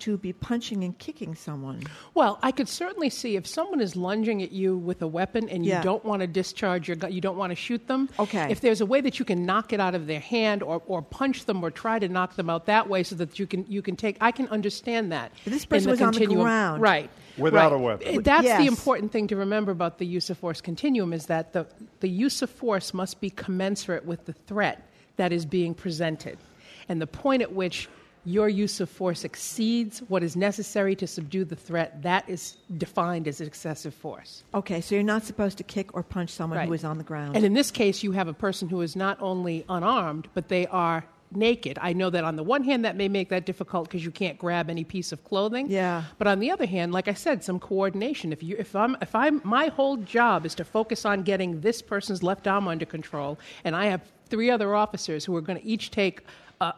to be punching and kicking someone. Well, I could certainly see if someone is lunging at you with a weapon and you Yeah. don't want to discharge your gun, you don't want to shoot them. Okay. If there's a way that you can knock it out of their hand or, or punch them or try to knock them out that way so that you can you can take I can understand that. But this in person the was on the ground. Right. Without right. a weapon. That's Yes. the important thing to remember about the use of force continuum is that the, the use of force must be commensurate with the threat that is being presented. And the point at which your use of force exceeds what is necessary to subdue the threat, that is defined as excessive force. Okay, so you're not supposed to kick or punch someone Right. who is on the ground. And in this case, you have a person who is not only unarmed, but they are naked. I know that on the one hand, that may make that difficult because you can't grab any piece of clothing. Yeah. But on the other hand, like I said, some coordination. If you, if I'm, if I'm, my whole job is to focus on getting this person's left arm under control, and I have three other officers who are going to each take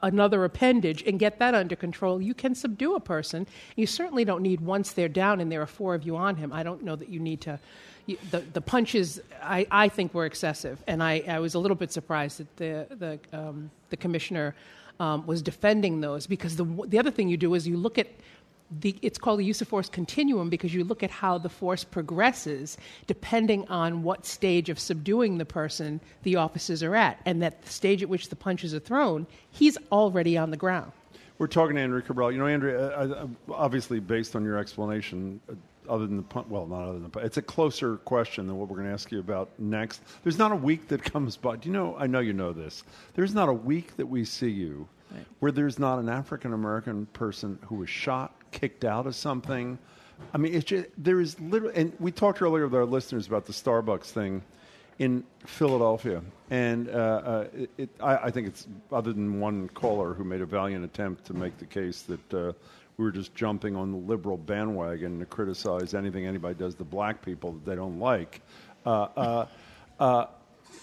another appendage and get that under control, you can subdue a person. You certainly don't need once they're down and there are four of you on him. I don't know that you need to. You, the, the punches, I, I think, were excessive, and I, I was a little bit surprised that the the, um, the commissioner um, was defending those because the the other thing you do is you look at the, it's called the use of force continuum because you look at how the force progresses depending on what stage of subduing the person the officers are at. And that the stage at which the punches are thrown, he's already on the ground. We're talking to Andrea Cabral. You know, Andrea, uh, uh, obviously, based on your explanation, uh, other than the pun- well, not other than the, it's a closer question than what we're going to ask you about next. There's not a week that comes by. Do you know? I know you know this. There's not a week that we see you where there's not an African American person who was shot, kicked out of something. I mean, it's just there is literally, and we talked earlier with our listeners about the Starbucks thing in Philadelphia, and uh, uh, it, it, I, I think it's other than one caller who made a valiant attempt to make the case that uh, we were just jumping on the liberal bandwagon to criticize anything anybody does to black people that they don't like. Uh, uh, uh,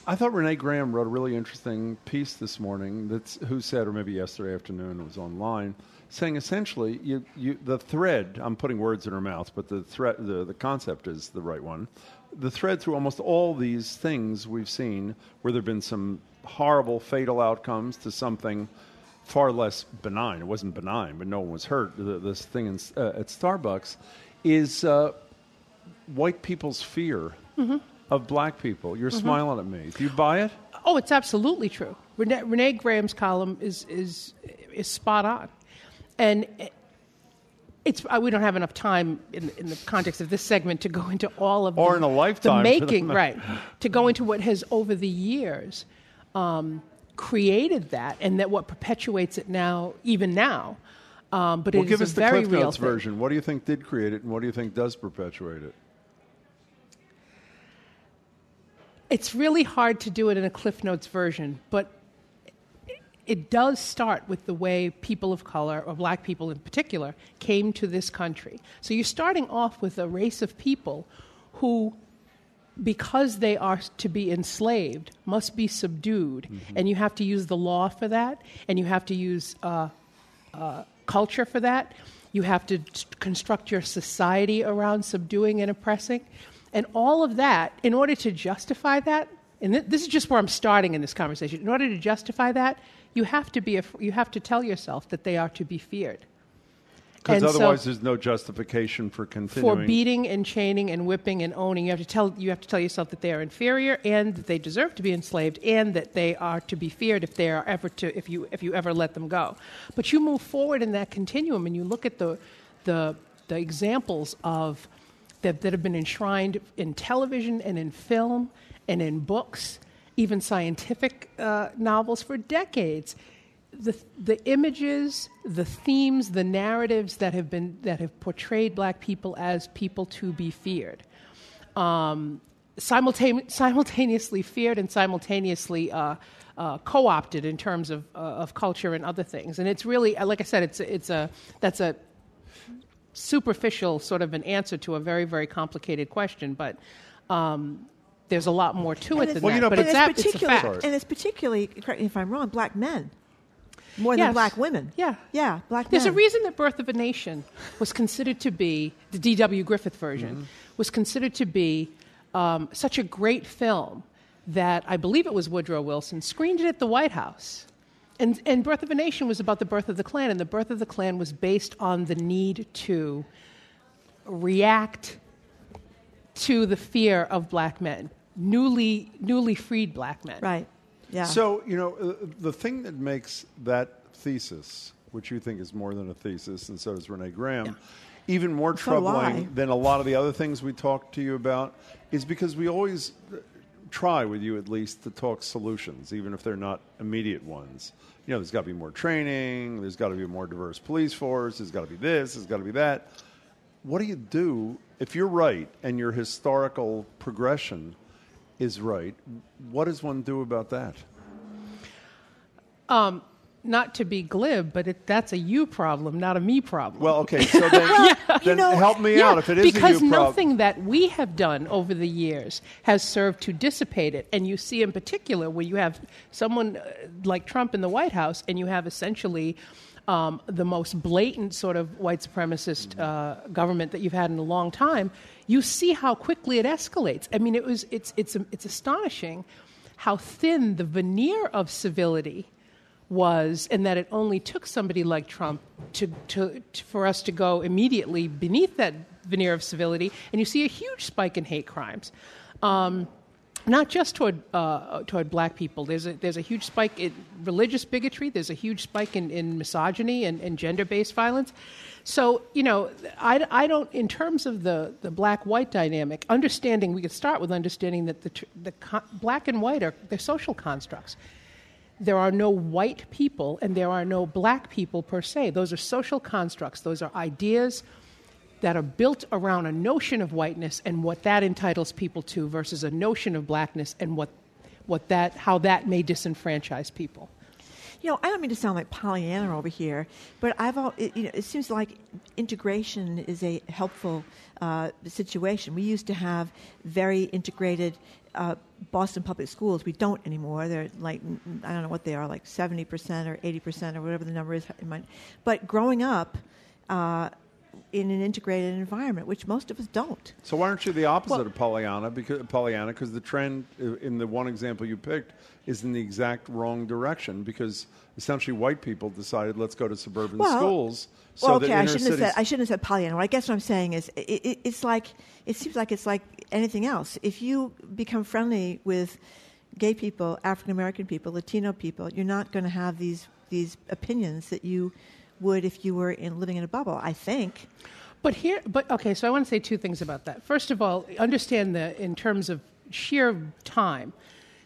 I thought Renee Graham wrote a really interesting piece this morning. That's who said, or maybe yesterday afternoon, it was online, saying essentially, you, you, the thread. I'm putting words in her mouth, but the thread, the, the concept is the right one. The thread through almost all these things we've seen, where there've been some horrible, fatal outcomes to something far less benign. It wasn't benign, but no one was hurt. The, this thing in, uh, at Starbucks is uh, white people's fear Mm-hmm. of black people. You're Mhm. smiling at me. Do you buy it? Oh, it's absolutely true. Renee, Renee Graham's column is is is spot on, and it's uh, we don't have enough time in, in the context of this segment to go into all of Or the, in a lifetime, the making right to go into what has over the years um, created that and that what perpetuates it now even now. Um, but well, it give us a the very Cliff Notes version. What do you think did create it, and what do you think does perpetuate it? It's really hard to do it in a Cliff Notes version, but it does start with the way people of color, or black people in particular, came to this country. So you're starting off with a race of people who, because they are to be enslaved, must be subdued. And you have to use the law for that, and you have to use uh, uh, culture for that. You have to t- construct your society around subduing and oppressing. And all of that, in order to justify that, and th- this is just where I'm starting in this conversation, in order to justify that, you have to, be af- you have to tell yourself that they are to be feared. Because And so- otherwise, there's no justification for continuing. for beating and chaining and whipping and owning. You have to tell you have to tell yourself that they are inferior and that they deserve to be enslaved and that they are to be feared if they are ever to if you if you ever let them go. But you move forward in that continuum and you look at the the the examples of that, that have been enshrined in television and in film and in books, even scientific uh, novels for decades the the images, the themes, the narratives that have been that have portrayed black people as people to be feared, um, simultane- simultaneously feared and simultaneously uh, uh, co-opted in terms of uh, of culture and other things. And it's really, uh, like I said, it's it's a that's a superficial sort of an answer to a very very complicated question, but. Um, there's a lot more to it And than it's- that, but and it's, ab- it's a particularly- fact. And it's particularly, correct me if I'm wrong, black men more than black women. Yeah. Yeah, black There's men. a reason that Birth of a Nation was considered to be, the D.W. Griffith version, was considered to be um, such a great film that I believe it was Woodrow Wilson screened it at the White House. And, and Birth of a Nation was about the birth of the Klan, and the birth of the Klan was based on the need to react to the fear of black men, newly, newly freed black men. Right. Yeah. So, you know, uh, the thing that makes that thesis, which you think is more than a thesis, and so does Renee Graham, even more So do I. troubling than a lot of the other things we talked to you about, is because we always uh, try, with you at least, to talk solutions, even if they're not immediate ones. You know, there's got to be more training, there's got to be a more diverse police force, there's got to be this, there's got to be that. What do you do if you're right and your historical progression is right? What does one do about that? Um, not to be glib, but it, that's a you problem, not a me problem. Well, okay, so then, then help me Yeah, out if it is because a you problem. nothing that we have done over the years has served to dissipate it. And you see, in particular, where you have someone uh, like Trump in the White House, and you have essentially um, the most blatant sort of white supremacist uh, government that you've had in a long time. You see how quickly it escalates. I mean, it was it's it's it's astonishing how thin the veneer of civility was, and that it only took somebody like Trump to, to, to, for us to go immediately beneath that veneer of civility, and you see a huge spike in hate crimes. Um, not just toward uh, toward black people. There's a there's a huge spike in religious bigotry. There's a huge spike in, in misogyny and, and gender based violence. So you know, I, I don't in terms of the, the black white dynamic. Understanding we could start with understanding that the the co- black and white are they're social constructs. There are no white people and there are no black people per se. Those are social constructs. Those are ideas that are built around a notion of whiteness and what that entitles people to versus a notion of blackness and what, what that, how that may disenfranchise people. You know, I don't mean to sound like Pollyanna over here, but I've all, it, you know, it seems like integration is a helpful uh, situation. We used to have very integrated uh, Boston public schools. We don't anymore. They're like I don't know what they are, like seventy percent or eighty percent or whatever the number is. But growing up. Uh, in an integrated environment, which most of us don't. So why aren't you the opposite well, of Pollyanna? Because Pollyanna, because the trend uh, in the one example you picked is in the exact wrong direction. Because essentially, white people decided let's go to suburban well, schools. So well, okay, I shouldn't have said I shouldn't have said Pollyanna. I guess what I'm saying is it, it, it's like it seems like it's like anything else. If you become friendly with gay people, African American people, Latino people, you're not going to have these these opinions that you would if you were in, living in a bubble, I think. But here, but okay, so I want to say two things about that. First of all, understand that in terms of sheer time,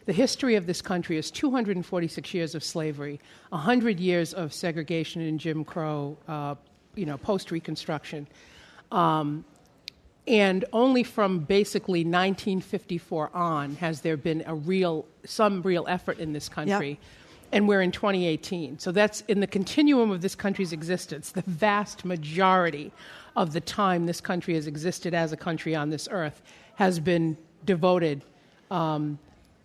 the history of this country is 246 years of slavery, 100 years of segregation and Jim Crow, uh, you know, post Reconstruction. Um, and only from basically 1954 on has there been a real, some real effort in this country yep and we're in 2018. So that's in the continuum of this country's existence, the vast majority of the time this country has existed as a country on this earth has been devoted um,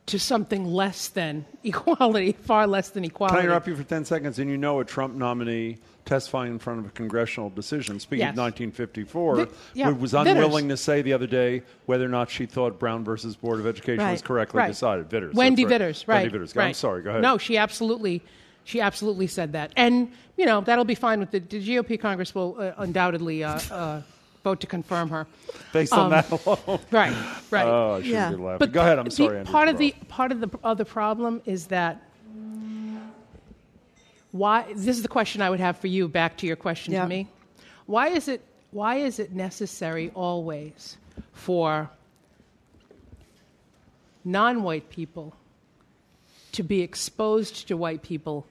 to something less than equality, far less than equality. Can I interrupt you for 10 seconds? And you know a Trump nominee testifying in front of a congressional decision, speaking yes. of 1954, Vi- yeah. was unwilling Vitters. to say the other day whether or not she thought Brown versus Board of Education right. was correctly right. decided. Vitters. Wendy right. Vitters, right. Wendy Vitters. Right. I'm sorry, go ahead. No, she absolutely. She absolutely said that. And, you know, that'll be fine with the, the GOP Congress will uh, undoubtedly uh, uh, vote to confirm her. Based on um, that alone. Right, right. Oh, I shouldn't yeah. be laughing. But Go ahead, I'm the, sorry. Part of, the, part of the other problem is that why this is the question I would have for you back to your question yeah. to me. Why is it why is it necessary always for non-white people to be exposed to white people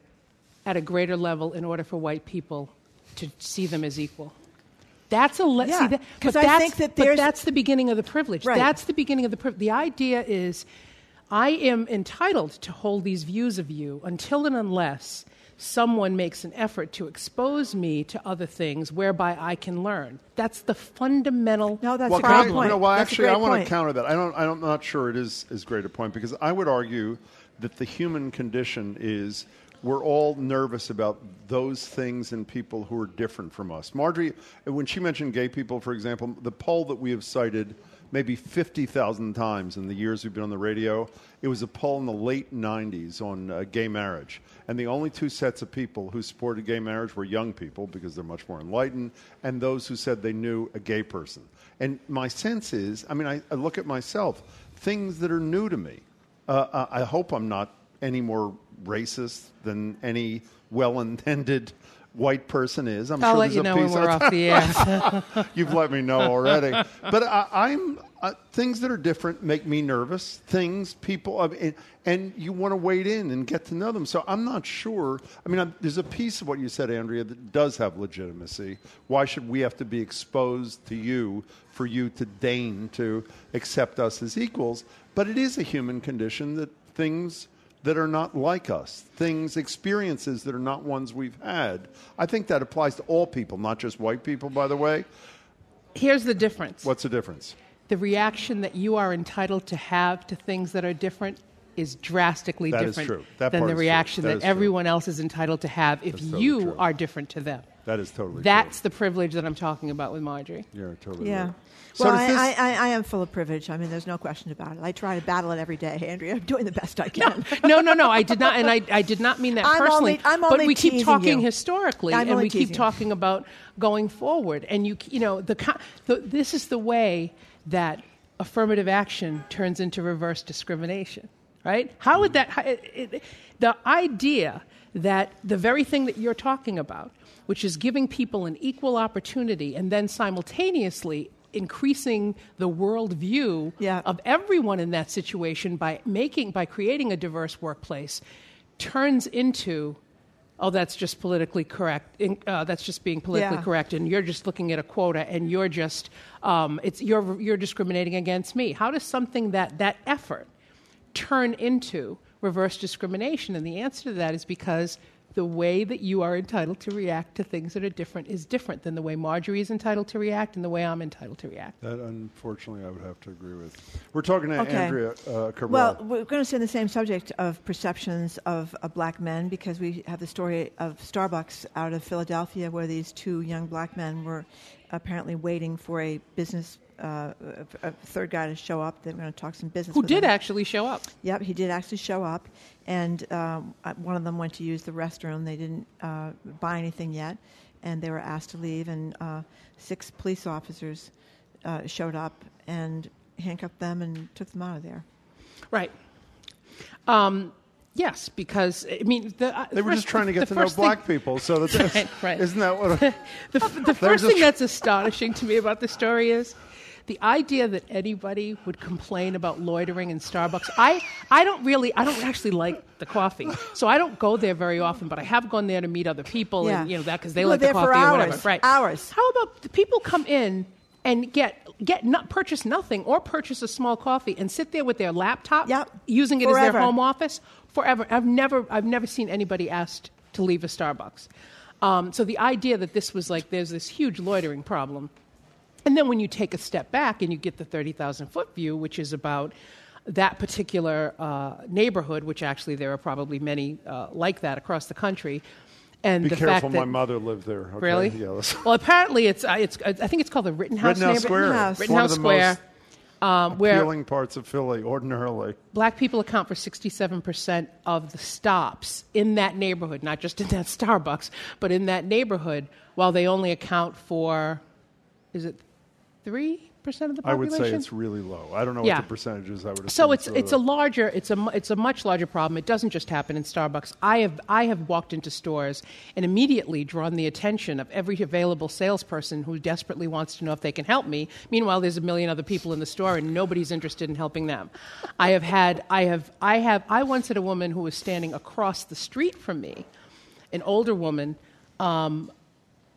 at a greater level in order for white people to see them as equal? That's a le- yeah, see that, but I think that but there's that's the beginning of the privilege. Right. That's the beginning of the privilege. The idea is, I am entitled to hold these views of you until and unless someone makes an effort to expose me to other things whereby I can learn. That's the fundamental no, that's well, a great I, point. You know, well, that's actually, I want point. to counter that. I don't. I'm not sure it is as great a point because I would argue that the human condition is we're all nervous about those things and people who are different from us. Margery, when she mentioned gay people, for example, the poll that we have cited maybe 50,000 times in the years we've been on the radio, it was a poll in the late 90s on uh, gay marriage. And the only two sets of people who supported gay marriage were young people because they're much more enlightened, and those who said they knew a gay person. And my sense is, I mean, I, I look at myself, things that are new to me. Uh, I hope I'm not any more racist than any well-intended white person is. I'm I'll sure let there's you a know piece when we're of- off the air. You've let me know already. But I, am uh, things that are different make me nervous. Things people, I mean, and you want to wade in and get to know them. So I'm not sure. I mean, I'm, there's a piece of what you said, Andrea, that does have legitimacy. Why should we have to be exposed to you for you to deign to accept us as equals? But it is a human condition that things that are not like us, things, experiences that are not ones we've had. I think that applies to all people, not just white people, by the way. Here's the difference. What's the difference? The reaction that you are entitled to have to things that are different is drastically That is different true. That than the is true. reaction That that, is true. everyone else is entitled to have if totally you true. are different to them. That is totally true. That's the privilege that I'm talking about with Margery. Yeah, totally Yeah. right. So well, I, this- I, I, I am full of privilege. I mean, there's no question about it. I try to battle it every day, Andrea. I'm doing the best I can. no, no, no. I did not, and I, I did not mean that I'm personally. only- I'm but we keep talking you. historically, I'm and we keep talking about going forward. And you, you know, the, the this is the way that affirmative action turns into reverse discrimination, right? How would that? how- it, it, the idea that the very thing that you're talking about, which is giving people an equal opportunity, and then simultaneously increasing the worldview of everyone in that situation by making by creating a diverse workplace turns into oh that's just politically correct in, uh, that's just being politically Yeah. correct and you're just looking at a quota and you're just um, it's you're you're discriminating against me how does something that that effort turn into reverse discrimination? And the answer to that is because the way that you are entitled to react to things that are different is different than the way Margery is entitled to react and the way I'm entitled to react. That, unfortunately, I would have to agree with. We're talking to Okay. Andrea uh, Cabral. Well, we're going to stay on the same subject of perceptions of, of black men because we have the story of Starbucks out of Philadelphia where these two young black men were apparently waiting for a business, uh, a, a third guy to show up. They were going to talk some business Who with did him. actually show up? Yep, he did actually show up, and um, uh, one of them went to use the restroom. They didn't uh, buy anything yet, and they were asked to leave. And uh, six police officers uh, showed up and handcuffed them and took them out of there. Right. Um, yes, because I mean the, uh, they were first- just trying to get to know first thing- black people, so that Right, right. isn't that what? the, the They're first just- thing that's astonishing to me about the story is the idea that anybody would complain about loitering in Starbucks. I, I don't really, I don't actually like the coffee, so I don't go there very often. But I have gone there to meet other people, Yeah. and you know that because they You like the there for coffee or whatever. Right, hours. How about the people come in and get get not purchase nothing or purchase a small coffee and sit there with their laptop, using it as their home office forever. I've never, I've never seen anybody asked to leave a Starbucks. Um, so the idea that this was like there's this huge loitering problem, and then when you take a step back and you get the thirty thousand foot view, which is about that particular uh, neighborhood, which actually there are probably many uh, like that across the country. And Be the careful, fact that my mother lived there. Okay? Really? Yeah. well, apparently it's uh, it's I think it's called the Rittenhouse, Rittenhouse neighbor- Square. Rittenhouse, It's one of the Square, um, where appealing parts of Philly, ordinarily. black people account for 67% of the stops in that neighborhood, not just in that Starbucks, but in that neighborhood, while they only account for, is it 3% of the population? I would say it's really low. I don't know Yeah. what the percentage is. I would. So it's it's a larger it's a it's a much larger problem. It doesn't just happen in Starbucks. I have I have walked into stores and immediately drawn the attention of every available salesperson who desperately wants to know if they can help me. Meanwhile, there's a million other people in the store and nobody's interested in helping them. I have had I have I have I once had a woman who was standing across the street from me, an older woman. Um,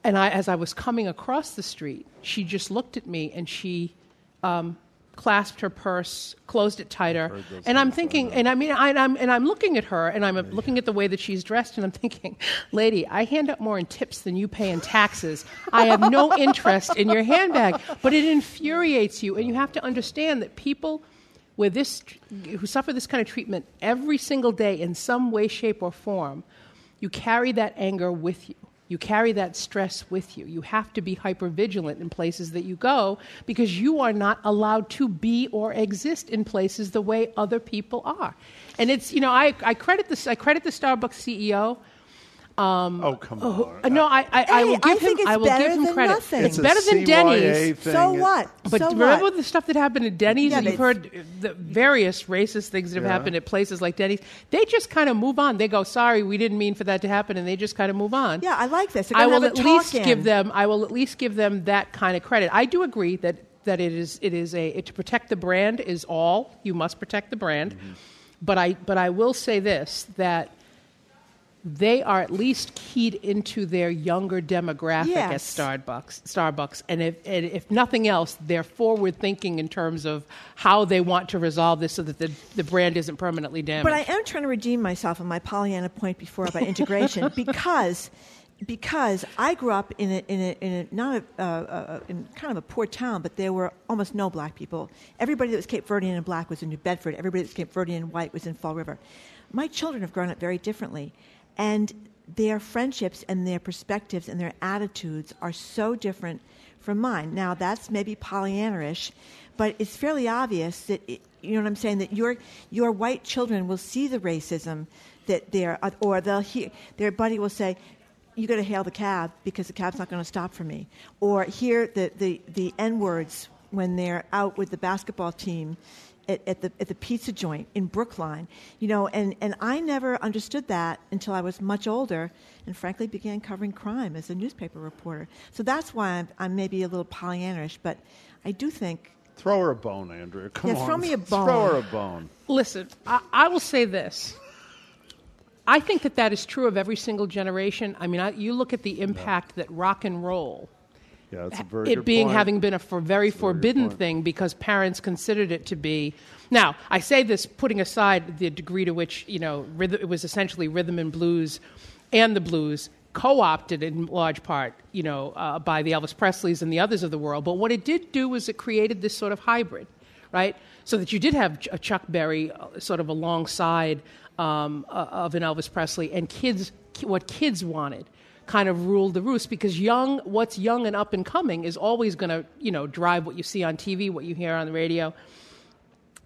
and I, as I was coming across the street, she just looked at me and she um, clasped her purse, closed it tighter. And I'm thinking, and I mean, I, I'm, and I'm looking at her, and I'm uh, looking at the way that she's dressed, and I'm thinking, lady, I hand out more in tips than you pay in taxes. I have no interest in your handbag, but it infuriates you, and you have to understand that people with this, who suffer this kind of treatment every single day in some way, shape, or form, you carry that anger with you. You carry that stress with you. You have to be hyper vigilant in places that you go because you are not allowed to be or exist in places the way other people are. And it's, you know, I, I, credit, the, I credit the Starbucks CEO. Um, oh, come who- on. no, I, I, I will give think him. I will give him credit. nothing. It's It's better than CYA Denny's. thing. So what? But so remember what? the stuff that happened at Denny's, Yeah, and you've heard the various racist things that have Yeah. happened at places like Denny's. They just kind of move on. They go, "Sorry, we didn't mean for that to happen," and they just kind of move on. Yeah, I like this. I will at least talk-in. give them. I will at least give them that kind of credit. I do agree that that it is it is a it, to protect the brand is all you must protect the brand. Mm-hmm. But I but I will say this that they are at least keyed into their younger demographic Yes. at Starbucks. Starbucks, and if and if nothing else, they're forward thinking in terms of how they want to resolve this, so that the the brand isn't permanently damaged. But I am trying to redeem myself on my Pollyanna point before about integration because because I grew up in a, in a, in a not a, uh, uh, in kind of a poor town, but there were almost no black people. Everybody that was Cape Verdean and black was in New Bedford. Everybody that was Cape Verdean and white was in Fall River. My children have grown up very differently, and their friendships and their perspectives and their attitudes are so different from mine. Now that's maybe Pollyanna-ish, but it's fairly obvious that it, you know what I'm saying that your your white children will see the racism that they're or they'll hear their buddy will say you got to hail the cab because the cab's not going to stop for me or hear the, the, the n words when they're out with the basketball team at, at the at the pizza joint in Brookline, you know, and, and I never understood that until I was much older, and frankly began covering crime as a newspaper reporter. So that's why I'm, I'm maybe a little Pollyannish, but I do think Throw her a bone, Andrea. Come Yeah, on. throw me a bone. Throw her a bone. Listen, I, I will say this. I think that that is true of every single generation. I mean, I, you look at the impact that rock and roll Yeah, that's a very it being point. having been a for very forbidden thing because parents considered it to be. Now, I say this putting aside the degree to which you know rhythm, it was essentially rhythm and blues, and the blues co-opted in large part, you know, uh, by the Elvis Presleys and the others of the world. But what it did do was it created this sort of hybrid, right? So that you did have a Chuck Berry uh, sort of alongside um, uh, of an Elvis Presley, and kids what kids wanted kind of ruled the roost because young what's young and up and coming is always going to you know drive what you see on TV what you hear on the radio.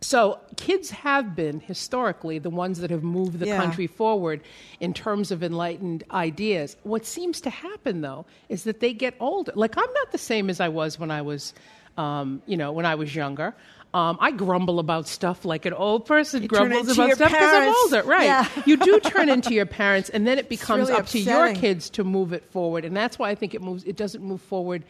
So kids have been historically the ones that have moved the Yeah. country forward in terms of enlightened ideas. What seems to happen though is that they get older. Like i'm not the same as i was when i was um, you know when i was younger um, I grumble about stuff like an old person You grumbles about stuff because I'm older, right? Yeah. you do turn into your parents, and then it becomes really up to your kids to move it forward, and that's why I think it moves. It doesn't move forward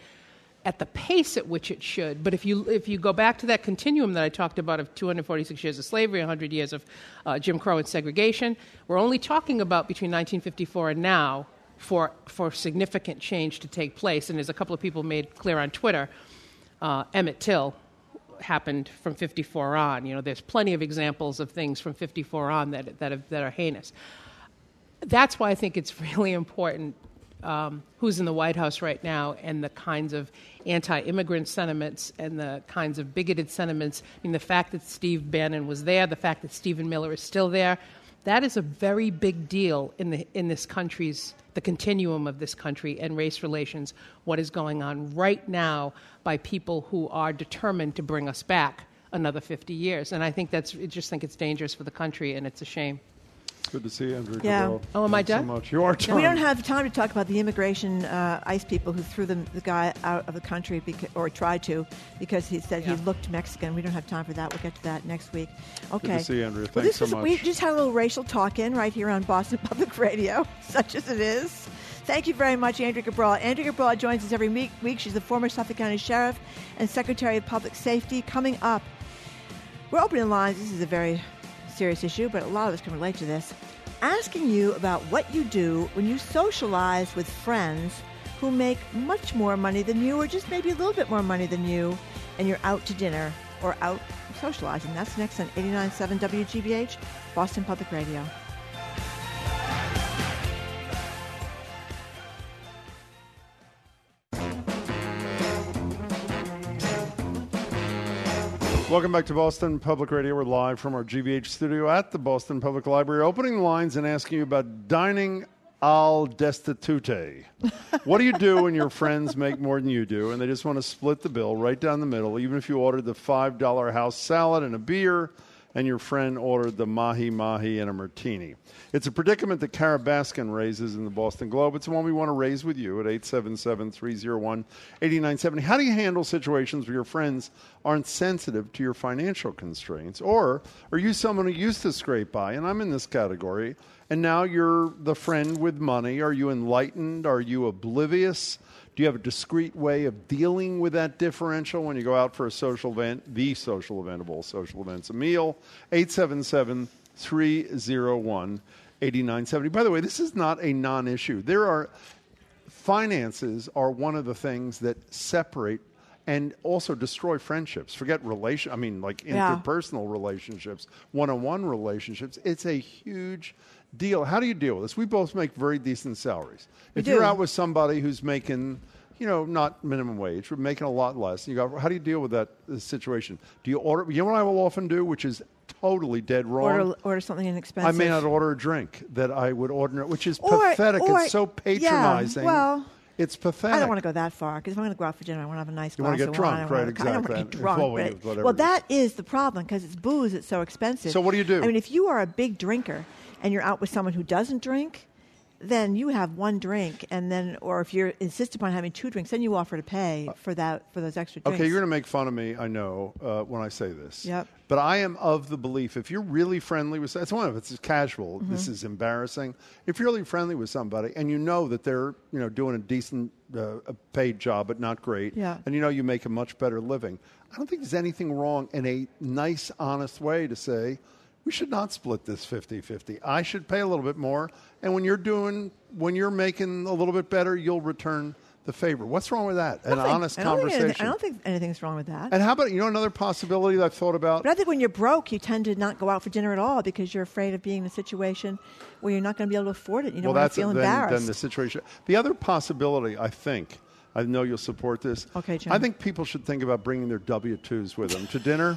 at the pace at which it should. But if you if you go back to that continuum that I talked about of 246 years of slavery, 100 years of uh, Jim Crow and segregation, we're only talking about between 1954 and now for for significant change to take place. And as a couple of people made clear on Twitter, uh, Emmett Till happened from 54 on. You know, there's plenty of examples of things from 54 on that that, have, that are heinous. That's why I think it's really important um, who's in the White House right now and the kinds of anti-immigrant sentiments and the kinds of bigoted sentiments. I mean, the fact that Steve Bannon was there, the fact that Stephen Miller is still there, that is a very big deal in the in this country's the continuum of this country and race relations. What is going on right now by people who are determined to bring us back another 50 years, and I think that's I just think it's dangerous for the country and it's a shame. Good to see you, Andrea. Yeah. Cabral. Oh, am I done? So much. You are done. We don't have time to talk about the immigration uh, ICE people who threw them, the guy out of the country beca- or tried to because he said he looked Mexican. We don't have time for that. We'll get to that next week. Okay. to see you, Andrea. Well, Thanks this so was, much. We just had a little racial talk in right here on Boston Public Radio, such as it is. Thank you very much, Andrea Cabral. Andrea Cabral joins us every week. week. She's the former Suffolk County Sheriff and Secretary of Public Safety. Coming up, we're opening lines. This is a very serious issue, but a lot of us can relate to this. Asking you about what you do when you socialize with friends who make much more money than you, or just maybe a little bit more money than you, and you're out to dinner or out socializing. That's next on 89.7 WGBH, Boston Public Radio. Welcome back to Boston Public Radio. We're live from our GBH studio at the Boston Public Library, opening lines and asking you about dining al destitute. what do you do when your friends make more than you do and they just want to split the bill right down the middle, even if you ordered the $5 house salad and a beer and your friend ordered the mahi mahi and a martini? It's a predicament that Kara Baskin raises in the Boston Globe. It's the one we want to raise with you at 877 301 8970. How do you handle situations where your friends aren't sensitive to your financial constraints? Or are you someone who used to scrape by, and I'm in this category, and now you're the friend with money? Are you enlightened? Are you oblivious? Do you have a discreet way of dealing with that differential when you go out for a social event, the social event of all social events, a meal? 877 301 8970. By the way, this is not a non issue. There are finances are one of the things that separate and also destroy friendships. Forget relation I mean like Yeah. interpersonal relationships, one-on-one relationships. It's a huge deal. How do you deal with this? We both make very decent salaries. We if you're out with somebody who's making you know, not minimum wage, but making a lot less. And you go, how do you deal with that uh, situation? Do you order? You know what I will often do, which is totally dead wrong. Order, order something inexpensive. I may not order a drink that I would order, which is Or- pathetic. or- it's so patronizing. yeah, well, it's pathetic. I don't want to go that far because if I'm going to go out for dinner, I want to have a nice You glass wanna get of drunk, right, wanna- I don't want exactly. to get drunk. Well, well, it is. that is the problem because it's booze. It's so expensive. So what do you do? I mean, if you are a big drinker and you're out with someone who doesn't drink, then you have one drink, and then, or if you're insist upon having two drinks, then you offer to pay for that for those extra drinks. Okay, you're going to make fun of me, I know, uh, when I say this. Yep. But I am of the belief if you're really friendly with, it's one of it's casual. Mm-hmm. This is embarrassing. If you're really friendly with somebody and you know that they're you know doing a decent uh, paid job but not great, Yeah. and you know you make a much better living, I don't think there's anything wrong in a nice, honest way to say we should not split this 50-50. I should pay a little bit more, and when you're doing when you're making a little bit better, you'll return the favor. What's wrong with that? An Nothing. honest I conversation. anything- I don't think anything's wrong with that. and how about you know another possibility that I've thought about? But I think when you're broke, you tend to not go out for dinner at all because you're afraid of being in a situation where you're not going to be able to afford it. You don't well, want that's to feel then, embarrassed. then the situation. The other possibility, I think, I know you'll support this. Okay, Jim. I think people should think about bringing their W twos with them to dinner.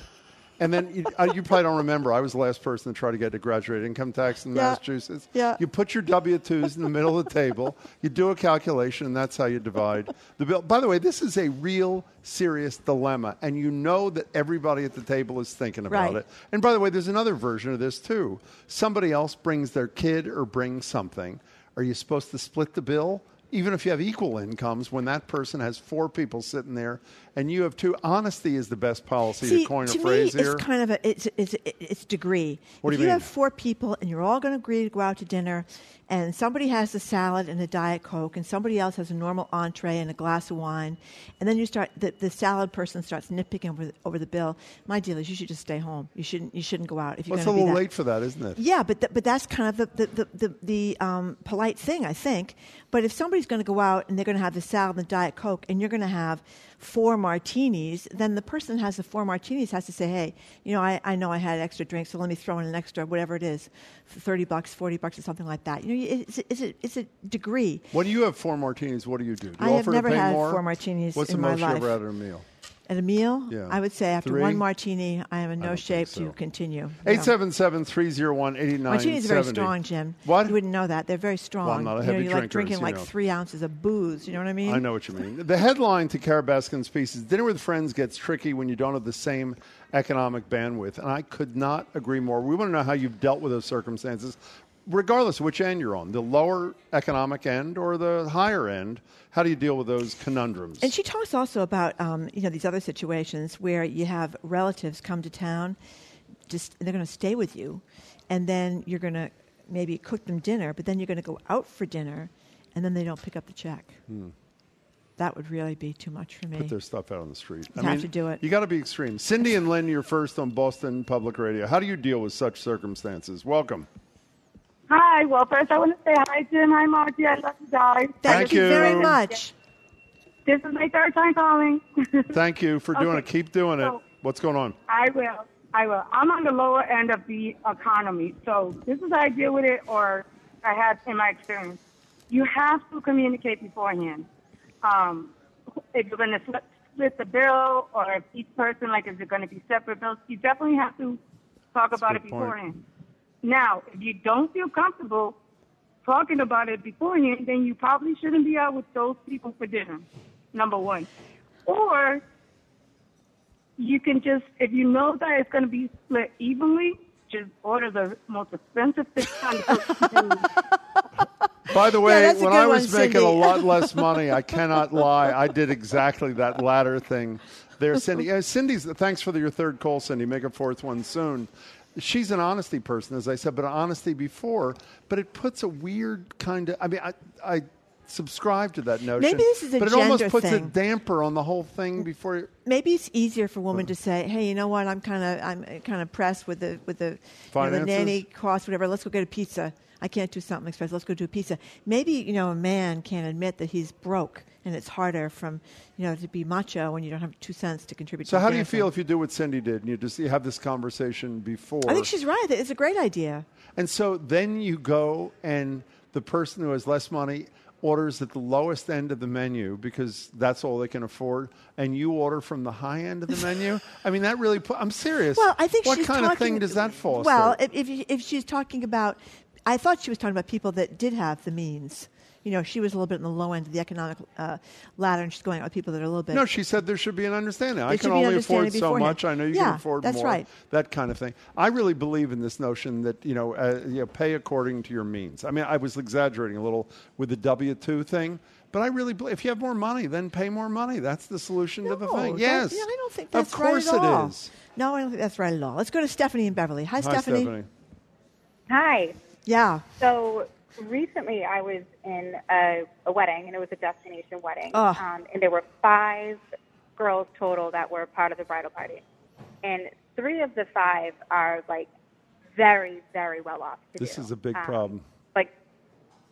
And then you, uh, you probably don't remember. I was the last person to try to get to graduate income tax in Yeah. Massachusetts. Yeah. You put your W twos in the middle of the table. You do a calculation, and that's how you divide the bill. By the way, this is a real serious dilemma, and you know that everybody at the table is thinking about Right. it. And by the way, there's another version of this too. Somebody else brings their kid or brings something. Are you supposed to split the bill? Even if you have equal incomes, when that person has four people sitting there and you have two, honesty is the best policy See, to coin a phrase me, here. it's kind of a it's it's it's degree. What do if you mean? have four people and you're all going to agree to go out to dinner, and somebody has the salad and a diet coke, and somebody else has a normal entree and a glass of wine, and then you start the, the salad person starts nitpicking over the, over the bill. My deal is you should just stay home. You shouldn't you shouldn't go out if you're well, it's a to little late for that, isn't it? Yeah, but th- but that's kind of the the the, the, the um, polite thing, I think. But if somebody's going to go out and they're going to have the salad and the diet coke, and you're going to have four martinis, then the person that has the four martinis has to say, hey, you know, I, I know I had extra drinks, so let me throw in an extra whatever it is, thirty bucks, forty bucks, or something like that. You know, it's it's a, it's a degree. When you have four martinis, what do you do? Do you I have never to pay had more? four martinis What's in the my most you life. ever had at a meal? At a meal, Yeah. I would say after Three? one martini, I am in no shape so. to continue. Yeah. 877 301 Martinis are very strong, Jim. What? You wouldn't know that. They're very strong. Well, I'm not a you know, you're like drinking you like know. three ounces of booze. You know what I mean? I know what you mean. The headline to Kara Baskin's piece is Dinner with Friends gets tricky when you don't have the same economic bandwidth. And I could not agree more. We want to know how you've dealt with those circumstances, regardless of which end you're on the lower economic end or the higher end. How do you deal with those conundrums? And she talks also about um, you know these other situations where you have relatives come to town, just they're going to stay with you, and then you're going to maybe cook them dinner, but then you're going to go out for dinner, and then they don't pick up the check. Hmm. That would really be too much for me. Put their stuff out on the street. You have to do it. You got to be extreme. Cindy and Lynn, you're first on Boston Public Radio. How do you deal with such circumstances? Welcome. Hi. Well, first I want to say hi, Jim. Hi, Margie. I love you guys. Thank you very much. This is my third time calling. Thank you for doing Okay. it. Keep doing it. So- What's going on? I will. I will. I'm on the lower end of the economy, so this is how I deal with it, or I have in my experience. You have to communicate beforehand. Um, if you're going to split, split the bill, or if each person, like, is it going to be separate bills? You definitely have to talk That's about it beforehand. point. Beforehand. Now, if you don't feel comfortable talking about it beforehand, then you probably shouldn't be out with those people for dinner. Number one, or you can just, if you know that it's going to be split evenly, just order the most expensive thing kind of cook you can. By the way, that's a when I was one, making a lot less money, I cannot lie. I did exactly that latter thing. There, Cindy. Uh, Cindy's. Thanks for the, your third call, Cindy. Make a fourth one soon. She's an honesty person, as I said, but honesty before. But it puts a weird kind of. I mean, I, I subscribe to that notion. Maybe this is a but it almost puts a damper on the whole thing before. You, maybe it's easier for women to say, "Hey, you know what? I'm kind of I'm uh, kind of pressed with the with the, you know, the nanny cost, whatever. Let's go get a pizza. I can't do something expensive. Let's go do a pizza. Maybe you know a man can't admit that he's broke, and it's harder from you know to be macho when you don't have two cents to contribute. so, to how do you feel if you do what Cindy did and you just you have this conversation before? I think she's right. It's a great idea. And so then you go and the person who has less money orders at the lowest end of the menu because that's all they can afford, and you order from the high end of the menu. I mean, that really. Put, I'm serious. Well, I think what kind talking, of thing does that foster? Well, if, if you- if she's talking about, I thought she was talking about people that did have the means. You know, she was a little bit in the low end of the economic uh, ladder, and she's going out with people that are a little bit. no, she said there should be an understanding. I can should be an only afford understanding so beforehand. much. I know you Yeah, can afford that's more. right. That kind of thing. I really believe in this notion that you know, uh, you know, pay according to your means. I mean, I was exaggerating a little with the W two thing. But I really believe if you have more money, then pay more money. That's the solution to the thing. Yes, yeah, I don't think of that's course right at all. it is. No, I don't think that's right at all. Let's go to Stephanie in Beverly. Hi, Hi, Stephanie. Stephanie. Hi. Yeah. So recently I was in a, a wedding, and it was a destination wedding. Ugh. Um, and there were five girls total that were part of the bridal party. And three of the five are like very, very well off to This do. is a big Um, problem. Like,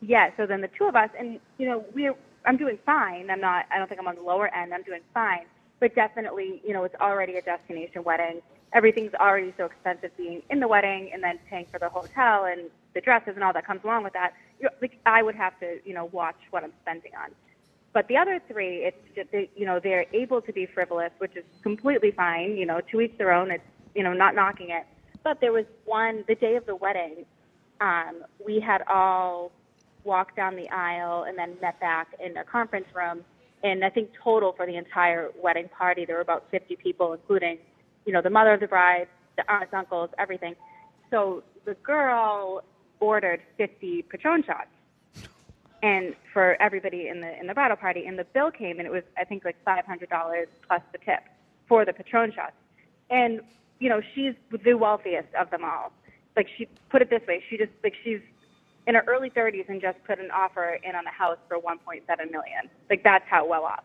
yeah, so then the two of us, and, you know, we're, I'm doing fine. I'm not. I don't think I'm on the lower end. I'm doing fine. But definitely, you know, it's already a destination wedding. Everything's already so expensive being in the wedding and then paying for the hotel and the dresses and all that comes along with that. You know, like I would have to, you know, watch what I'm spending on. But the other three, it's just, they, you know, they're able to be frivolous, which is completely fine. You know, to each their own. It's, you know, not knocking it. But there was one, the day of the wedding, um, we had all walked down the aisle and then met back in a conference room. And I think total for the entire wedding party, there were about 50 people, including, you know, the mother of the bride, the aunts, uncles, everything. So the girl ordered 50 Patron shots and for everybody in the in the bridal party. And the bill came, and it was I think like five hundred dollars plus the tip for the Patron shots. And you know, she's the wealthiest of them all. Like she put it this way, she just like she's in her early 30s and just put an offer in on a house for 1.7 million. Like that's how well off.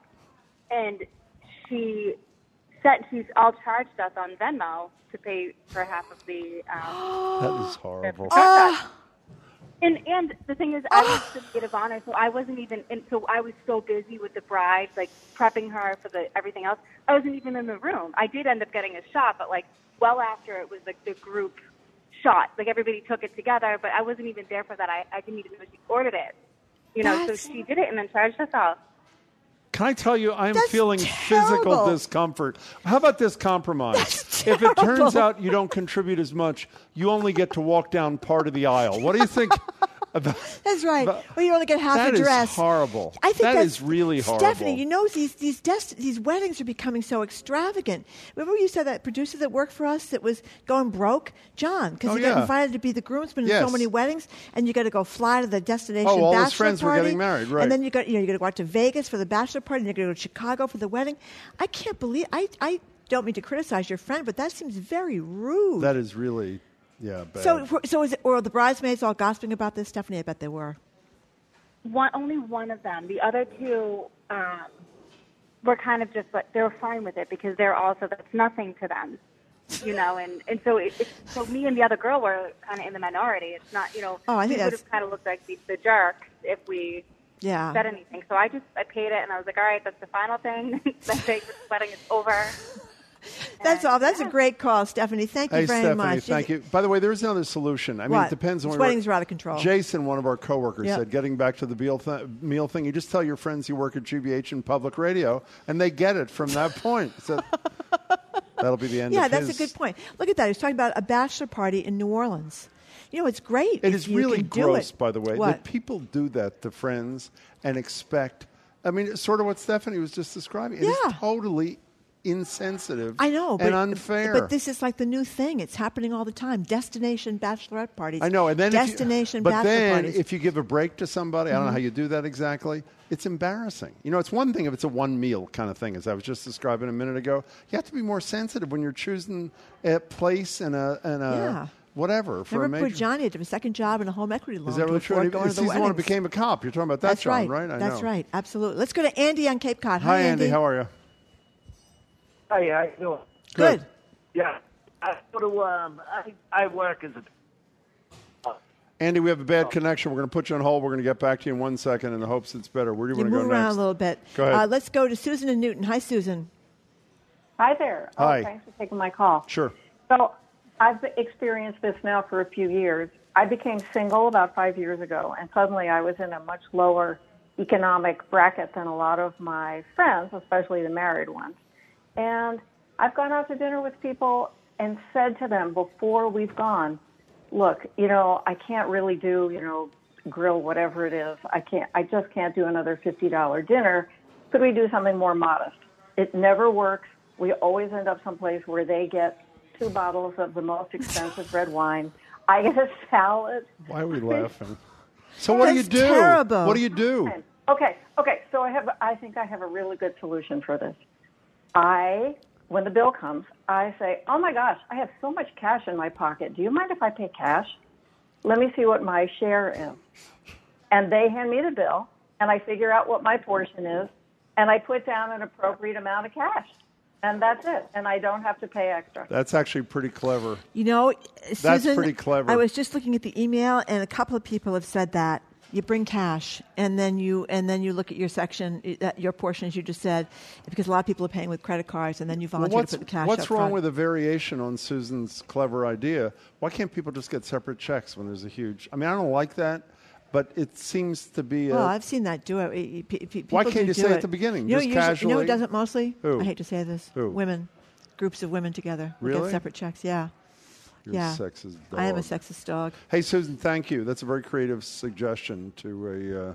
And she said she's all charged us on Venmo to pay for half of the. Um, That is horrible. And and the thing is, I was the maid of honor, so I wasn't even. And so I was so busy with the bride, like prepping her for the everything else. I wasn't even in the room. I did end up getting a shot, but like well after it was like the group shot. Like everybody took it together, but I wasn't even there for that. I, I didn't even know she ordered it. You know, That's- so she did it and then charged us off. Can I tell you, I'm That's feeling physical discomfort. How about this compromise? If it turns out you don't contribute as much, you only get to walk down part of the aisle. What do you think about That's right. But- well, you only get half That a is dress. horrible. I think That that's, is really horrible. Stephanie, you know these these dest- these weddings are becoming so extravagant. Remember you said that producer that worked for us that was going broke, John, because Oh, he got invited to be the groomsman in so many weddings, and you got to go fly to the destination Oh, all his bachelor friends were getting married, right. And then you got you know you got to go out to Vegas for the bachelor party, and you got to go to Chicago for the wedding. I can't believe I I don't mean to criticize your friend, but that seems very rude. That is really, yeah, bad. so so is it, or the bridesmaids all gossiping about this, Stephanie? I bet they were. One, only one of them. The other two um, were kind of just like they were fine with it because they're also that's nothing to them, you know. And and so it, it, so me and the other girl were kind of in the minority. It's not you know Oh, I think we would that's- have kind of looked like the, the jerks if we Yeah. said anything. So I just I paid it and I was like, all right, that's the final thing. that day the wedding is over. That's all. That's a great call, Stephanie. Thank you Hey, very Stephanie, much. thank you. By the way, there is another solution. I mean, What? it depends on This where- weddings are out of control. Jason, one of our coworkers, Yep. said, getting back to the meal, th- meal thing, you just tell your friends you work at GBH and public radio, and they get it from that point. So that'll be the end yeah, of that's his. a good point. Look at that. He's talking about a bachelor party in New Orleans. You know, it's great. It is really gross, by the way, What? that people do that to friends and expect. I mean, it's sort of what Stephanie was just describing. It is Yeah. totally insensitive I know, but, and unfair. But this is like the new thing. It's happening all the time. Destination bachelorette parties. I know, and then if you- destination but then parties. if you give a break to somebody, I don't know Mhm. how you do that exactly. It's embarrassing. You know, it's one thing if it's a one meal kind of thing, as I was just describing a minute ago. You have to be more sensitive when you're choosing a place and a and a Yeah. Whatever for Remember a major. Johnny had a second job in a home equity loan Is that really true? before And going he- to the he's the one who became a cop. You're talking about that, That's John, right. right? I That's know. right. Absolutely. Let's go to Andy on Cape Cod. Hi, Andy. Andy. How are you? Hi, how you doing? Good. Yeah, I go to um, I I work as a Andy, we have a bad connection. We're going to put you on hold. We're going to get back to you in one second in the hopes it's better. Where do you, You want to go next? move go around a little bit. Go ahead. Uh, let's go to Susan and Newton. Hi, Susan. Hi there. Hi. Oh, thanks for taking my call. Sure. So I've experienced this now for a few years. I became single about five years ago, and suddenly I was in a much lower economic bracket than a lot of my friends, especially the married ones. And I've gone out to dinner with people and said to them before we've gone, look, you know, I can't really do, you know, grill whatever it is. I can't, I just can't do another $50 dinner. Could we do something more modest? It never works. We always end up someplace where they get two bottles of the most expensive red wine. I get a salad. Why are we laughing? So what do you do? terrible. What do you do? Okay, okay. So I have, I think I have a really good solution for this. I, when the bill comes, I say, "Oh my gosh, I have so much cash in my pocket. Do you mind if I pay cash? Let me see what my share is." And they hand me the bill, and I figure out what my portion is, and I put down an appropriate amount of cash, and that's it. And I don't have to pay extra. That's actually pretty clever. You know, That's Susan, pretty clever. I was just looking at the email, and a couple of people have said that you bring cash, and then you and then you look at your section, uh, your portion, as you just said, because a lot of people are paying with credit cards, and then you volunteer what's to put the cash what's up wrong front. with a variation on Susan's clever idea? Why can't people just get separate checks when there's a huge? I mean, I don't like that, but it seems to be. Well, I've seen that do it. Why can't you say it. at the beginning, You know, just usually- You know who does it mostly? Who? I hate to say this. Who? Women, groups of women together. Really? Get separate checks. Yeah. You're a yeah. sexist I am a sexist dog. Hey, Susan, thank you. That's a very creative suggestion to a uh,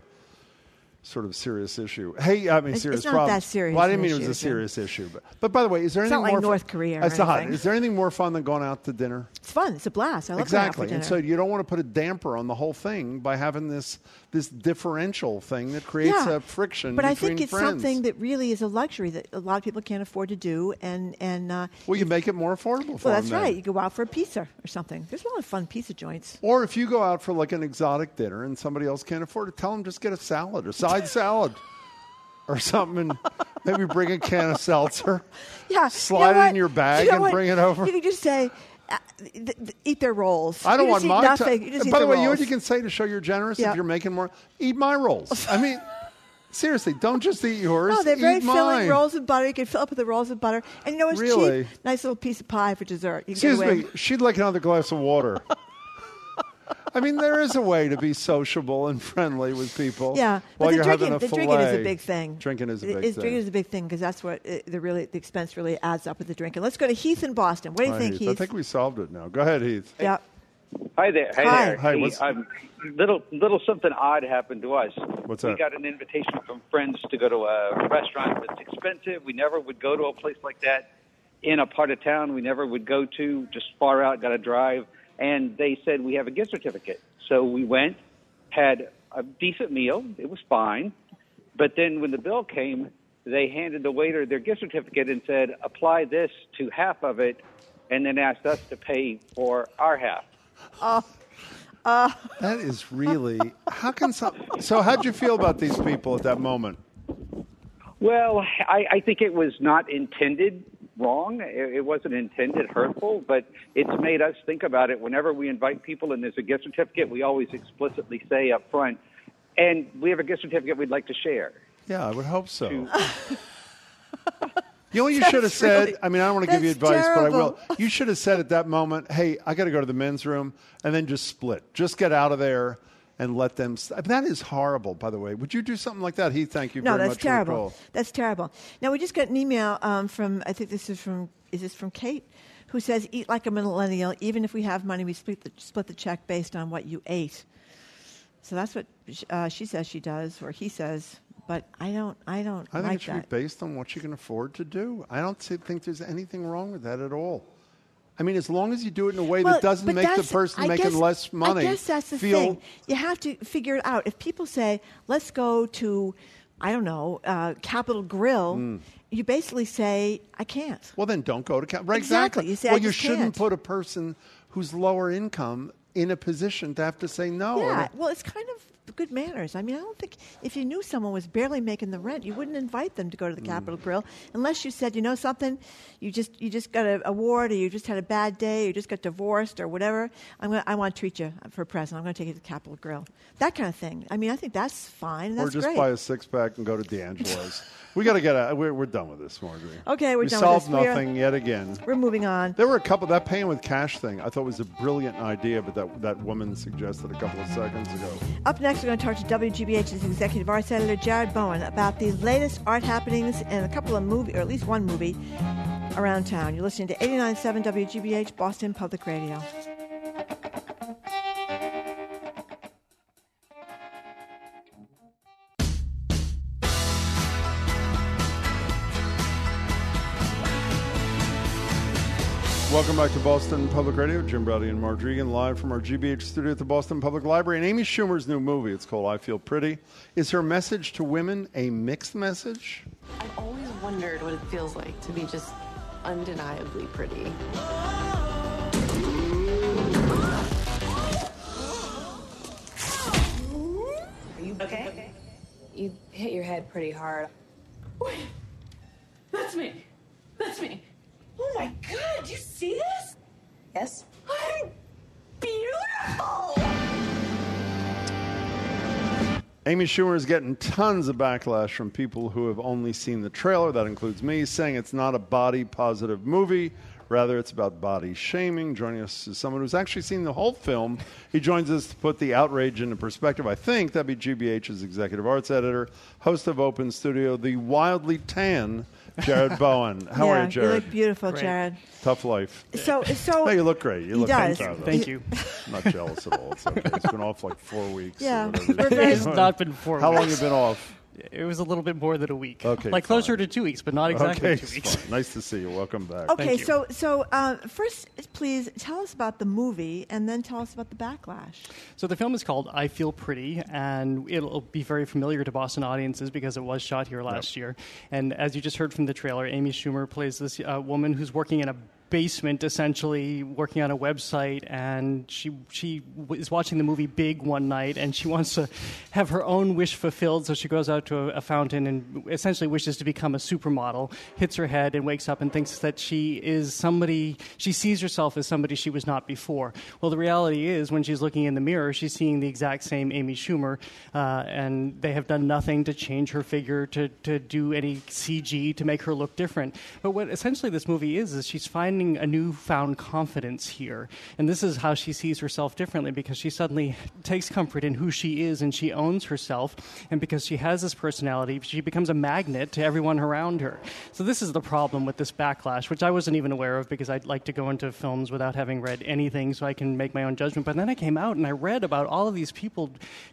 sort of serious issue. Hey, I mean, It's- it's serious not problem. that serious Well, I didn't an mean it was a serious issue, but but by the way, is there It's anything not like more? North fun- Korea or It's not. anything. Is there anything more fun than going out to dinner? It's fun. It's a blast. I love going out for exactly, and so you don't want to put a damper on the whole thing by having this this differential thing that creates yeah. a friction. But I think it's friends. something that really is a luxury that a lot of people can't afford to do, and and uh, Well, you make it more affordable for well, that's then. right. You go out for a pizza or something. There's a lot of fun pizza joints. Or if you go out for like an exotic dinner and somebody else can't afford it, tell them just get a salad or side salad or something, and maybe bring a can of seltzer. Yeah, Slide you know it in your bag You know and what? bring it over. You can just say, uh, th- th- eat their rolls. I don't You want my. nothing. You eat by the way, you know what rolls. you can say to show you're generous Yeah. if you're making more? Eat my rolls. I mean, seriously, don't just eat yours. No, they're very eat filling rolls of butter. You can fill up with the rolls of butter, and you know it's Really? cheap? Nice little piece of pie for dessert. You Excuse me, she'd like another glass of water. I mean, there is a way to be sociable and friendly with people. Yeah, while but the you're drinking, having a the drinking is a big thing. Drinking is a big it's, thing. Drinking is a big thing because that's what uh, the really the expense really adds up with the drinking. Let's go to Heath in Boston. What do you Hi, think, Heath. Heath? I think we solved it now. Go ahead, Heath. Yeah. Hi there. Hi, Hi. there. Hi, Hey, what's- um, little little something odd happened to us. What's that? we got an invitation from friends to go to a restaurant that's expensive. We never would go to a place like that in a part of town we never would go to, just far out, got to drive. And they said we have a gift certificate. So we went, had a decent meal. It was fine. But then when the bill came, they handed the waiter their gift certificate and said, apply this to half of it, and then asked us to pay for our half. Oh, uh, That is really. How can some? So, how'd you feel about these people at that moment? Well, I, I think it was not intended wrong. It, it wasn't intended hurtful, but it's made us think about it. Whenever we invite people and there's a gift certificate, we always explicitly say up front, and we have a gift certificate we'd like to share. Yeah, I would hope so. You know what you should have said? really- I mean, I don't want to give you that's advice, but I will. You should have said at that moment, "Hey, I got to go to the men's room," and then just split. Just get out of there and let them. St- that is horrible, by the way. Would you do something like that? He, thank you no, very that's much for the terrible. That's terrible. Now we just got an email um, from I think this is from is this from Kate, who says eat like a millennial. Even if we have money, we split the, split the check based on what you ate. So that's what uh, she says she does, or he says. But I don't. I don't I think like it should that. be based on what you can afford to do. I don't see, think there's anything wrong with that at all. I mean, as long as you do it in a way Well, that doesn't make the person I making guess- less money I guess that's the feel thing. You have to figure it out. If people say, "Let's go to," I don't know, uh, Capital Grille, Mm. you basically say, "I can't." Well, then don't go to Cal- right. Exactly. You say, well, "I you shouldn't can't." put a person who's lower income in a position to have to say no. Yeah, well, it's kind of good manners. I mean, I don't think if you knew someone was barely making the rent, you wouldn't invite them to go to the hmm. Capital Grille unless you said, you know, something, you just you just got an award, or you just had a bad day, or you just got divorced, or whatever. I'm gonna, I want to treat you for a present. I'm going to take you to the Capital Grille. That kind of thing. I mean, I think that's fine. That's or just great. buy a six pack and go to D'Angelo's. we got to get out. We're, we're done with this, Margery. Okay, we're we done with solved this. We are- nothing yet again. We're moving on. There were a couple that paying with cash thing. I thought was a brilliant idea, but that that woman suggested a couple of seconds ago. Up next, we're going to talk to WGBH's executive arts editor Jared Bowen about the latest art happenings and a couple of movie, or at least one movie, around town. You're listening to 89.7 WGBH Boston Public Radio. Welcome back to Boston Public Radio. Jim Braude and Margery Eagan live from our GBH studio at the Boston Public Library. And Amy Schumer's new movie, it's called I Feel Pretty. Is her message to women a mixed message? I've always wondered what it feels like to be just undeniably pretty. Are you okay? You hit your head pretty hard. Wait, That's me. That's me. Oh my god, do you see this? Yes? I'm beautiful. Amy Schumer is getting tons of backlash from people who have only seen the trailer. That includes me, saying it's not a body positive movie. Rather, it's about body shaming. Joining us is someone who's actually seen the whole film. He joins us to put the outrage into perspective. I think that'd be GBH's executive arts editor, host of Open Studio, the wildly tan Jared Bowen. How yeah, are you, Jared? You look beautiful, Jared. Tough life. So, so No, you look great. You He look does. fantastic. Thank you. I'm not jealous at all. It's okay. It's been off like four weeks. Yeah, whatever. we're It's not been four How long weeks. you been off? It was a little bit more than a week. Okay, Like closer to two weeks, but not exactly okay, two weeks. fine. Nice to see you. Welcome back. Okay, so so uh, first, please tell us about the movie, and then tell us about the backlash. So the film is called I Feel Pretty, and it'll be very familiar to Boston audiences because it was shot here last year. And as you just heard from the trailer, Amy Schumer plays this uh, woman who's working in a basement essentially working on a website and she she is watching the movie Big one night and she wants to have her own wish fulfilled so she goes out to a, a fountain and essentially wishes to become a supermodel hits her head and wakes up and thinks that she is somebody she sees herself as somebody she was not before. Well the reality is when she's looking in the mirror she's seeing the exact same Amy Schumer uh, and they have done nothing to change her figure to, to do any CG to make her look different. But what essentially this movie is is she's finding a newfound confidence here. And this is how she sees herself differently because she suddenly takes comfort in who she is and she owns herself. And because she has this personality she becomes a magnet to everyone around her. So this is the problem with this backlash which I wasn't even aware of because I'd like to go into films without having read anything so I can make my own judgment. But then I came out and I read about all of these people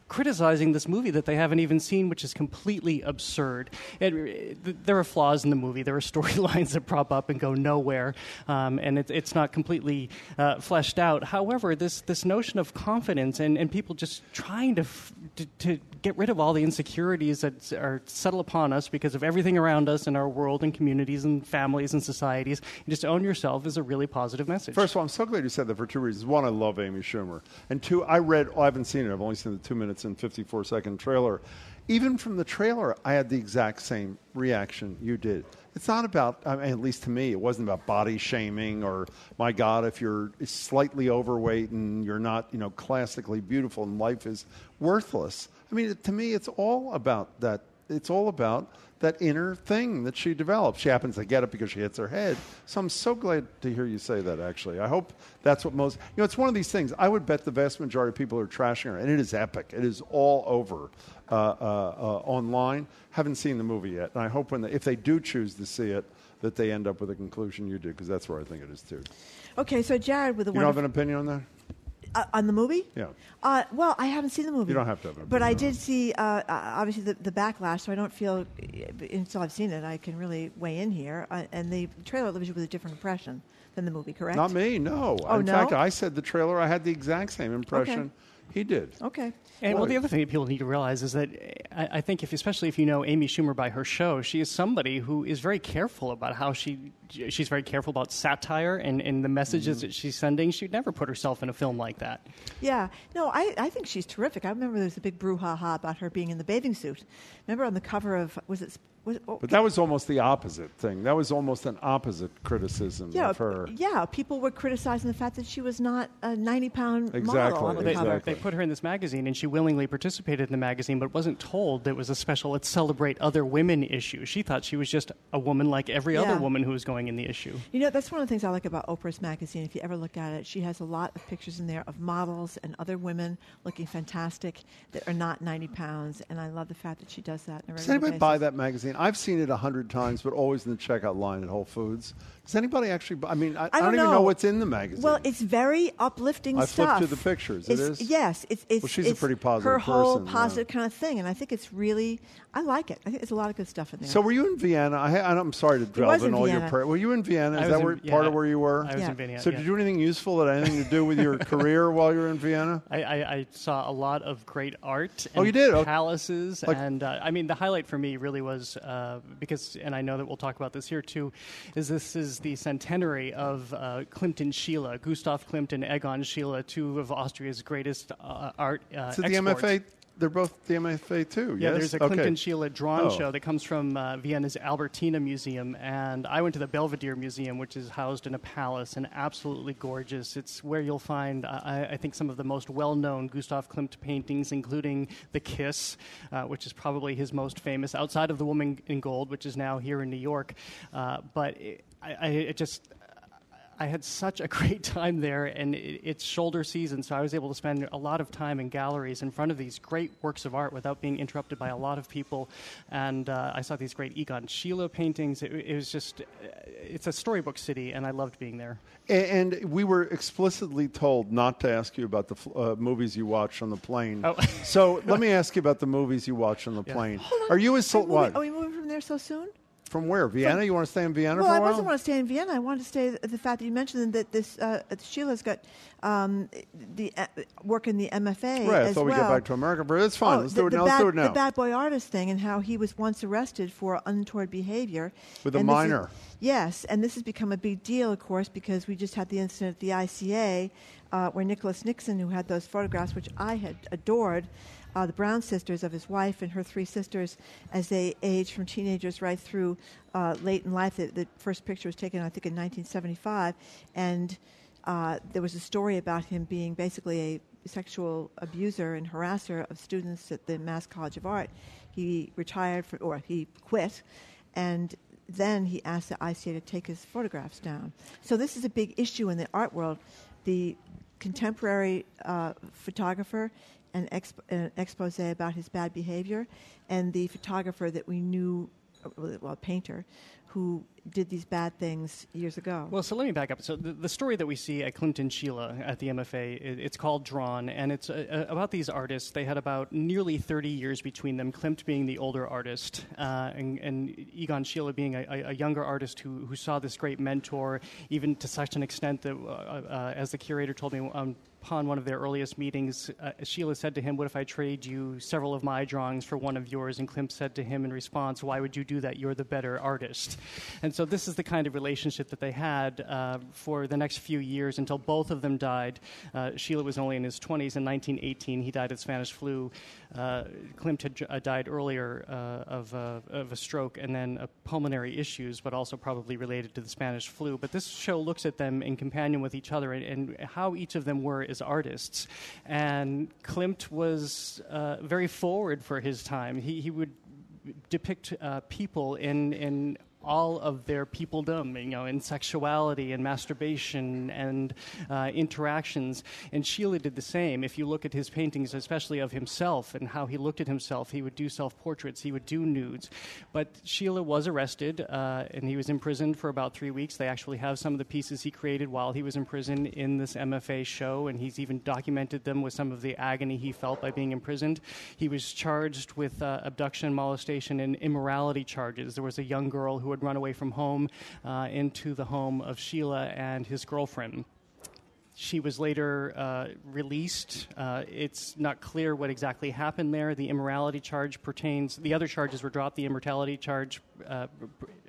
criticizing this movie that they haven't even seen which is completely absurd. It, it- there are flaws in the movie. There are storylines that prop up and go nowhere um, and it, it's not completely uh, fleshed out however this, this notion of confidence and, and people just trying to, f- to, to get rid of all the insecurities that are settle upon us because of everything around us in our world and communities and families and societies and just own yourself is a really positive message First of all, I'm so glad you said that for two reasons. One, I love Amy Schumer. And two, I read, oh, I haven't seen it. I've only seen the two minutes and 54 second trailer. Even from the trailer, I had the exact same reaction you did. It's not about, I mean, at least to me, it wasn't about body shaming or, my God, if you're slightly overweight and you're not, you know, classically beautiful and life is worthless. I mean, to me, it's all about that. It's all about that inner thing that she develops. She happens to get it because she hits her head. So I'm so glad to hear you say that, actually. I hope that's what most, you know, it's one of these things. I would bet the vast majority of people are trashing her, and it is epic. It is all over uh, uh, uh, online. Haven't seen the movie yet. And I hope when they, if they do choose to see it, that they end up with a conclusion you do, because that's where I think it is too. Okay, so Jared with a You don't have an opinion on that? Uh, on the movie. Yeah. Uh, well, I haven't seen the movie. You don't have to have But I did see, uh, uh, obviously, the, the backlash, so I don't feel, uh, until I've seen it, I can really weigh in here. Uh, and the trailer leaves you with a different impression than the movie, correct? Not me, no. Oh, In no? fact, I said the trailer, I had the exact same impression he did. Okay. And well, the other thing that people need to realize is that I, I think, if especially if you know Amy Schumer by her show, she is somebody who is very careful about how she she's very careful about satire and, and the messages Mm-hmm. that she's sending. She'd never put herself in a film like that. Yeah, no, I, I think she's terrific. I remember there was a big brouhaha about her being in the bathing suit. Remember on the cover of was it? Was it oh, But that was almost the opposite thing. That was almost an opposite criticism yeah, of her. yeah. People were criticizing the fact that she was not a ninety-pound Exactly, model on the They, cover. they put her in this magazine, and she willingly participated in the magazine, but wasn't told it was a special "Let's Celebrate Other Women" issue. She thought she was just a woman like every other woman who was going in the issue. You know, that's one of the things I like about Oprah's magazine. If you ever look at it, she has a lot of pictures in there of models and other women looking fantastic that are not 90 pounds. And I love the fact that she does that on a Does anybody basis. buy that magazine? I've seen it a hundred times, but always in the checkout line at Whole Foods. Does anybody actually? Buy, I mean, I, I don't, even know what's in the magazine. Well, it's very uplifting I stuff. I flipped through the pictures. It It's- Yes, it's it's. Well, she's a pretty positive Her whole person, yeah. positive kind of thing, and I think it's really. I like it. I think there's a lot of good stuff in there. So were you in Vienna? I, I'm sorry to was delve in in all your. Vienna. Were you in Vienna? Is was that in- where, yeah, part of where you were? I was in Vienna, So yeah. did you do anything useful that had anything to do with your career while you were in Vienna? I, I, I saw a lot of great art. Oh, you did? Palaces, Like- and uh, I mean the highlight for me really was uh, because, and I know that we'll talk about this here too, is this is the centenary of uh, Klimt and Schiele, Gustav Klimt and Egon Schiele, two of Austria's greatest uh, art uh, it the exports. MFA they're both the MFA too. Yeah, yes? there's a Okay. Klimt and Schiele drawn Oh. show that comes from uh, Vienna's Albertina Museum, and I went to the Belvedere Museum, which is housed in a palace and absolutely gorgeous. It's where you'll find, uh, I, I think, some of the most well-known Gustav Klimt paintings, including The Kiss, uh, which is probably his most famous, outside of The Woman in Gold, which is now here in New York. Uh, but it, I, I it just I had such a great time there, and it, it's shoulder season, so I was able to spend a lot of time in galleries in front of these great works of art without being interrupted by a lot of people. And uh, I saw these great Egon Schiele paintings. It, it was just, uh, it's a storybook city, and I loved being there. A- And we were explicitly told not to ask you about the fl- uh, movies you watched on the plane. Oh. so let me ask you about the movies you watched on the plane. Are you as Are so, what? are we moving from there so soon? From where? Vienna? you want to stay in Vienna well, for I a while? I wasn't want to stay in Vienna. I wanted to stay the fact that you mentioned that this uh, Schiele's got um, the uh, work in the MFA. Right, as thought we'd get back to America, but it's fine. Oh, Let's the, do it now. Bad, Let's do it now. The bad boy artist thing and how he was once arrested for untoward behavior. With a And this is- yes, and this has become a big deal, of course, because we just had the incident at the ICA uh, where Nicholas Nixon, who had those photographs, which I had adored, uh, the Brown sisters of his wife and her three sisters as they age from teenagers right through uh, late in life. The, the first picture was taken, I think, in 1975, and uh, there was a story about him being basically a sexual abuser and harasser of students at the Mass College of Art. He retired, for, or he quit, and then he asked the ICA to take his photographs down. So this is a big issue in the art world. The contemporary uh, photographer an, exp- an expose about his bad behavior, and the photographer that we knew, uh, well, painter, who did these bad things years ago. Well, so let me back up. So the, the story that we see at Klimt and Schiele at the MFA, it, it's called Drawn, and it's uh, uh, about these artists. They had about nearly 30 years between them, Klimt being the older artist, uh, and, and Egon Schiele being a, a, younger artist who, who saw this great mentor, even to such an extent that, uh, uh, as the curator told me, um, upon one of their earliest meetings, uh, Schiele said to him, What if I trade you several of my drawings for one of yours? And Klimt said to him in response, Why would you do that? You're the better artist. And so this is the kind of relationship that they had uh, for the next few years until both of them died. Uh, Schiele was only in his 20s. In 1918, he died of Spanish flu. Uh, Klimt had uh, died earlier uh, of, uh, of a stroke and then pulmonary issues, but also probably related to the Spanish flu. But this show looks at them in companion with each other and, and how each of them were as artists. And Klimt was very forward for his time. He, he would depict uh, people in, in all of their peopledom, you know, in sexuality and masturbation and uh, interactions. And Schiele did the same. If you look at his paintings, especially of himself and how he looked at himself, he would do self portraits, he would do nudes. But Schiele was arrested uh, and he was imprisoned for about three weeks. They actually have some of the pieces he created while he was in prison in this MFA show, and he's even documented them with some of the agony he felt by being imprisoned. He was charged with uh, abduction, molestation, and immorality charges. There was a young girl who had run away from home uh, into the home of Schiele and his girlfriend. She was later uh, released. Uh, it's not clear what exactly happened there. The immorality charge pertains. The other charges were dropped. The immortality charge, uh,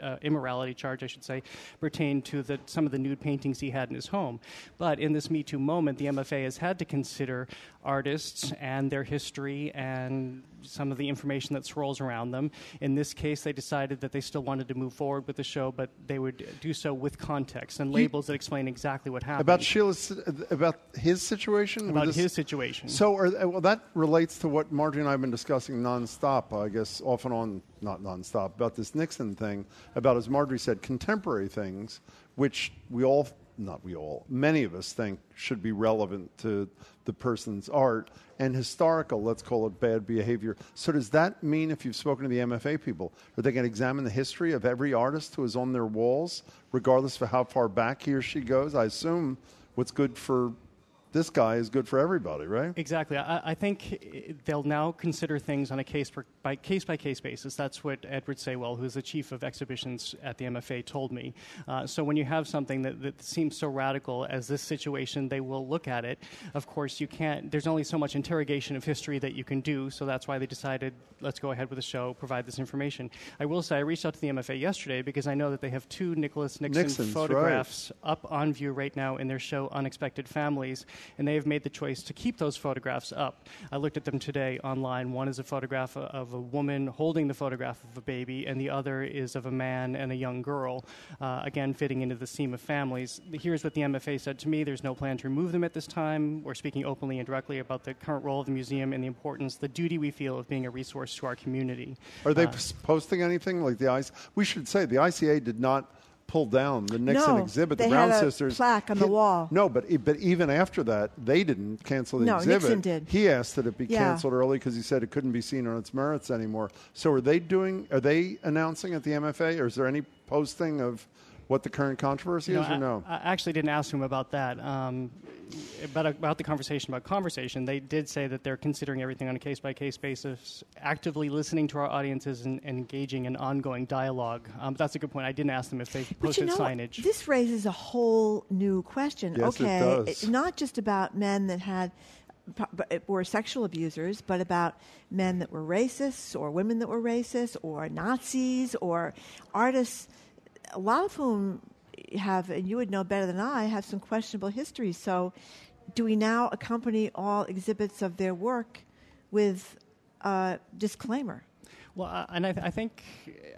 uh, immorality charge, I should say, pertained to the, some of the nude paintings he had in his home. But in this Me Too moment, the MFA has had to consider artists and their history and some of the information that swirls around them. In this case, they decided that they still wanted to move forward with the show, but they would do so with context and labels that explain exactly what happened. About Schiele's, about his situation. About his situation. So, are, well, that relates to what Margery and I have been discussing nonstop. I guess off and on, not nonstop, about this Nixon thing. About as Margery said, contemporary things, which we all, not we all, many of us think should be relevant to the person's art and historical, let's call it bad behavior. So, does that mean if you've spoken to the MFA people, are they going to examine the history of every artist who is on their walls, regardless of how far back he or she goes? I assume what's good for this guy is good for everybody, right? Exactly. I, I think they'll now consider things on a case per, by case by case basis. That's what Edward Saywell, who's the chief of exhibitions at the MFA, told me. Uh, so when you have something that, that seems so radical as this situation, they will look at it. Of course, you can't. There's only so much interrogation of history that you can do. So that's why they decided let's go ahead with the show, provide this information. I will say I reached out to the MFA yesterday because I know that they have two Nicholas Nixon Nixons, right. photographs up on view right now in their show Unexpected Families. And they have made the choice to keep those photographs up. I looked at them today online. One is a photograph of a woman holding the photograph of a baby, and the other is of a man and a young girl, uh, again, fitting into the theme of families. Here's what the MFA said to me there's no plan to remove them at this time. We're speaking openly and directly about the current role of the museum and the importance, the duty we feel of being a resource to our community. Are they Uh, posting anything like the IC? We should say the ICA did not pull down the Nixon No, exhibit. they the Brown had a sisters plaque on the wall. No, but but even after that, they didn't cancel the No, exhibit. Nixon did. He asked that it be Yeah. canceled early because he said it couldn't be seen on its merits anymore. So are they doing? Are they announcing at the MFA, or is there any posting of what the current controversy You know, is, or I, no? I actually didn't ask him about that. Um, about, about the conversation about conversation, they did say that they're considering everything on a case by case basis, actively listening to our audiences and, and engaging in ongoing dialogue. Um, but that's a good point. I didn't ask them if they But posted you know, signage. this raises a whole new question. Yes, it okay, does. it's not just about men that had were sexual abusers, but about men that were racists or women that were racist or Nazis or artists, a lot of whom have, and you would know better than I, have some questionable histories. So, do we now accompany all exhibits of their work with a disclaimer? Well, uh, and I, I think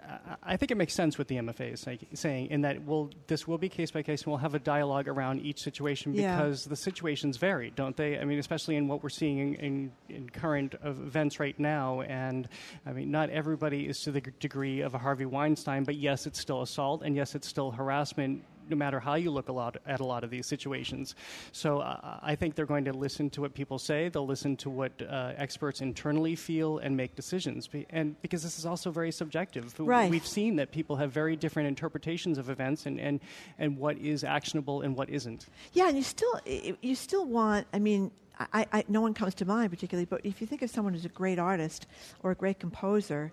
I- I think it makes sense what the MFA is say, saying in that we'll, this will be case by case, and we'll have a dialogue around each situation Yeah. because the situations vary, don't they? I mean, especially in what we're seeing in, in, in current events right now, and I mean, not everybody is to the degree of a Harvey Weinstein, but yes, it's still assault, and yes, it's still harassment. No matter how you look a lot at a lot of these situations, so uh, I think they're going to listen to what people say. They'll listen to what uh, experts internally feel and make decisions. And because this is also very subjective, Right. we've seen that people have very different interpretations of events and, and, and what is actionable and what isn't. Yeah, and you still you still want. I mean, I, I no one comes to mind particularly, but if you think of someone who's a great artist or a great composer,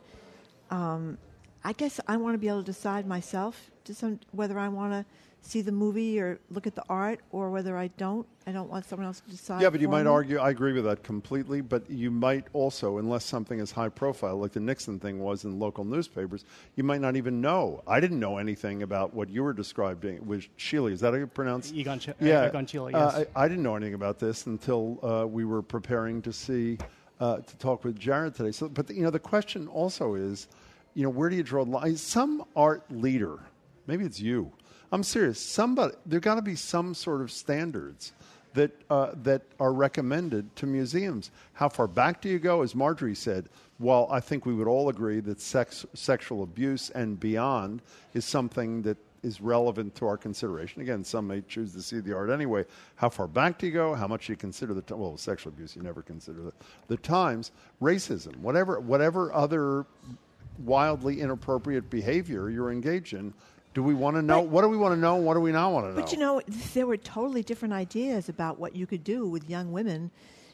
um, I guess I want to be able to decide myself to some whether I want to see the movie or look at the art, or whether I don't. I don't want someone else to decide. Yeah, but you might me. argue. I agree with that completely. But you might also, unless something is high profile, like the Nixon thing was in local newspapers, you might not even know. I didn't know anything about what you were describing with Sheely. Is that how you pronounce? it? Egon Ch- uh, yeah, Egon Schiele, Uh. I, I didn't know anything about this until uh, we were preparing to see uh, to talk with Jared today. So, but you know, the question also is, you know, where do you draw the line? Some art leader, maybe it's you. I'm serious. Somebody, there got to be some sort of standards that uh, that are recommended to museums. How far back do you go? As Margery said, while I think we would all agree that sex, sexual abuse and beyond is something that is relevant to our consideration. Again, some may choose to see the art anyway. How far back do you go? How much do you consider the t- well, sexual abuse? You never consider the, the times. Racism, whatever, whatever other wildly inappropriate behavior you're engaged in. Do we want to know? what do we want to know? and What do we not want to know? But you know, there were totally different ideas about what you could do with young women.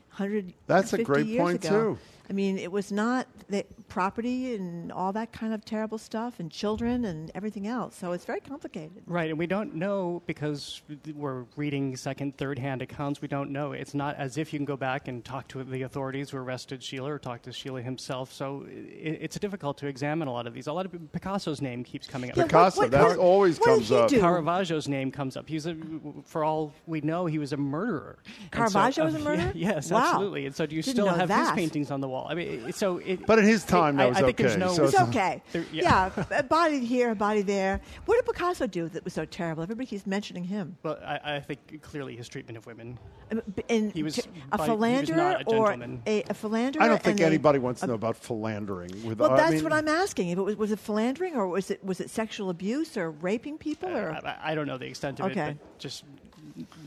Hundred. That's a 50 great point, ago. too. I mean, it was not the property and all that kind of terrible stuff, and children and everything else. So it's very complicated. Right, and we don't know because we're reading second, third hand accounts. We don't know. It's not as if you can go back and talk to the authorities who arrested Schiele or talk to Schiele himself. So it, it's difficult to examine a lot of these. A lot of Picasso's name keeps coming up. Yeah, what- Picasso, what- that's what- always what did comes up. do? Caravaggio's name comes up. He's a, for all we know, he was a murderer. And so- Caravaggio was a murderer? yes, Wow. absolutely. And so do you Didn't still know have his paintings on the wall? I mean, so it, But in his time, I, that was I think there's okay, no. so It's okay. There- yeah, a body here, a body there. What did Picasso do that was so terrible? Everybody keeps mentioning him. Well, I, I think clearly his treatment of women. Um, b- And He was t- a by- he was philanderer not a or gentleman. a, a philanderer. I don't think and a- anybody wants to know about philandering. With Well, I that's mean, what I'm asking. If it was, was it philandering or was it was it sexual abuse or raping people or I, I don't know the extent of Okay. it, but just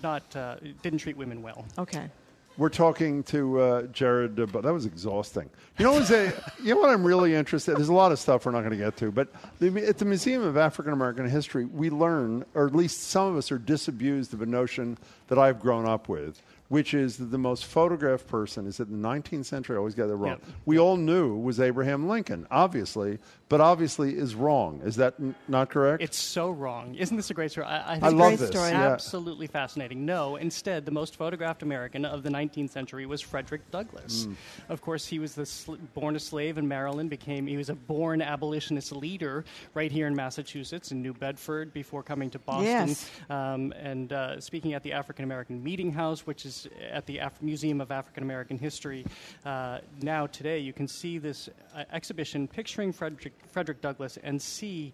not uh, didn't treat women well. okay? We're talking to uh, Jared, uh, but that was exhausting. You know, what a, you know what I'm really interested. There's a lot of stuff we're not going to get to, but the, at the Museum of African American History, we learn, or at least some of us are disabused of a notion that I've grown up with, which is that the most photographed person is in the 19th century. I always get that wrong. We all knew was Abraham Lincoln, obviously, but obviously is wrong. Is that n- not correct? It's so wrong. Isn't this a great story? I, I, I think love this, yeah. Absolutely fascinating. No, instead, the most photographed American of the 19th century was Frederick Douglass. Mm. Of course, he was the sl- born a slave in Maryland. Became he was a born abolitionist leader right here in Massachusetts in New Bedford before coming to Boston. Yes. Um, and uh, speaking at the African American Meeting House, which is is at the Af- Museum of African American History. Uh, now, today, you can see this uh, exhibition picturing Frederick, Frederick Douglass and see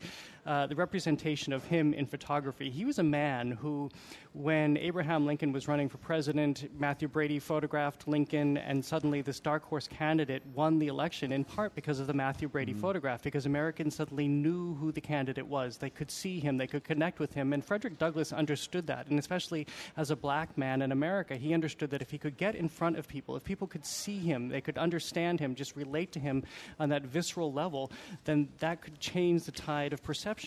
uh, the representation of him in photography. He was a man who, when Abraham Lincoln was running for president, Mathew Brady photographed Lincoln, and suddenly this dark horse candidate won the election in part because of the Mathew Brady photograph, because Americans suddenly knew who the candidate was. They could see him, they could connect with him, and Frederick Douglass understood that. And especially as a black man in America, he understood that if he could get in front of people, if people could see him, they could understand him, just relate to him on that visceral level, then that could change the tide of perception.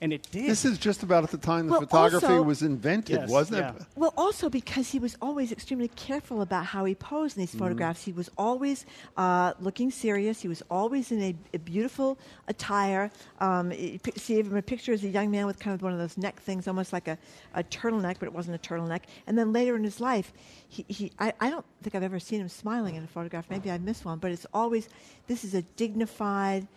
And it did. This is just about at the time the Well, photography also- was invented, Yes, wasn't yeah. it? Well, also because he was always extremely careful about how he posed in these Mm-hmm. photographs. He was always uh, looking serious. He was always in a, a beautiful attire. Um, you see him in a picture as a young man with kind of one of those neck things, almost like a, a turtleneck, but it wasn't a turtleneck. And then later in his life, he, he I, I don't think I've ever seen him smiling in a photograph. Maybe I missed one, but it's always this is a dignified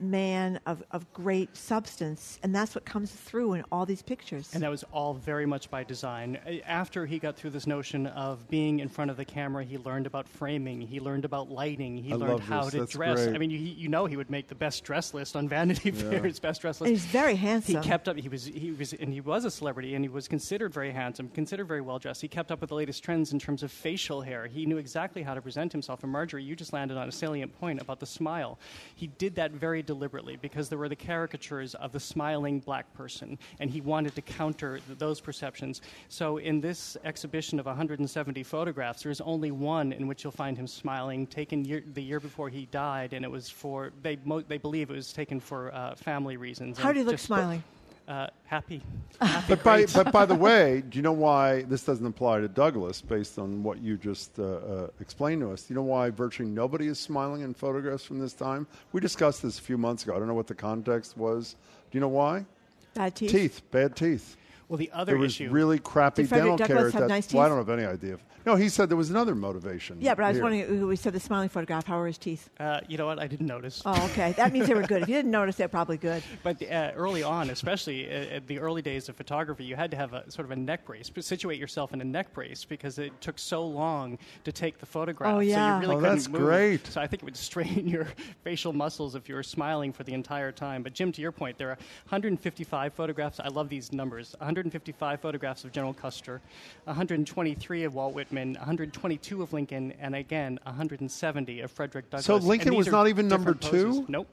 man of, of great substance, and that's what comes through in all these pictures. And that was all very much by design. After he got through this notion of being in front of the camera, he learned about framing, he learned about lighting, he I learned how this. to That's dress. great. I mean, you, you know, he would make the best dress list on Vanity Yeah. Fair's best dress list. And he's very handsome. He kept up. He was he was and he was a celebrity, and he was considered very handsome, considered very well dressed. He kept up with the latest trends in terms of facial hair. He knew exactly how to present himself. And Margery, you just landed on a salient point about the smile. He did that very deliberately because there were the caricatures of the smiling black person, and he wanted to counter th- those perceptions. So in this exhibition of 170 photographs, there is only one in which you'll find him smiling, taken year, the year before he died, and it was for they mo- they believe it was taken for uh, family reasons. How and he you look smiling? Uh, happy. But by, but by the way, do you know why this doesn't apply to Douglass based on what you just uh, uh, explained to us? Do you know why virtually nobody is smiling in photographs from this time? We discussed this a few months ago. I don't know what the context was. Do you know why? Bad teeth. Teeth, bad teeth. Well, the other there was issue- really crappy Did Frederick dental Douglass care. at have that- nice Well, I don't have any idea. No, he said there was another motivation. Yeah, but I was here. wondering, we said the smiling photograph, how were his teeth? Uh, you know what? I didn't notice. Oh, okay. That means they were good. If you didn't notice, they're probably good. But uh, early on, especially uh, at the early days of photography, you had to have a sort of a neck brace, but situate yourself in a neck brace because it took so long to take the photograph. Oh, So yeah. you really Oh, couldn't that's move. great. So I think it would strain your facial muscles if you were smiling for the entire time. But Jim, to your point, there are 155 photographs. I love these numbers. 155 photographs of General Custer, 123 of Walt Whitman, 122 of Lincoln, and again 170 of Frederick Douglass. So Lincoln was not even number different poses. two? Nope.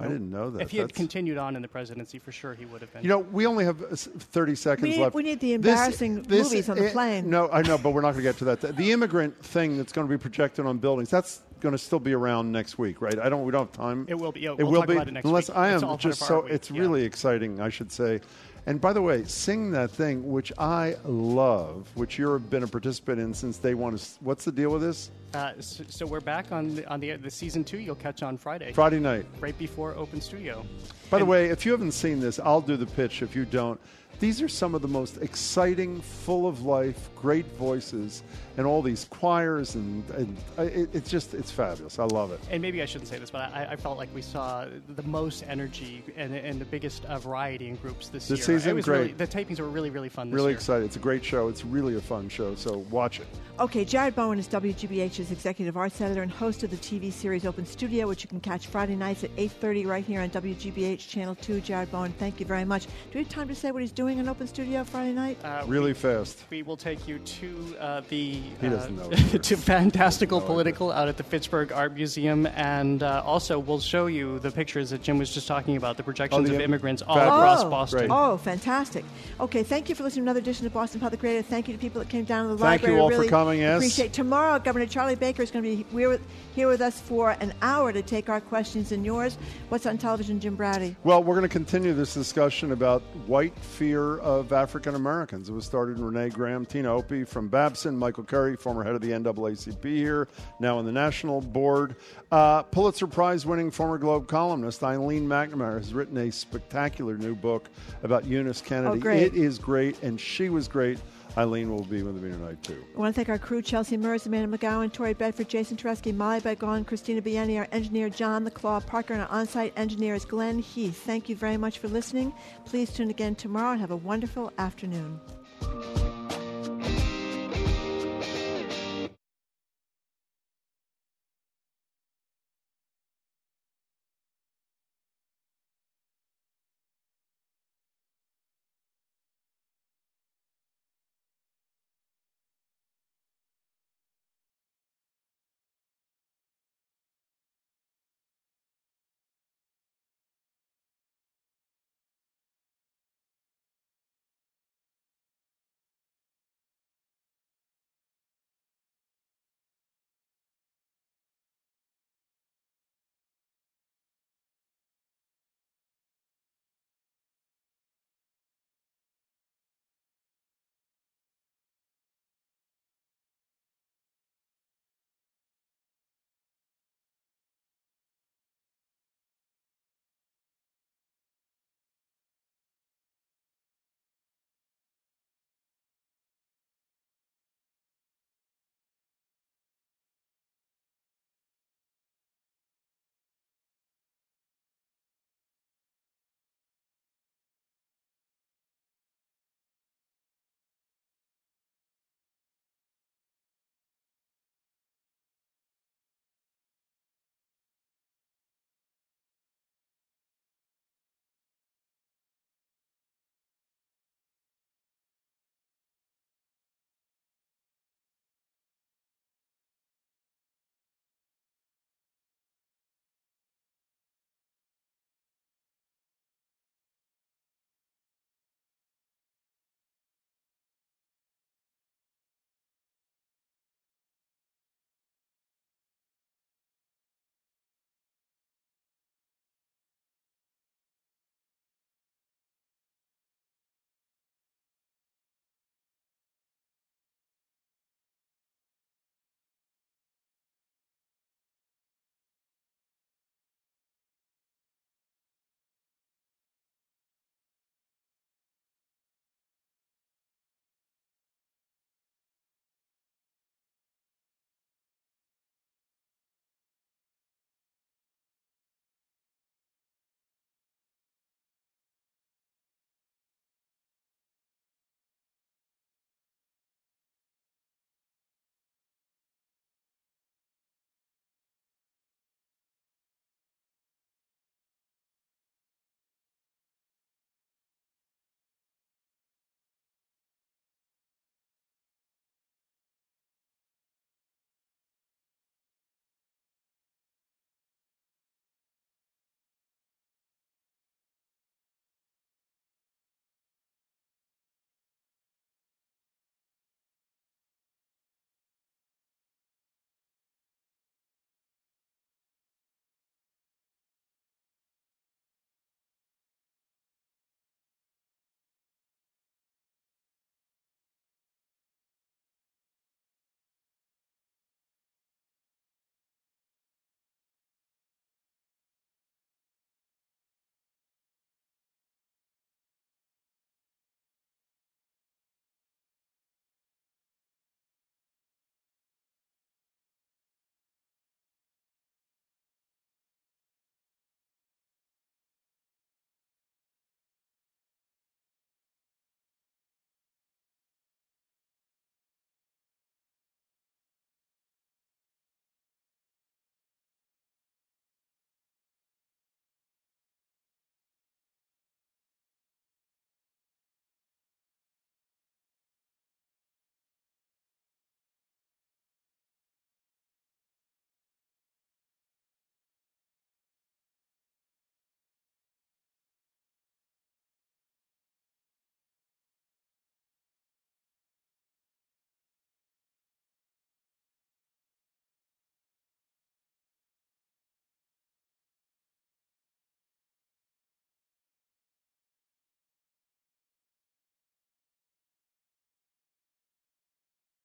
I didn't know that. If he had That's- continued on in the presidency, for sure he would have been. You know, we only have uh, 30 seconds We need- left. we need the embarrassing this- movies on the plane. No, I know, but we're not going to get to that. The, the immigrant thing that's going to be projected on buildings, that's going to still be around next week, right? I don't. We don't have time. It will be. Yeah, it we'll will talk be. about it next unless week. I am just so, week. it's yeah. really exciting, I should say. And by the way, sing that thing, which I love, which you've been a participant in since day one. Is what's the deal with this? Uh, so, so we're back on the, on the the season two. You'll catch on Friday. Friday night. right before Open Studio. By the way, if you haven't seen this, I'll do the pitch if you don't. These are some of the most exciting, full of life, great voices, and all these choirs, and, and uh, it, it's just it's fabulous. I love it. And maybe I shouldn't say this, but I, I felt like we saw the most energy and, and the biggest uh, variety in groups this, This year. season, it was great. Really, the tapings were really, really fun. This year. Really year. excited. It's a great show. It's really a fun show. So watch it. Okay, Jared Bowen is WGBH's executive arts editor and host of the TV series Open Studio, which you can catch Friday nights at 8.30 right here on WGBH Channel 2. Jared Bowen, thank you very much. Do we have time to say what he's doing in Open Studio Friday night? Uh, Really fast. We will take you to uh, the He doesn't uh, know to Fantastical Political out at the Fitchburg Art Museum, and uh, also we'll show you the pictures that Jim was just talking about, the projections Oh, the of im- immigrants all fabulous. across oh, Boston. Oh, fantastic. Okay, thank you for listening to another edition of Boston Public Radio. Thank you to people that came down to the library. Thank you library. all for really coming, yes. Appreciate Tomorrow, Governor Charlie Baker is going to be here with, here with us for an hour to take our questions and yours. What's on television, Jim Braude? Well, we're going to continue this discussion about white fear of African Americans. It was started in Renee Graham, Tina Opie from Babson, Michael Curry, former head of the NAACP here, now on the national board. Uh, Pulitzer Prize winning former Globe columnist Eileen McNamara has written a spectacular new book about Eunice Kennedy. Oh. It is great, and she was great. Eileen will be with me tonight, too. I want to thank our crew, Chelsea Merz, Amanda McGowan, Tori Bedford, Jason Tereski, Molly Boigon, Christina Bieni, our engineer, John the Claw Parker, and our on-site engineer is Glenn Heath. Thank you very much for listening. Please tune again tomorrow and have a wonderful afternoon.